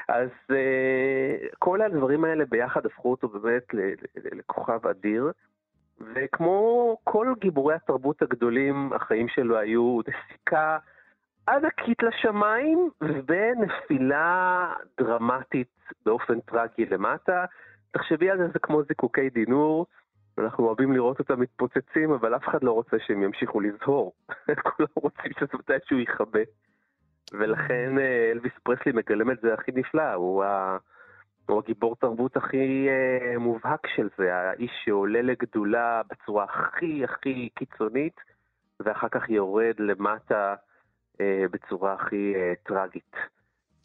אז uh, כל הדברים האלה ביחד הפכו אותו באמת לכוכב אדיר, וכמו כל גיבורי התרבות הגדולים, החיים שלו היו נסיקה ענקית לשמיים, ונפילה דרמטית באופן טרגי למטה. תחשבי על זה, זה כמו זיקוקי דינור, אנחנו אוהבים לראות אותם מתפוצצים, אבל אף אחד לא רוצה שהם ימשיכו לזהור. *laughs* כולם רוצים שזה מתישהו יכבה. ולכן אה, אלוויס פרסלי מגלם את זה הכי נפלא, הוא, ה... הוא הגיבור תרבות הכי אה, מובהק של זה, האיש שעולה לגדולה בצורה הכי הכי קיצונית, ואחר כך יורד למטה אה, בצורה הכי אה, טרגית.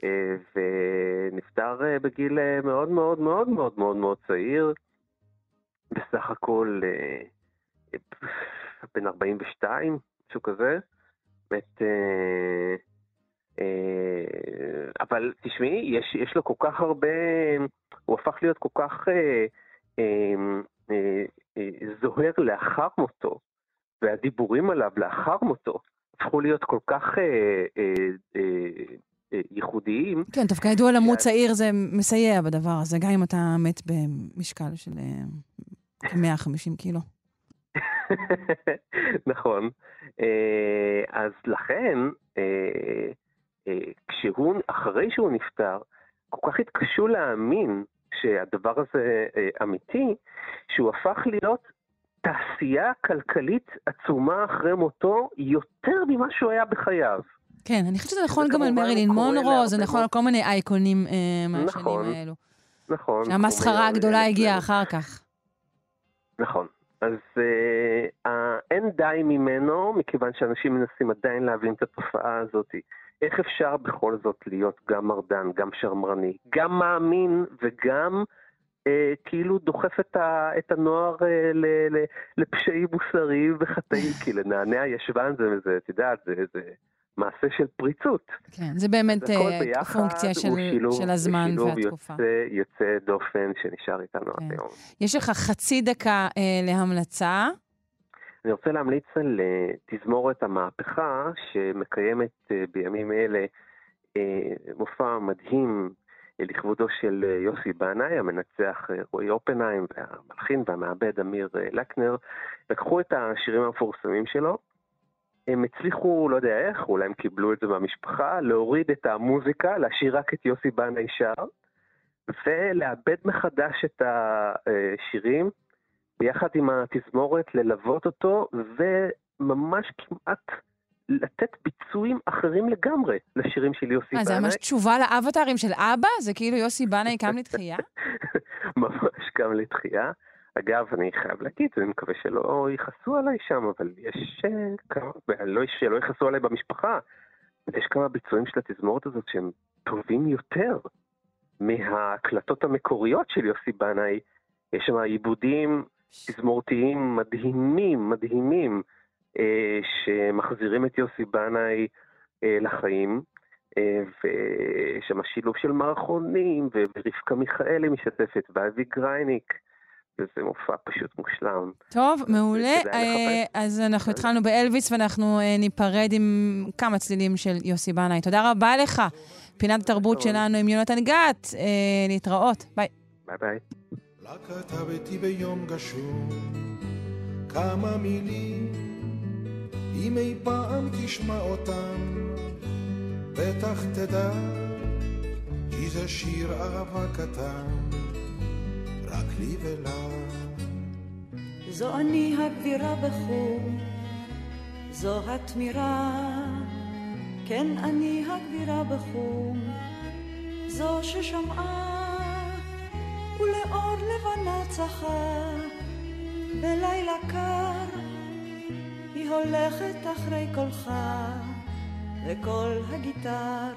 אה, ונפטר אה, בגיל אה, מאוד מאוד מאוד מאוד מאוד מאוד צעיר, בסך הכל אה, אה, בן 42, משהו כזה. באמת, אה, אבל תשמעי, יש, יש לו כל כך הרבה, הוא הפך להיות כל כך אה, אה, אה, אה, זוהר לאחר מותו, והדיבורים עליו לאחר מותו הפכו להיות כל כך אה, אה, אה, אה, ייחודיים. כן, דווקא ידוע למות צעיר זה מסייע בדבר הזה, גם אם אתה מת במשקל של אה, כ-150 קילו. *laughs* נכון. אה, אז לכן, אה, אה, כשהוא, אחרי שהוא נפטר, כל כך התקשו להאמין שהדבר הזה אה, אמיתי, שהוא הפך להיות תעשייה כלכלית עצומה אחרי מותו יותר ממה שהוא היה בחייו. כן, אני חושבת שזה נכון גם על מרילין מונרו, זה נכון על כל מיני אייקונים אה, מהשנים נכון, האלו. נכון. שהמסחרה הגדולה הגיעה אחר כך. נכון. אז אה, אה, אין די ממנו, מכיוון שאנשים מנסים עדיין להבין את התופעה הזאת. איך אפשר בכל זאת להיות גם מרדן, גם שרמרני, גם מאמין וגם אה, כאילו דוחף את, ה, את הנוער אה, ל, ל, לפשעים מוסריים וחטאים, *laughs* כי לנענע ישבן זה, זה, את יודעת, זה, זה מעשה של פריצות. כן, זה באמת הכל אה, פונקציה של, שילוב- של הזמן שילוב והתקופה. יוצא, יוצא דופן שנשאר איתנו עד כן. היום. יש לך חצי דקה אה, להמלצה. אני רוצה להמליץ על אה, תזמורת המהפכה, שמקיימת אה, בימים אלה אה, מופע מדהים לכבודו של יוסי בנאי, המנצח רועי אופנהיים והמלחין והמעבד אמיר לקנר. לקחו את השירים המפורסמים שלו, הם הצליחו, לא יודע איך, אולי הם קיבלו את זה מהמשפחה, להוריד את המוזיקה, להשאיר רק את יוסי בנאי שר, ולעבד מחדש את השירים. ביחד עם התזמורת, ללוות אותו, וממש כמעט לתת ביצועים אחרים לגמרי לשירים של יוסי מה, זה בנאי. ממש תשובה לאבטרים של אבא? זה כאילו יוסי בנאי קם לתחייה? *laughs* ממש קם לתחייה. אגב, אני חייב להגיד, אני מקווה שלא יכעסו עליי שם, אבל יש אה, כמה, לא, שלא יכעסו עליי במשפחה, יש כמה ביצועים של התזמורת הזאת שהם טובים יותר מההקלטות המקוריות של יוסי בנאי. יש שם עיבודים תזמורתיים מדהימים, מדהימים, אה, שמחזירים את יוסי בנאי אה, לחיים. אה, ויש שם שילוב של מערכונים, ורבקה מיכאלי משתפת, ואבי גרייניק, וזה מופע פשוט מושלם. טוב, מעולה. אה. אז אנחנו התחלנו באלוויס, ואנחנו אה, ניפרד עם כמה צלילים של יוסי בנאי. תודה רבה לך. פינת התרבות שלנו עם יונתן גת. אה, להתראות. ביי. ביי ביי. לה כתבתי ביום גשום כמה מילים, אם אי פעם תשמע אותם, בטח תדע, כי זה שיר אהבה קטן, רק לי ולה. זו אני הגבירה בחום, זו התמירה, כן אני הגבירה בחום, זו ששמעה ולאור לבנה צחה, בלילה קר היא הולכת אחרי קולך וקול הגיטר.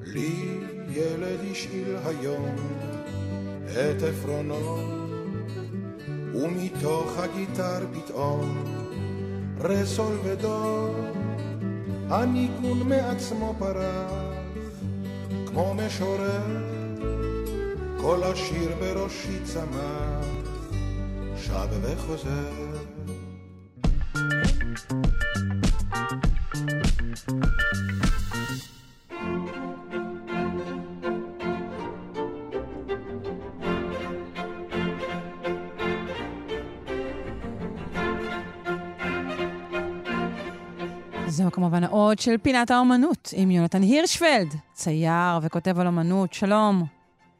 לי ילד השאיל היום את עפרונו, ומתוך הגיטר פתאום רסול ודו, הניגון מעצמו פרח, כמו משורר, כל השיר בראשי צמח, שב וחוזר. זהו כמובן העוד של פינת האומנות עם יונתן הירשפלד, צייר וכותב על אומנות. שלום,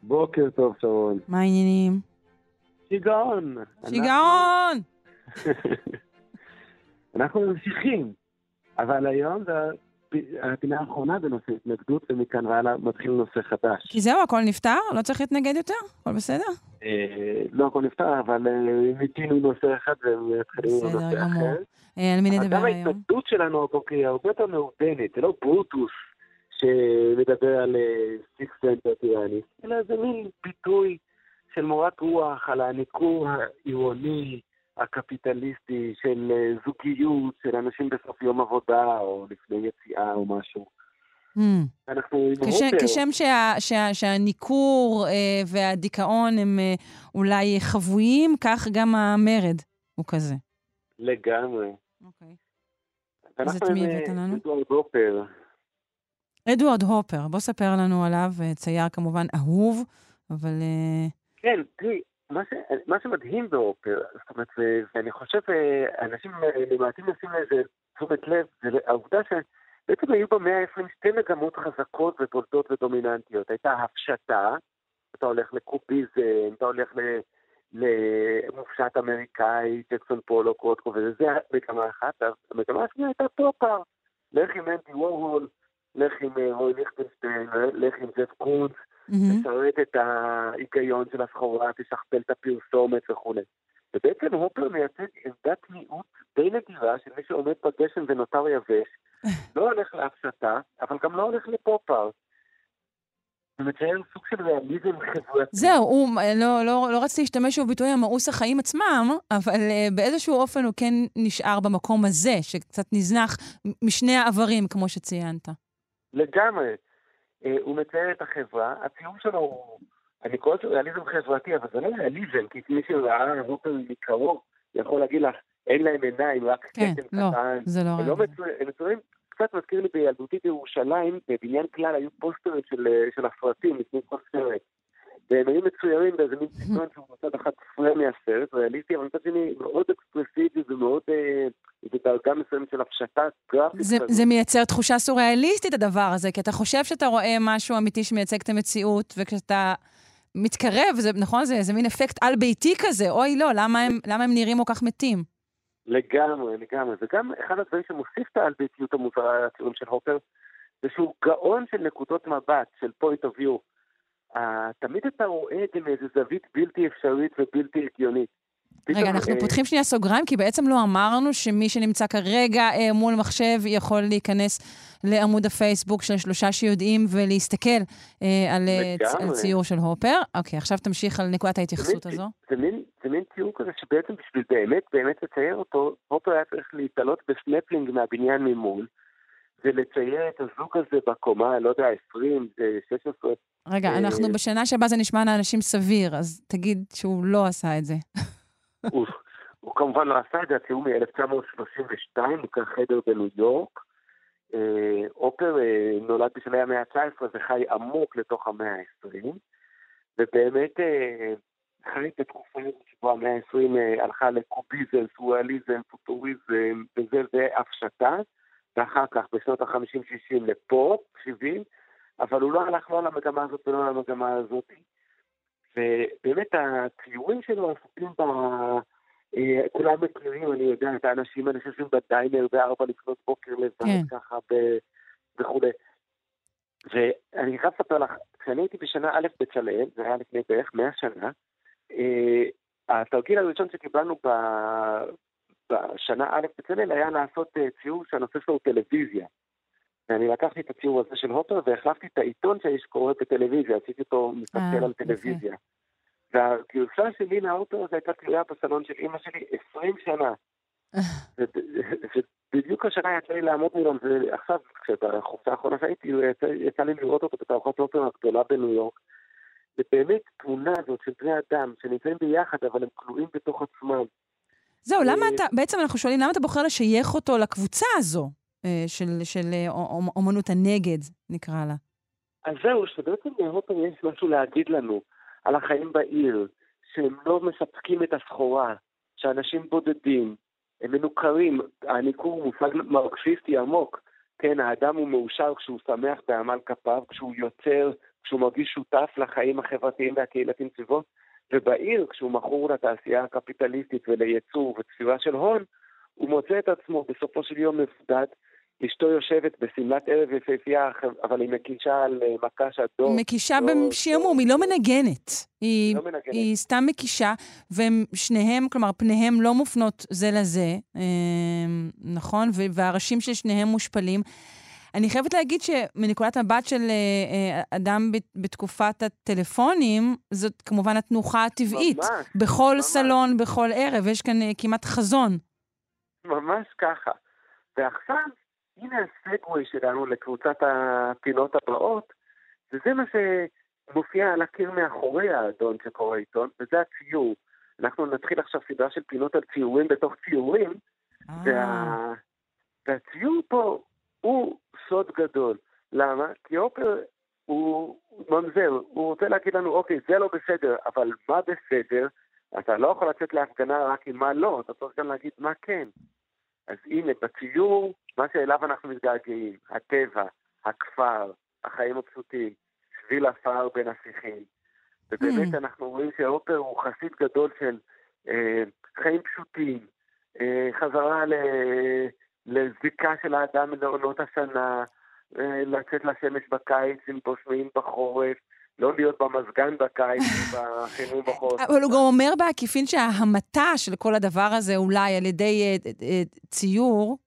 בוקר טוב, שרון. מה העניינים? שיגעון. שיגעון! *laughs* אנחנו ממשיכים, אבל היום זה הפינה האחרונה בנושא התנגדות, ומכאן והלאה מתחיל נושא חדש. כי זהו, הכל נפתר? לא צריך להתנגד יותר? הכל בסדר? אה, לא הכל נפתר, אבל אה, מיפינו נושא אחד ומתחילים עם בסדר נושא גמור. אחר. אה, על מי נדבר גם היום? ההתנגדות שלנו הבוקר היא הרבה יותר מעודנת, זה לא ברוטוס שמדבר על sic semper tyrannis, אלא זה מין ביטוי של מורת רוח על הניכור העירוני, הקפיטליסטי, של אה, זוגיות, של אנשים בסוף יום עבודה, או לפני יציאה או משהו. Hmm. אנחנו עם כשם- הופר. כשם שה- שה- שהניכור אה, והדיכאון הם אה, אולי חבויים, כך גם המרד הוא כזה. לגמרי. אוקיי. אז את מי עם, הבאת לנו? אדוארד הופר. אדוארד הופר, בוא ספר לנו עליו, אה, צייר כמובן אהוב, אבל... אה, כן, תראי, מה. מה שמדהים בהופר, זאת אומרת, ואני חושב, אה, אנשים אה, מעטים לשים לזה תשומת לב, זה העובדה שבעצם היו במאה ה-20 שתי מגמות חזקות ובולטות ודומיננטיות. הייתה הפשטה, אתה הולך לקוביזם, אתה הולך ל... למופשט אמריקאי, ג'קסון פולו, קרוטקו, וזה מגמה אחת. המגמה השנייה הייתה פופר. לך עם אנדי וורהול, לך עם אה, רוי ליכטנשטיין, לך עם זאב קונץ, לשרת את ההיגיון של הסחורה, תשכפל את הפרסומת וכולי. ובעצם הופר מייצג עמדת מיעוט די נדירה של מי שעומד בגשם ונותר יבש, *laughs* לא הולך להפשטה, אבל גם לא הולך לפופר. זה מציין סוג של ריאליזם חברתי. זהו, הוא, אה, לא, לא, לא רציתי להשתמש בביטוי המאוס החיים עצמם, אבל uh, באיזשהו אופן הוא כן נשאר במקום הזה, שקצת נזנח משני העברים, כמו שציינת. לגמרי. אה, הוא מצייר את החברה, הציור שלו הוא, אני קורא לזה ריאליזם חברתי, אבל זה לא ריאליזם, כי מי שראה הופר מקרוב יכול להגיד לך, אין להם עיניים, רק כן, כתם לא, קטן. זה לא הם לא מצויר- הם מצוירים, קצת מזכיר לי בילדותי בירושלים, בבניין כלל היו פוסטרים של, אה, של הסרטים לפני כל סרט. והם היו מצוירים באיזה מין סגנון שהוא מצד אחד פרם מהסרט, ריאליסטי, אבל מצד שני מאוד אקספרסיבי ומאוד, אה, בדרגה מסוימת של הפשטה גרפית זה, מייצר תחושה סוריאליסטית, הדבר הזה, כי אתה חושב שאתה רואה משהו אמיתי שמייצג את המציאות, וכשאתה מתקרב, זה, נכון? זה, זה מין אפקט על-ביתי כזה, אוי לא, למה הם, למה הם נראים כל כך מתים? לגמרי, לגמרי. וגם אחד הדברים שמוסיף את האלביתיות המוזרה לציורים של הופר, זה שהוא גאון של נקודות מבט, של point of view. Uh, תמיד אתה רואה את זה מאיזו זווית בלתי אפשרית ובלתי הגיונית. רגע, אנחנו אה, פותחים שנייה סוגריים, כי בעצם לא אמרנו שמי שנמצא כרגע אה, מול מחשב יכול להיכנס לעמוד הפייסבוק של שלושה שיודעים ולהסתכל אה, על, ציור של הופר. אוקיי, עכשיו תמשיך על נקודת ההתייחסות הזו. זה מין ציור כזה שבעצם בשביל באמת באמת לצייר אותו, הופר היה צריך להתעלות בסנפלינג מהבניין ממול, ולצייר את הזוג הזה בקומה, לא יודע, 20, אה, 16. רגע, אה, אנחנו בשנה שבה זה נשמע לאנשים סביר, אז תגיד שהוא לא עשה את זה. הוא, הוא כמובן לא עשה את זה, הציור מ-1932, נקרא חדר בניו יורק. אה, הופר אה, נולד בשלהי המאה ה-19 וחי עמוק לתוך המאה ה-20, ובאמת אה, חי בתקופה הזאת שבו המאה ה-20 אה, הלכה לקוביזם, סוריאליזם, פוטוריזם, וזה והפשטה, ואחר כך בשנות ה-50-60 לפופ, 70, אבל הוא לא הלך לא למגמה הזאת ולא למגמה הזאת. ובאמת הציורים שלו עסוקים ב... אה, כולם מכירים, אני יודע, את האנשים האלה שיושבים בדיינר בארבע לפנות בוקר לבד, כן. ככה ב- וכולי. ואני חייב לספר לך, כשאני הייתי בשנה א' בצלאל, זה היה לפני בערך 100 שנה, אה, התרגיל הראשון שקיבלנו. בשנה א' בצלאל היה לעשות אה, ציור שהנושא שלו הוא טלוויזיה. ואני לקחתי את הציור הזה של הופר והחלפתי את העיתון שיש קורא בטלוויזיה, עשיתי אותו מסתכל אה, על טלוויזיה. והגרסה שלי להופר הזו הייתה תלויה בסלון של אימא שלי 20 שנה. ו- ובדיוק השנה יצא לי לעמוד מולם, ועכשיו, כשבחופשה האחרונה שהייתי, יצא, יצא לי לראות אותו בתערוכת אופרה הגדולה בניו יורק. ובאמת, תמונה הזאת של בני אדם שנמצאים ביחד, אבל הם כלואים בתוך עצמם. זהו, אה, למה אתה, בעצם אנחנו שואלים, למה אתה בוחר לשייך אותו לקבוצה הזו אה, של, של אה, אומ- אומנות הנגד, נקרא לה? אז זהו, שבעצם באירופה יש משהו להגיד לנו על החיים בעיר, שהם לא מספקים את הסחורה, שאנשים בודדים, הם מנוכרים, הניכור הוא מושג מרקסיסטי עמוק. כן, האדם הוא מאושר כשהוא שמח בעמל כפיו, כשהוא יוצר, כשהוא מרגיש שותף לחיים החברתיים והקהילתיים סביבו, ובעיר, כשהוא מכור לתעשייה הקפיטליסטית ולייצור ותפירה של הון, הוא מוצא את עצמו בסופו של יום מבודד אשתו יושבת בשמלת ערב יפהפייה, אבל היא מקישה על אה, מקש אדום. מקישה לא- בשעמום, היא לא מנגנת. היא, לא מנגנת. היא סתם מקישה, והם שניהם, כלומר, פניהם לא מופנות זה לזה, אה, נכון? והראשים של שניהם מושפלים. אני חייבת להגיד שמנקודת מבט של אה, אה, אדם בתקופת הטלפונים, זאת כמובן התנוחה הטבעית. ממש, בכל ממש. סלון, בכל ערב, יש כאן אה, כמעט חזון. ממש ככה. ועכשיו, הנה הסגווי שלנו לקבוצת הפינות הבאות, וזה מה שמופיע על הקיר מאחורי האדון שקורא עיתון, וזה הציור. אנחנו נתחיל עכשיו סדרה של פינות על ציורים בתוך ציורים, וה... והציור פה הוא סוד גדול. למה? כי אופר הוא ממזר, הוא רוצה להגיד לנו, אוקיי, זה לא בסדר, אבל מה בסדר? אתה לא יכול לצאת להפגנה רק עם מה לא, אתה צריך גם להגיד מה כן. אז הנה, בציור, מה שאליו אנחנו מתגעגעים, הטבע, הכפר, החיים הפשוטים, שביל עפר בין השיחים. ובאמת Mm. אנחנו רואים שאופר הוא חסיד גדול של אה, חיים פשוטים, אה, חזרה ל, לזיקה של האדם לעונות השנה, אה, לצאת לשמש בקיץ עם בושמים בחורף, לא להיות במזגן בקיץ *laughs* ובחימום בחורף. אבל הוא גם אומר בעקיפין שההמתה של כל הדבר הזה, אולי על ידי אה, אה, ציור,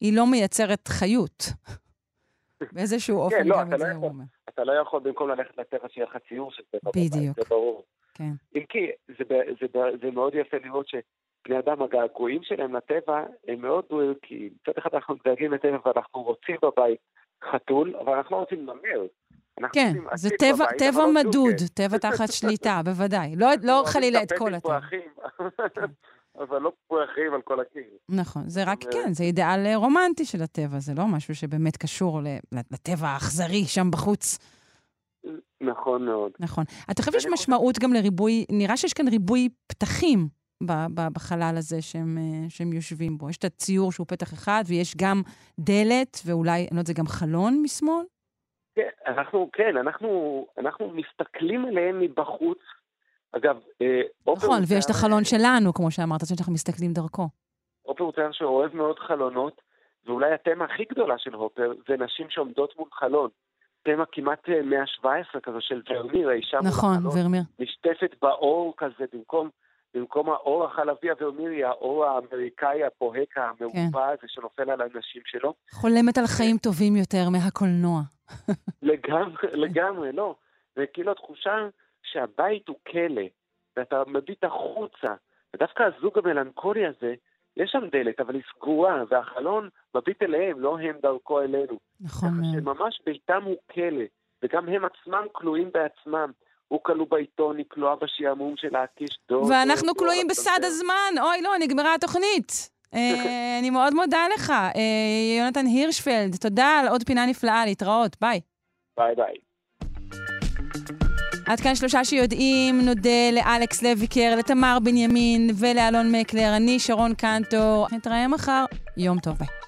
היא לא מייצרת חיות. *laughs* באיזשהו אופן כן, לא, גם את לא זה יכול. הוא אומר. אתה לא יכול במקום ללכת לטבע שיהיה לך ציור של טבע בדיוק. זה ברור. כן. אם כי זה, זה, ב- זה מאוד יפה לראות שבני אדם, הגעגועים שלהם לטבע הם מאוד כי מצד אחד אנחנו מתגעגעים לטבע ואנחנו רוצים בבית חתול, אבל אנחנו לא רוצים נמר. כן, זה טבע, בבית, טבע לא מדוד. טבע *laughs* תחת שליטה, בוודאי. לא, לא חלילה את כל הטבע. *laughs* אבל לא תפוחים על כל הקיר. נכון, זה רק, כן, זה אידיאל אה, רומנטי של הטבע, זה לא משהו שבאמת קשור לטבע האכזרי שם בחוץ. נכון מאוד. נכון. אתה חושב שיש משמעות גם לריבוי, נראה שיש כאן ריבוי פתחים בחלל הזה שהם, אה, שהם יושבים בו. יש את הציור שהוא פתח אחד, ויש גם דלת, ואולי, אני לא יודעת, זה גם חלון משמאל? כן, אנחנו, כן, אנחנו, אנחנו מסתכלים עליהם מבחוץ. אגב, אה, אופר נכון, ויש את החלון שלנו, כמו שאמרת, שאנחנו מסתכלים דרכו. הופר הוא צייר שאוהב מאוד חלונות, ואולי התמה הכי גדולה של הופר זה נשים שעומדות מול חלון. תמה כמעט אה, 117 כזו של ורמיר, האישה מול נכון, החלון. ורמיר. נשטפת באור כזה, במקום, במקום האור החלבי הוורמיר היא האור האמריקאי הבוהק כן. המעופה הזה שנופל על הנשים שלו. חולמת על חיים טובים יותר מהקולנוע. *laughs* לגמרי, לגמרי, לא. זה כאילו התחושה שהבית הוא כלא, ואתה מביט החוצה, ודווקא הזוג המלנכולי הזה, יש שם דלת, אבל היא סגורה, והחלון מביט אליהם, לא הם דרכו אלינו. נכון ככה. שממש ביתם הוא כלא, וגם הם עצמם כלואים בעצמם. הוא כלוא בעיתון, היא כלואה בשעמום של להקיש דור. ואנחנו כלואים בסד הזמן. אוי, לא, נגמרה התוכנית. *laughs* אה, אני מאוד מודה לך. אה, יונתן הירשפלד, תודה על עוד פינה נפלאה, להתראות, ביי. ביי ביי. עד כאן שלושה שיודעים, נודה לאלכס לויקר, לתמר בנימין ולאלון מקלר. אני שרון קנטור. נתראה מחר. יום טוב, ביי.